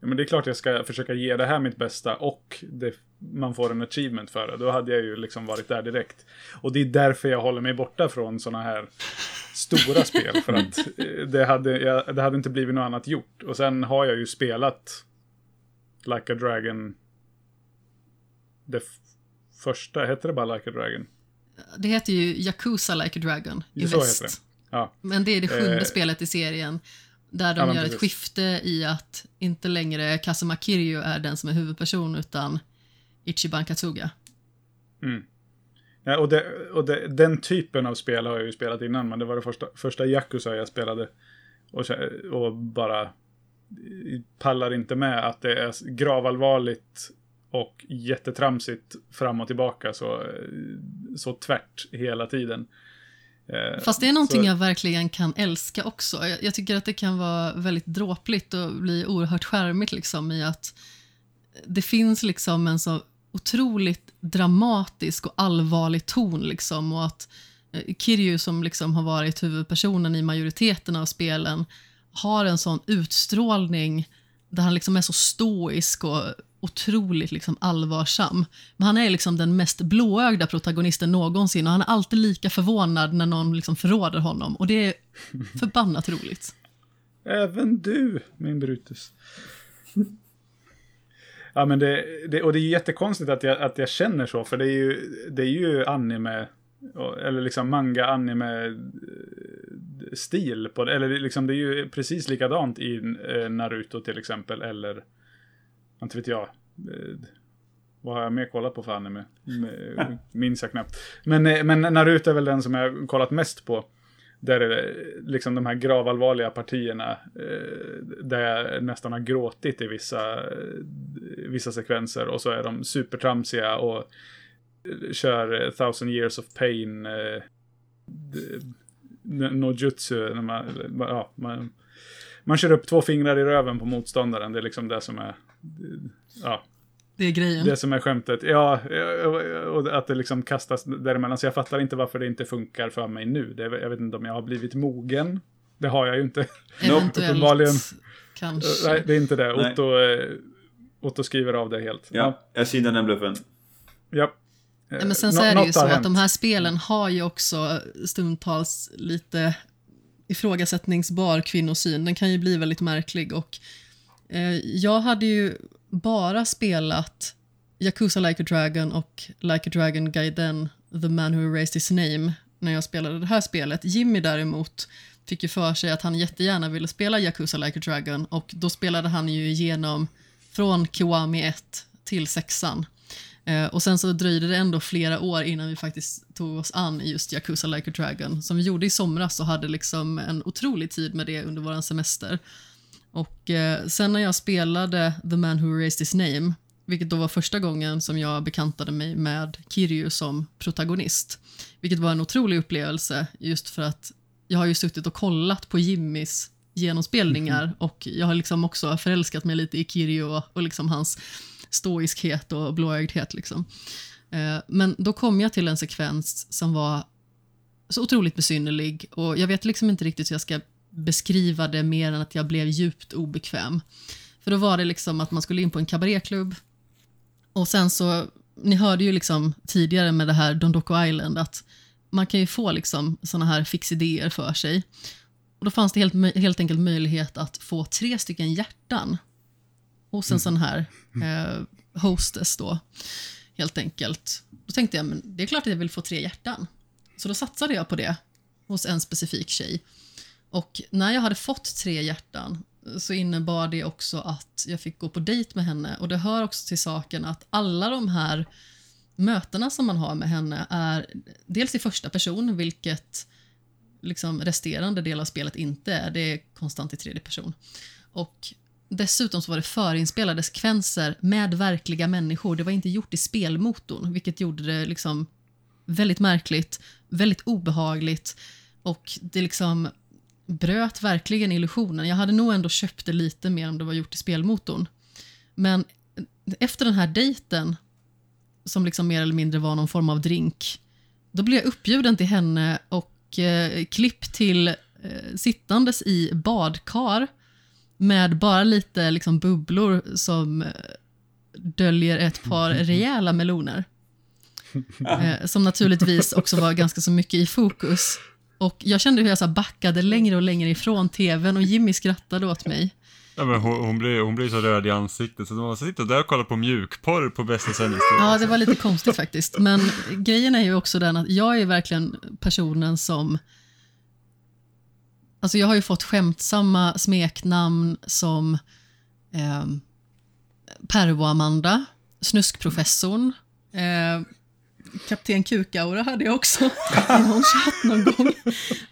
Ja, men det är klart jag ska försöka ge det här mitt bästa och det, man får en achievement för det. Då hade jag ju liksom varit där direkt. Och det är därför jag håller mig borta från sådana här stora spel. För att eh, det hade, jag, det hade inte blivit något annat gjort. Och sen har jag ju spelat Like a Dragon. Det första, hette det bara Like a Dragon? Det heter ju Yakuza Like a Dragon i Så väst. Ja. Men det är det sjunde Eh, spelet i serien. Där de ja, gör ett precis. skifte i att inte längre Kazuma Kiryu är den som är huvudperson utan Ichiban Katsuga. Ja, och det, och det, den typen av spel har jag ju spelat innan, men det var det första, första Yakuza jag spelade. Och, och bara pallar inte med att det är gravallvarligt och jättetramsigt fram och tillbaka så, så tvärt hela tiden. Eh, Fast det är någonting så- jag verkligen kan älska också. Jag, jag tycker att det kan vara väldigt dråpligt och bli oerhört charmigt liksom i att det finns liksom en så otroligt dramatisk och allvarlig ton liksom och att eh, Kiryu som liksom har varit huvudpersonen i majoriteten av spelen har en sån utstrålning där han liksom är så stoisk och otroligt liksom allvarsam. Men han är liksom den mest blåögda protagonisten någonsin och han är alltid lika förvånad när någon liksom förråder honom och det är förbannat roligt. Även du, min Brutus. Ja, men det, det, och det är jättekonstigt att jag, att jag känner så, för det är ju, det är ju anime, eller liksom manga anime eh, stil på det. Eller liksom, det är ju precis likadant i eh, Naruto till exempel, eller inte vet jag. Eh, vad har jag mer kollat på för anime? Mm, eh, minns jag knappt. Men, eh, men Naruto är väl den som jag har kollat mest på. Där är det liksom de här gravallvarliga partierna där jag nästan har gråtit i vissa, vissa sekvenser och så är de supertramsiga och kör thousand years of pain Nojutsu. När man, ja, man, man kör upp två fingrar i röven på motståndaren. Det är liksom det som är ja, Det är grejen. det som är skämtet. Ja, och att det liksom kastas däremellan. Så jag fattar inte varför det inte funkar för mig nu. Det, jag vet inte om jag har blivit mogen. Det har jag ju inte. Eventuellt uppenbarligen. kanske. Nej, det är inte det. Nej. Otto, eh, Otto skriver av det helt. Ja, jag synar den bluffen. ja. Ja, men sen Nå- så är det ju så att de här spelen har ju också stundtals lite ifrågasättningsbar kvinnosyn. Den kan ju bli väldigt märklig och eh, Eh, jag hade ju bara spelat Yakuza Like a Dragon och Like a Dragon Gaiden The Man Who Erased His Name när jag spelade det här spelet. Jimmy däremot fick ju för sig att han jättegärna ville spela Yakuza Like a Dragon och då spelade han ju igenom från Kiwami 1 till 6 eh, och sen så dröjde det ändå flera år innan vi faktiskt tog oss an just Yakuza Like a Dragon som vi gjorde i somras och hade liksom en otrolig tid med det under vår semester. Och eh, sen när jag spelade The Man Who Erased His Name vilket då var första gången som jag bekantade mig med Kiryu som protagonist. Vilket var en otrolig upplevelse just för att jag har ju suttit och kollat på Jimmys genomspelningar mm. och jag har liksom också förälskat mig lite i Kiryu och, och liksom hans stoiskhet och blåögdhet. Liksom. Eh, men då kom jag till en sekvens som var så otroligt besynnerlig och jag vet liksom inte riktigt hur jag ska beskriva det mer än att jag blev djupt obekväm. För då var det liksom att man skulle in på en kabaréklubb och sen så, ni hörde ju liksom tidigare med det här Dondoko Island att man kan ju få liksom såna här fixidéer för sig. Och då fanns det helt, helt enkelt möjlighet att få tre stycken hjärtan hos en mm. sån här eh, hostess då, helt enkelt. Då tänkte jag, men det är klart att jag vill få tre hjärtan. Så då satsade jag på det hos en specifik tjej. Och när jag hade fått tre hjärtan så innebar det också att jag fick gå på dejt med henne och det hör också till saken att alla de här mötena som man har med henne är dels i första person, vilket liksom resterande del av spelet inte är. Det är konstant i tredje person. Och dessutom så var det förinspelade sekvenser med verkliga människor. Det var inte gjort i spelmotorn, vilket gjorde det liksom väldigt märkligt, väldigt obehagligt och det liksom bröt verkligen illusionen. Jag hade nog ändå köpt det lite mer om det var gjort i spelmotorn. Men efter den här dejten, som liksom mer eller mindre var någon form av drink, då blev jag uppbjuden till henne och eh, klipp till eh, sittandes i badkar med bara lite liksom, bubblor som eh, döljer ett par rejäla meloner. Eh, som naturligtvis också var ganska så mycket i fokus. Och jag kände hur jag så backade längre och längre ifrån tvn och Jimmy skrattade åt mig. Ja, men hon, hon, blev, hon blev så röd i ansiktet så man sitter där och kollar på mjukporr på bästa sändningstid. Ja, det var lite konstigt faktiskt. Men grejen är ju också den att jag är verkligen personen som... Alltså jag har ju fått skämtsamma smeknamn som eh, Pervo-Amanda, Snuskprofessorn, eh, Kapten Kukaura hade jag också i någon chatt någon gång.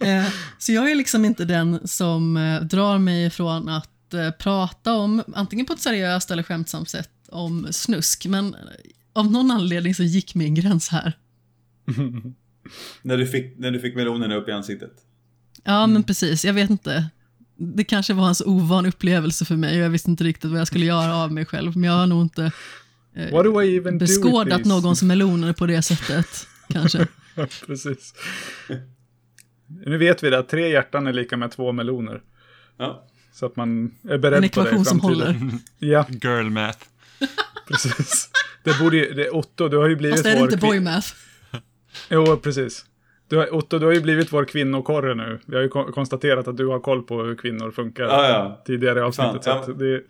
Eh, så jag är liksom inte den som eh, drar mig ifrån att eh, prata om, antingen på ett seriöst eller skämtsamt sätt, om snusk. Men av någon anledning så gick min gräns här. när, du fick, när du fick melonerna upp i ansiktet? Ja, men precis. Jag vet inte. Det kanske var en så ovan upplevelse för mig och jag visste inte riktigt vad jag skulle göra av mig själv. Men jag har nog inte Eh, What do I even beskådat någons meloner på det sättet, kanske. Precis. Nu vet vi det, att tre hjärtan är lika med två meloner. Ja. Så att man är beredd en på det i framtiden. som håller. Ja. Girl math. Precis. Det borde ju, det, Otto, du har ju blivit Fast är det inte boy math? Jo, precis. Du har, Otto, du har ju blivit vår kvinnokorre nu. Vi har ju konstaterat att du har koll på hur kvinnor funkar ah, ja. tidigare i avsnittet. Fan, så det,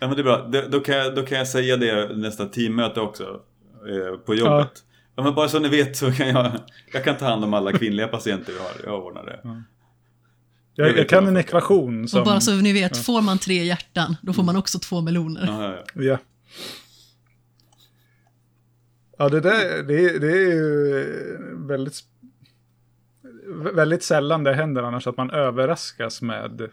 Ja men det är bra. Det, då, kan jag, då kan jag säga det nästa teammöte också. Eh, på jobbet. Ja. ja. men bara så ni vet så kan jag, jag kan ta hand om alla kvinnliga patienter vi har. Jag ordnar det. Ja. Jag, jag, jag kan en ekvation som... Och bara så ni vet, ja. får man tre hjärtan, då får man också två meloner. Ja, ja, ja. ja det, där, det, det är ju väldigt, väldigt sällan det händer annars att man överraskas med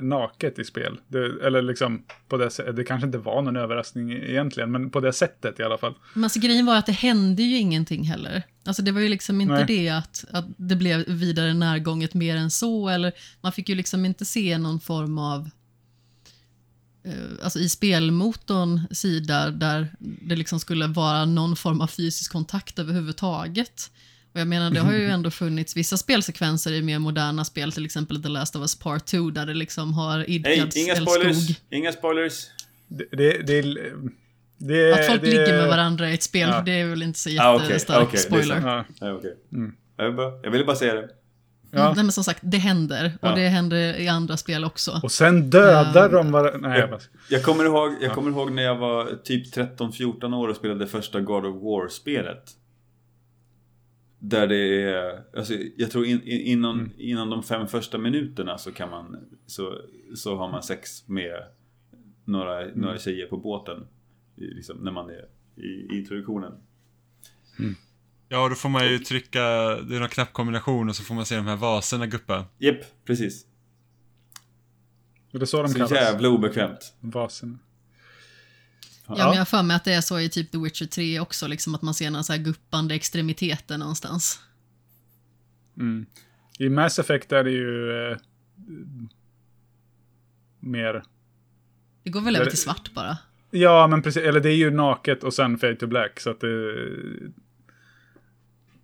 naket i spel. Det, eller liksom, på det, det kanske inte var någon överraskning egentligen, men på det sättet i alla fall. Men alltså grejen var att det hände ju ingenting heller. Alltså det var ju liksom inte Nej. det att, att det blev vidare närgånget mer än så, eller man fick ju liksom inte se någon form av eh, Alltså i spelmotorn sida där det liksom skulle vara någon form av fysisk kontakt överhuvudtaget. Och jag menar, det har ju ändå funnits vissa spelsekvenser i mer moderna spel, till exempel The Last of Us Part 2, där det liksom har idkats hey, inga spoilers! Inga spoilers! Det, det, det, det, att folk det, ligger med varandra i ett spel, ja. det är väl inte så jättestark ah, okay, okay, spoiler. Ja. Ja, okay. mm. jag, bara, jag ville bara säga det. Ja. Nej, men som sagt, det händer. Och Ja. det händer i andra spel också. Och sen dödar Ja. de varandra. Nej, jag. Jag kommer ihåg, jag kommer ihåg när jag var typ 13-14 år och spelade första God of War-spelet. Där det är, alltså jag tror in, in, innan, Mm. innan de fem första minuterna så kan man, så, så har man sex med några, Mm. några tjejer på båten. Liksom, när man är i, introduktionen. Ja, då får man ju trycka, det är någon knappkombination och så får man se de här vaserna guppa. Japp, precis. Det är så de Så kallas. jävla obekvämt. Vasen. Ja, men jag har för mig att det är så i typ The Witcher 3 också, liksom att man ser några så här guppande extremiteter någonstans. Mm. I Mass Effect är det ju eh, mer... Det går väl över Det- till svart bara. Ja, men precis. Eller det är ju naket och sen fade to black. Så att det...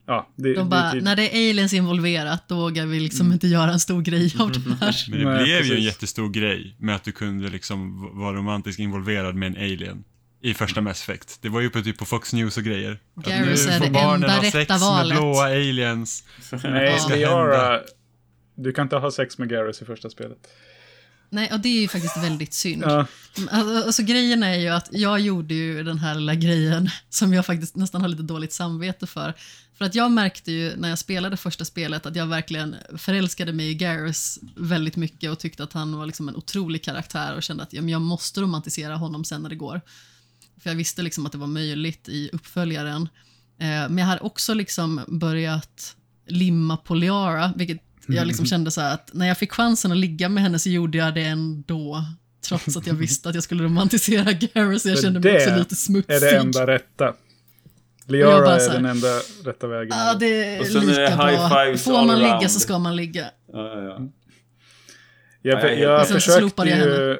Ja, det, De det bara, är typ... när det är aliens involverat, då vågar vi liksom inte göra en stor grej av det här. Men det blev ju en jättestor grej med att du kunde liksom vara romantiskt involverad med en alien. I första Mass Effect. Det var ju på, typ på Fox News och grejer. Att Garrus nu är får det barnen ha sex med valet. blåa aliens. Nej, ska Liara... Du kan inte ha sex med Garrus i första spelet. Nej, och det är ju faktiskt väldigt synd. Ja, Alltså, alltså grejen är ju att jag gjorde ju den här lilla grejen som jag faktiskt nästan har lite dåligt samvete för. För att jag märkte ju när jag spelade första spelet att jag verkligen förälskade mig i Garrus väldigt mycket och tyckte att han var liksom en otrolig karaktär och kände att ja, men jag måste romantisera honom sen när det går. För jag visste liksom att det var möjligt i uppföljaren. Eh, men jag hade också liksom börjat limma på Liara, vilket jag liksom kände så här att när jag fick chansen att ligga med henne så gjorde jag det ändå. Trots att jag visste att jag skulle romantisera Garrus så jag kände mig det också lite smutsig. är det enda rätta. Liara är den enda rätta vägen. Ja, det är Och sen är lika det high bra. fives Får man ligga around. så ska man ligga. Ja, ja, ja. Jag, Ja, jag- jag, försökte ju,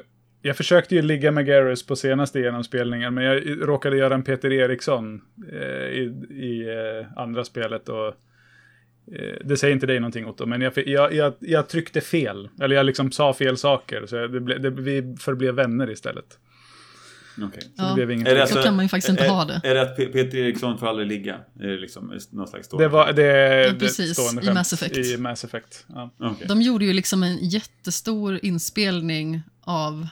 jag försökte ju ligga med Garrus på senaste genomspelningen, men jag råkade göra en Peter Eriksson eh, i, i eh, andra spelet. Och, eh, det säger inte dig någonting Otto, men jag, jag, jag, jag tryckte fel. Eller jag liksom sa fel saker, så det ble, det, vi förblev vänner istället. Okej. Så Ja. det. Är det Så kan man ju faktiskt inte är, ha det. Är det att Pe- Peter Eriksson får aldrig ligga? Är det liksom någon slags story? Det var det, Ja, det precis, stående i Mass Effect. I Mass Effect. Ja. Okej. De gjorde ju liksom en jättestor inspelning av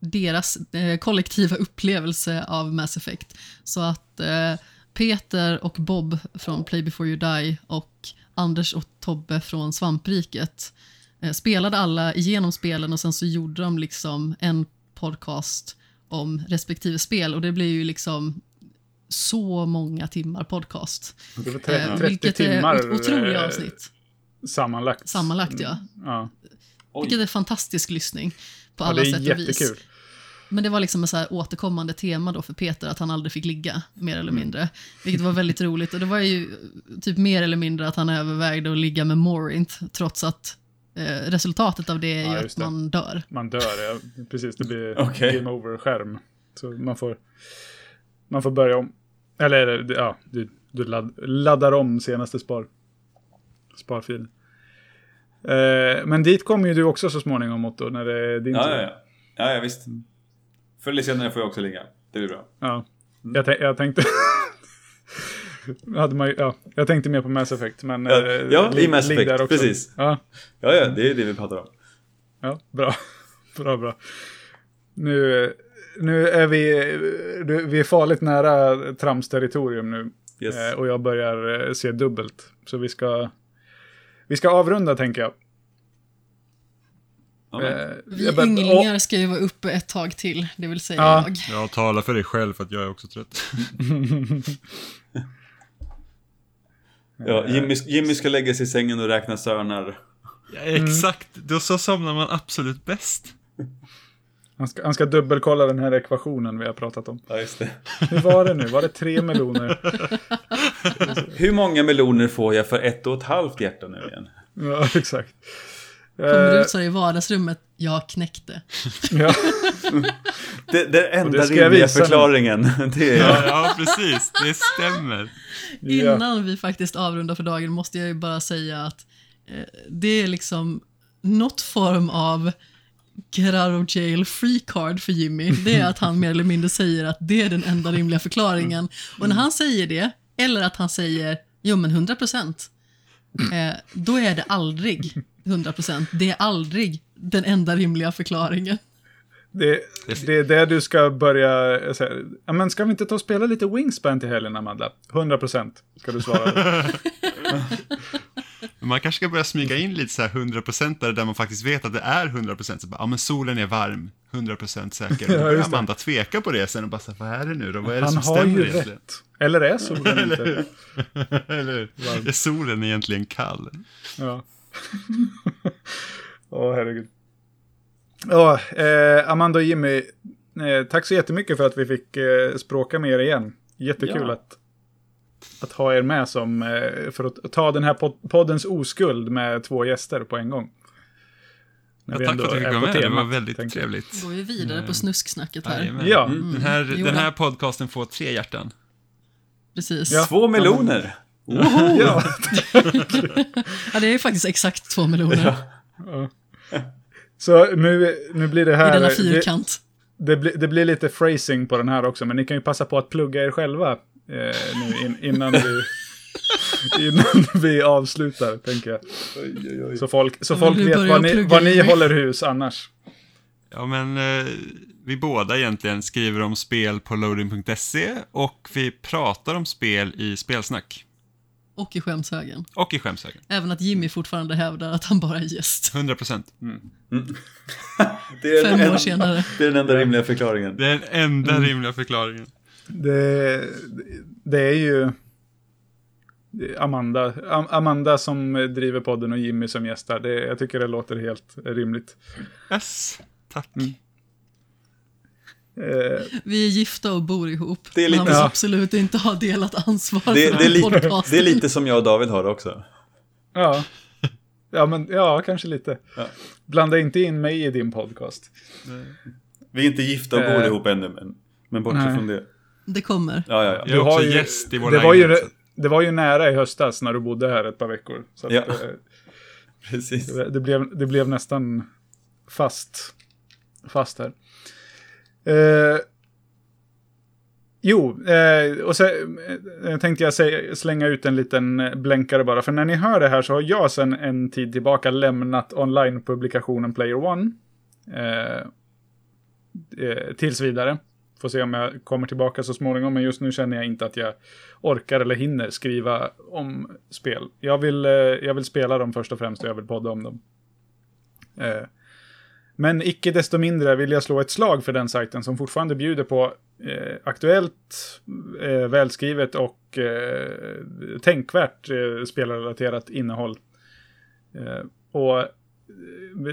deras eh, kollektiva upplevelse av Mass Effect. Så att eh, Peter och Bob från Play before you die och Anders och Tobbe från Svampriket eh, spelade alla igenom spelen och sen så gjorde de liksom en podcast om respektive spel och det blir ju liksom så många timmar podcast. Det var Eh, 30, 30 vilket timmar otroliga eh, avsnitt. sammanlagt. Sammanlagt ja. Ja. Oj. Vilket är fantastisk lyssning på alla det är sätt och vis. jättekul. Men det var liksom ett så här återkommande tema då för Peter att han aldrig fick ligga, mer eller Mm. mindre. Vilket var väldigt roligt. Och det var ju typ mer eller mindre att han övervägde att ligga med Morint, trots att eh, resultatet av det är Ja, ju att det. man dör. Man dör, ja. Precis. Det blir Okej. game over-skärm. Så man får, man får börja om. Eller det- ja, du, du ladd, laddar om senaste spar, sparfil. Eh, men dit kommer ju du också så småningom Otto, när det är din Ja, tur. ja, ja. Ja, visst. Förr eller senare får jag också ligga. Det blir bra. Ja. Jag, jag tänkte... hade man, ja, jag tänkte mer på Mass Effect, men... Ja, eh, ja, i Mass Effect, där också. precis. Ja, Ja, ja, det är det vi pratar om. Ja, bra. Bra, bra. Nu, nu är vi, vi är farligt nära tramsterritorium nu. Yes. Eh, och jag börjar se dubbelt. Så vi ska, vi ska avrunda, tänker jag. Ja, men. Eh, Vi jag ynglingar ska ju vara uppe ett tag till, det vill säga Ja. jag. Jag talar för dig själv för att jag är också trött. Ja, Jimmy, Jimmy ska lägga sig i sängen och räkna sörnar. Ja, exakt, då så somnar man absolut bäst. Han, ska, han ska dubbelkolla den här ekvationen vi har pratat om. Ja, just det. Hur var det nu? Var det tre meloner? Hur många meloner får jag för ett och ett halvt hjärta nu igen? Ja, exakt. Kommer Eh, ut så i vardagsrummet, jag knäckte. ja. Det, det enda rimliga förklaringen, det är... Ja, ja, precis. Det stämmer. Ja. Innan vi faktiskt avrundar för dagen måste jag ju bara säga att eh, det är liksom något form av get out of jail free card för Jimmy. Det är att han mer eller mindre säger att det är den enda rimliga förklaringen. Och när han säger det, eller att han säger jo men 100 procent, eh, då är det aldrig 100%. Det är aldrig den enda rimliga förklaringen. Det, det är det du ska börja eh, säga. Ja, men ska vi inte ta och spela lite Wingspan till helgen, Amanda? 100% ska du svara. Man kanske ska börja smyga in lite så här 100% där man faktiskt vet att det är 100% så bara, ja men solen är varm, 100% säker. Då Ja, börjar. Amanda tveka på det sen och bara så här, vad är det nu då? Vad är det Han som har stämmer ju egentligen? rätt. Eller är solen inte? Eller hur? Är solen egentligen kall? Ja. Åh, herregud. Ja, eh, Amanda och Jimmy, eh, tack så jättemycket för att vi fick eh, språka med er igen. Jättekul Ja. att, att ha er med som, eh, för att ta den här pod- poddens oskuld med två gäster på en gång. Ja, tack för att du fick är vara med, det var temat, väldigt jag. trevligt. Går vi vidare på snusksnacket här. Jajamän. Ja. Mm. Den, här, den då. här podcasten får tre hjärtan. Precis. Ja. Två meloner! Ja, Ja, det är faktiskt exakt två miljoner så nu, nu blir det i här... denna det, fyrkant. det, blir, det blir lite phrasing på den här också, men ni kan ju passa på att plugga er själva nu in, innan vi... Innan vi avslutar, tänker jag. Så folk, så folk vet var ni, var ni håller hus annars. Ja, men eh, vi båda egentligen skriver om spel på loading.se och vi pratar om spel i spelsnack. Och i skämshögen. Och i skämshögen. Även att Jimmy fortfarande hävdar att han bara är gäst. 100%. Det är, Fem den, år senare. det är den enda rimliga förklaringen. Det är den enda Mm. rimliga förklaringen. Det, det är ju Amanda, Am- Amanda som driver podden och Jimmy som gästar. Det, jag tycker det låter helt rimligt. Yes, tack. Mm. Eh, Vi är gifta och bor ihop. Det är lite- Man vill Ja. absolut inte ha delat ansvar Det, för det, är li, det är lite som jag och David har det också. ja. Ja, men ja, kanske lite. Ja. Blanda inte in mig i din podcast. Vi är inte gifta och bor Eh. ihop ännu, men, men bortsett Nej. från det. Det kommer. Ja, ja, Jag ja. är också gäst i vår det var, ju, det var ju nära i höstas när du bodde här ett par veckor. Så att, Ja. eh, Precis. Det, det, blev, det blev nästan fast, fast här. Eh, jo, eh, och så eh, tänkte jag säga, slänga ut en liten eh, blänkare bara. För när ni hör det här så har jag sedan en tid tillbaka lämnat online-publikationen Player One. Eh, eh, tills vidare. Får se om jag kommer tillbaka så småningom, men just nu känner jag inte att jag orkar eller hinner skriva om spel. Jag vill, eh, jag vill spela dem först och främst och jag vill podda om dem. Eh, men icke desto mindre vill jag slå ett slag för den sajten som fortfarande bjuder på eh, aktuellt, eh, välskrivet och eh, tänkvärt eh, spelrelaterat innehåll. Eh, och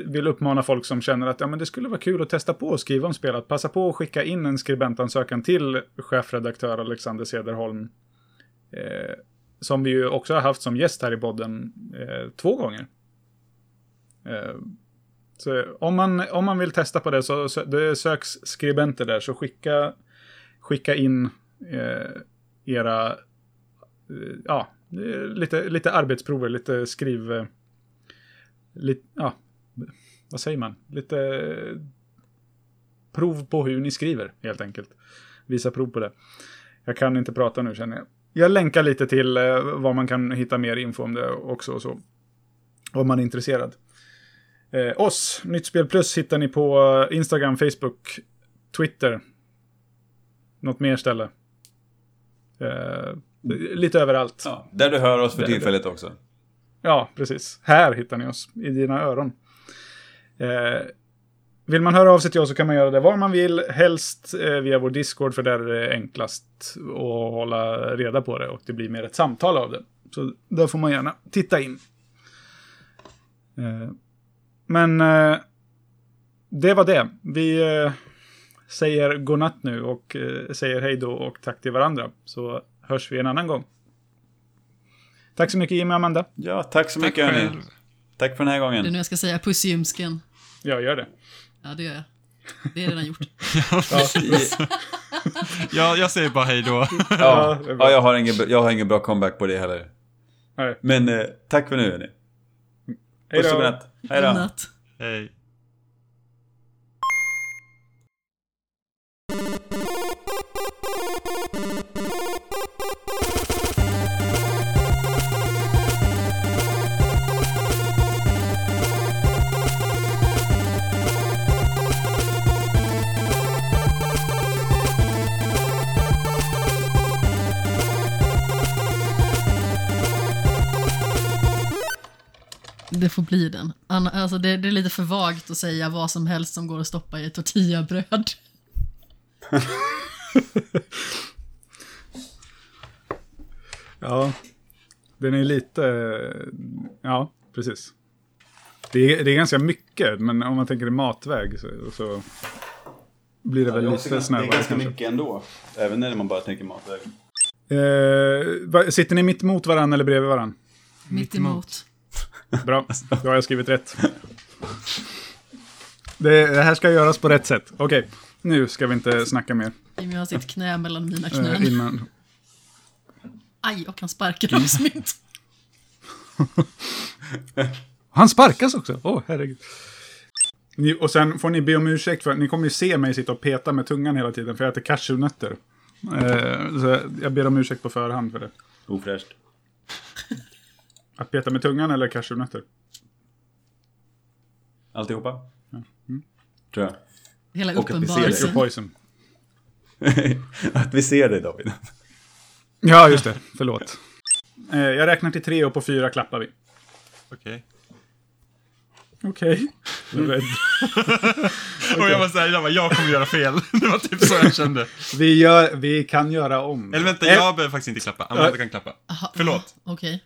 vill uppmana folk som känner att ja, men det skulle vara kul att testa på att skriva om spel, att passa på att skicka in en skribentansökan till chefredaktör Alexander Cederholm. Eh, som vi ju också har haft som gäst här i podden eh, två gånger. Eh, så om man, om man vill testa på det så, så det söks skribenter där, så skicka, skicka in eh, era, eh, ja, lite, lite arbetsprover, lite skriv... Eh, Lite, ja, vad säger man? Lite eh, prov på hur ni skriver, helt enkelt. Visa prov på det. Jag kan inte prata nu känner jag. Jag länkar lite till eh, var man kan hitta mer info om det också och så. Om man är intresserad. Eh, oss, Nytt Spel Plus, hittar ni på eh, Instagram, Facebook, Twitter. Något mer ställe. Eh, lite överallt. Ja. Där du hör oss för Det- tillfället också. Ja, precis. Här hittar ni oss, i dina öron. Eh, vill man höra av sig till oss så kan man göra det var man vill. Helst eh, via vår Discord, för där är det enklast att hålla reda på det och det blir mer ett samtal av det. Så där får man gärna titta in. Eh, men eh, det var det. Vi eh, säger godnatt nu och eh, säger hej då och tack till varandra. Så hörs vi en annan gång. Tack så mycket Jimmy och Amanda. Ja, tack så Tack mycket hörni. själv. Tack för den här Det är gången. nu jag ska säga puss i ljumsken. Jag gör det. Ja, det gör jag. Det är redan gjort. Ja, jag säger bara hej då. Ja, ja jag, har ingen, jag har ingen bra comeback på det heller. Nej. Men eh, tack för nu hörni. Hej Puss och då. godnatt. Hej då. Godnatt. Hej. Det får bli den. Alltså det, det är lite för vagt att säga vad som helst som går att stoppa i ett tortillabröd. Ja, den är lite... Ja, precis. Det är, det är ganska mycket, men om man tänker i matväg så, så blir det väl det är lite ganska- snävare Det är ganska kanske. mycket ändå. Även när man bara tänker matväg. Eh, sitter ni mitt emot varandra eller bredvid varandra? Mitt emot. Bra, då har jag skrivit rätt. Det, det här ska göras på rätt sätt. Okej, nu ska vi inte snacka mer. Jimmy har sitt knä mellan mina eh, knän. innan. Aj, och han sparkade oss mitt. Han sparkas också! Åh, herregud. Ni, och sen får ni be om ursäkt för att ni kommer ju se mig sitta och peta med tungan hela tiden för jag äter cashewnötter. Eh, så jag ber om ursäkt på förhand för det. Ofräscht. Att peta med tungan eller cashewnötter? Alltihopa? Tror jag. Hela Och att vi ser det. Your uppenbarelsen. poison. att vi ser dig David. Ja, just det. Förlåt. Eh, jag räknar till tre och på fyra klappar vi. Okej. Okej. Och jag var såhär, jag, bara, jag kommer göra fel. Det var typ så jag kände. Vi, gör, vi kan göra om. Eller vänta, Eh, jag behöver faktiskt inte klappa. Amanda kan klappa. Aha, Förlåt. Okej.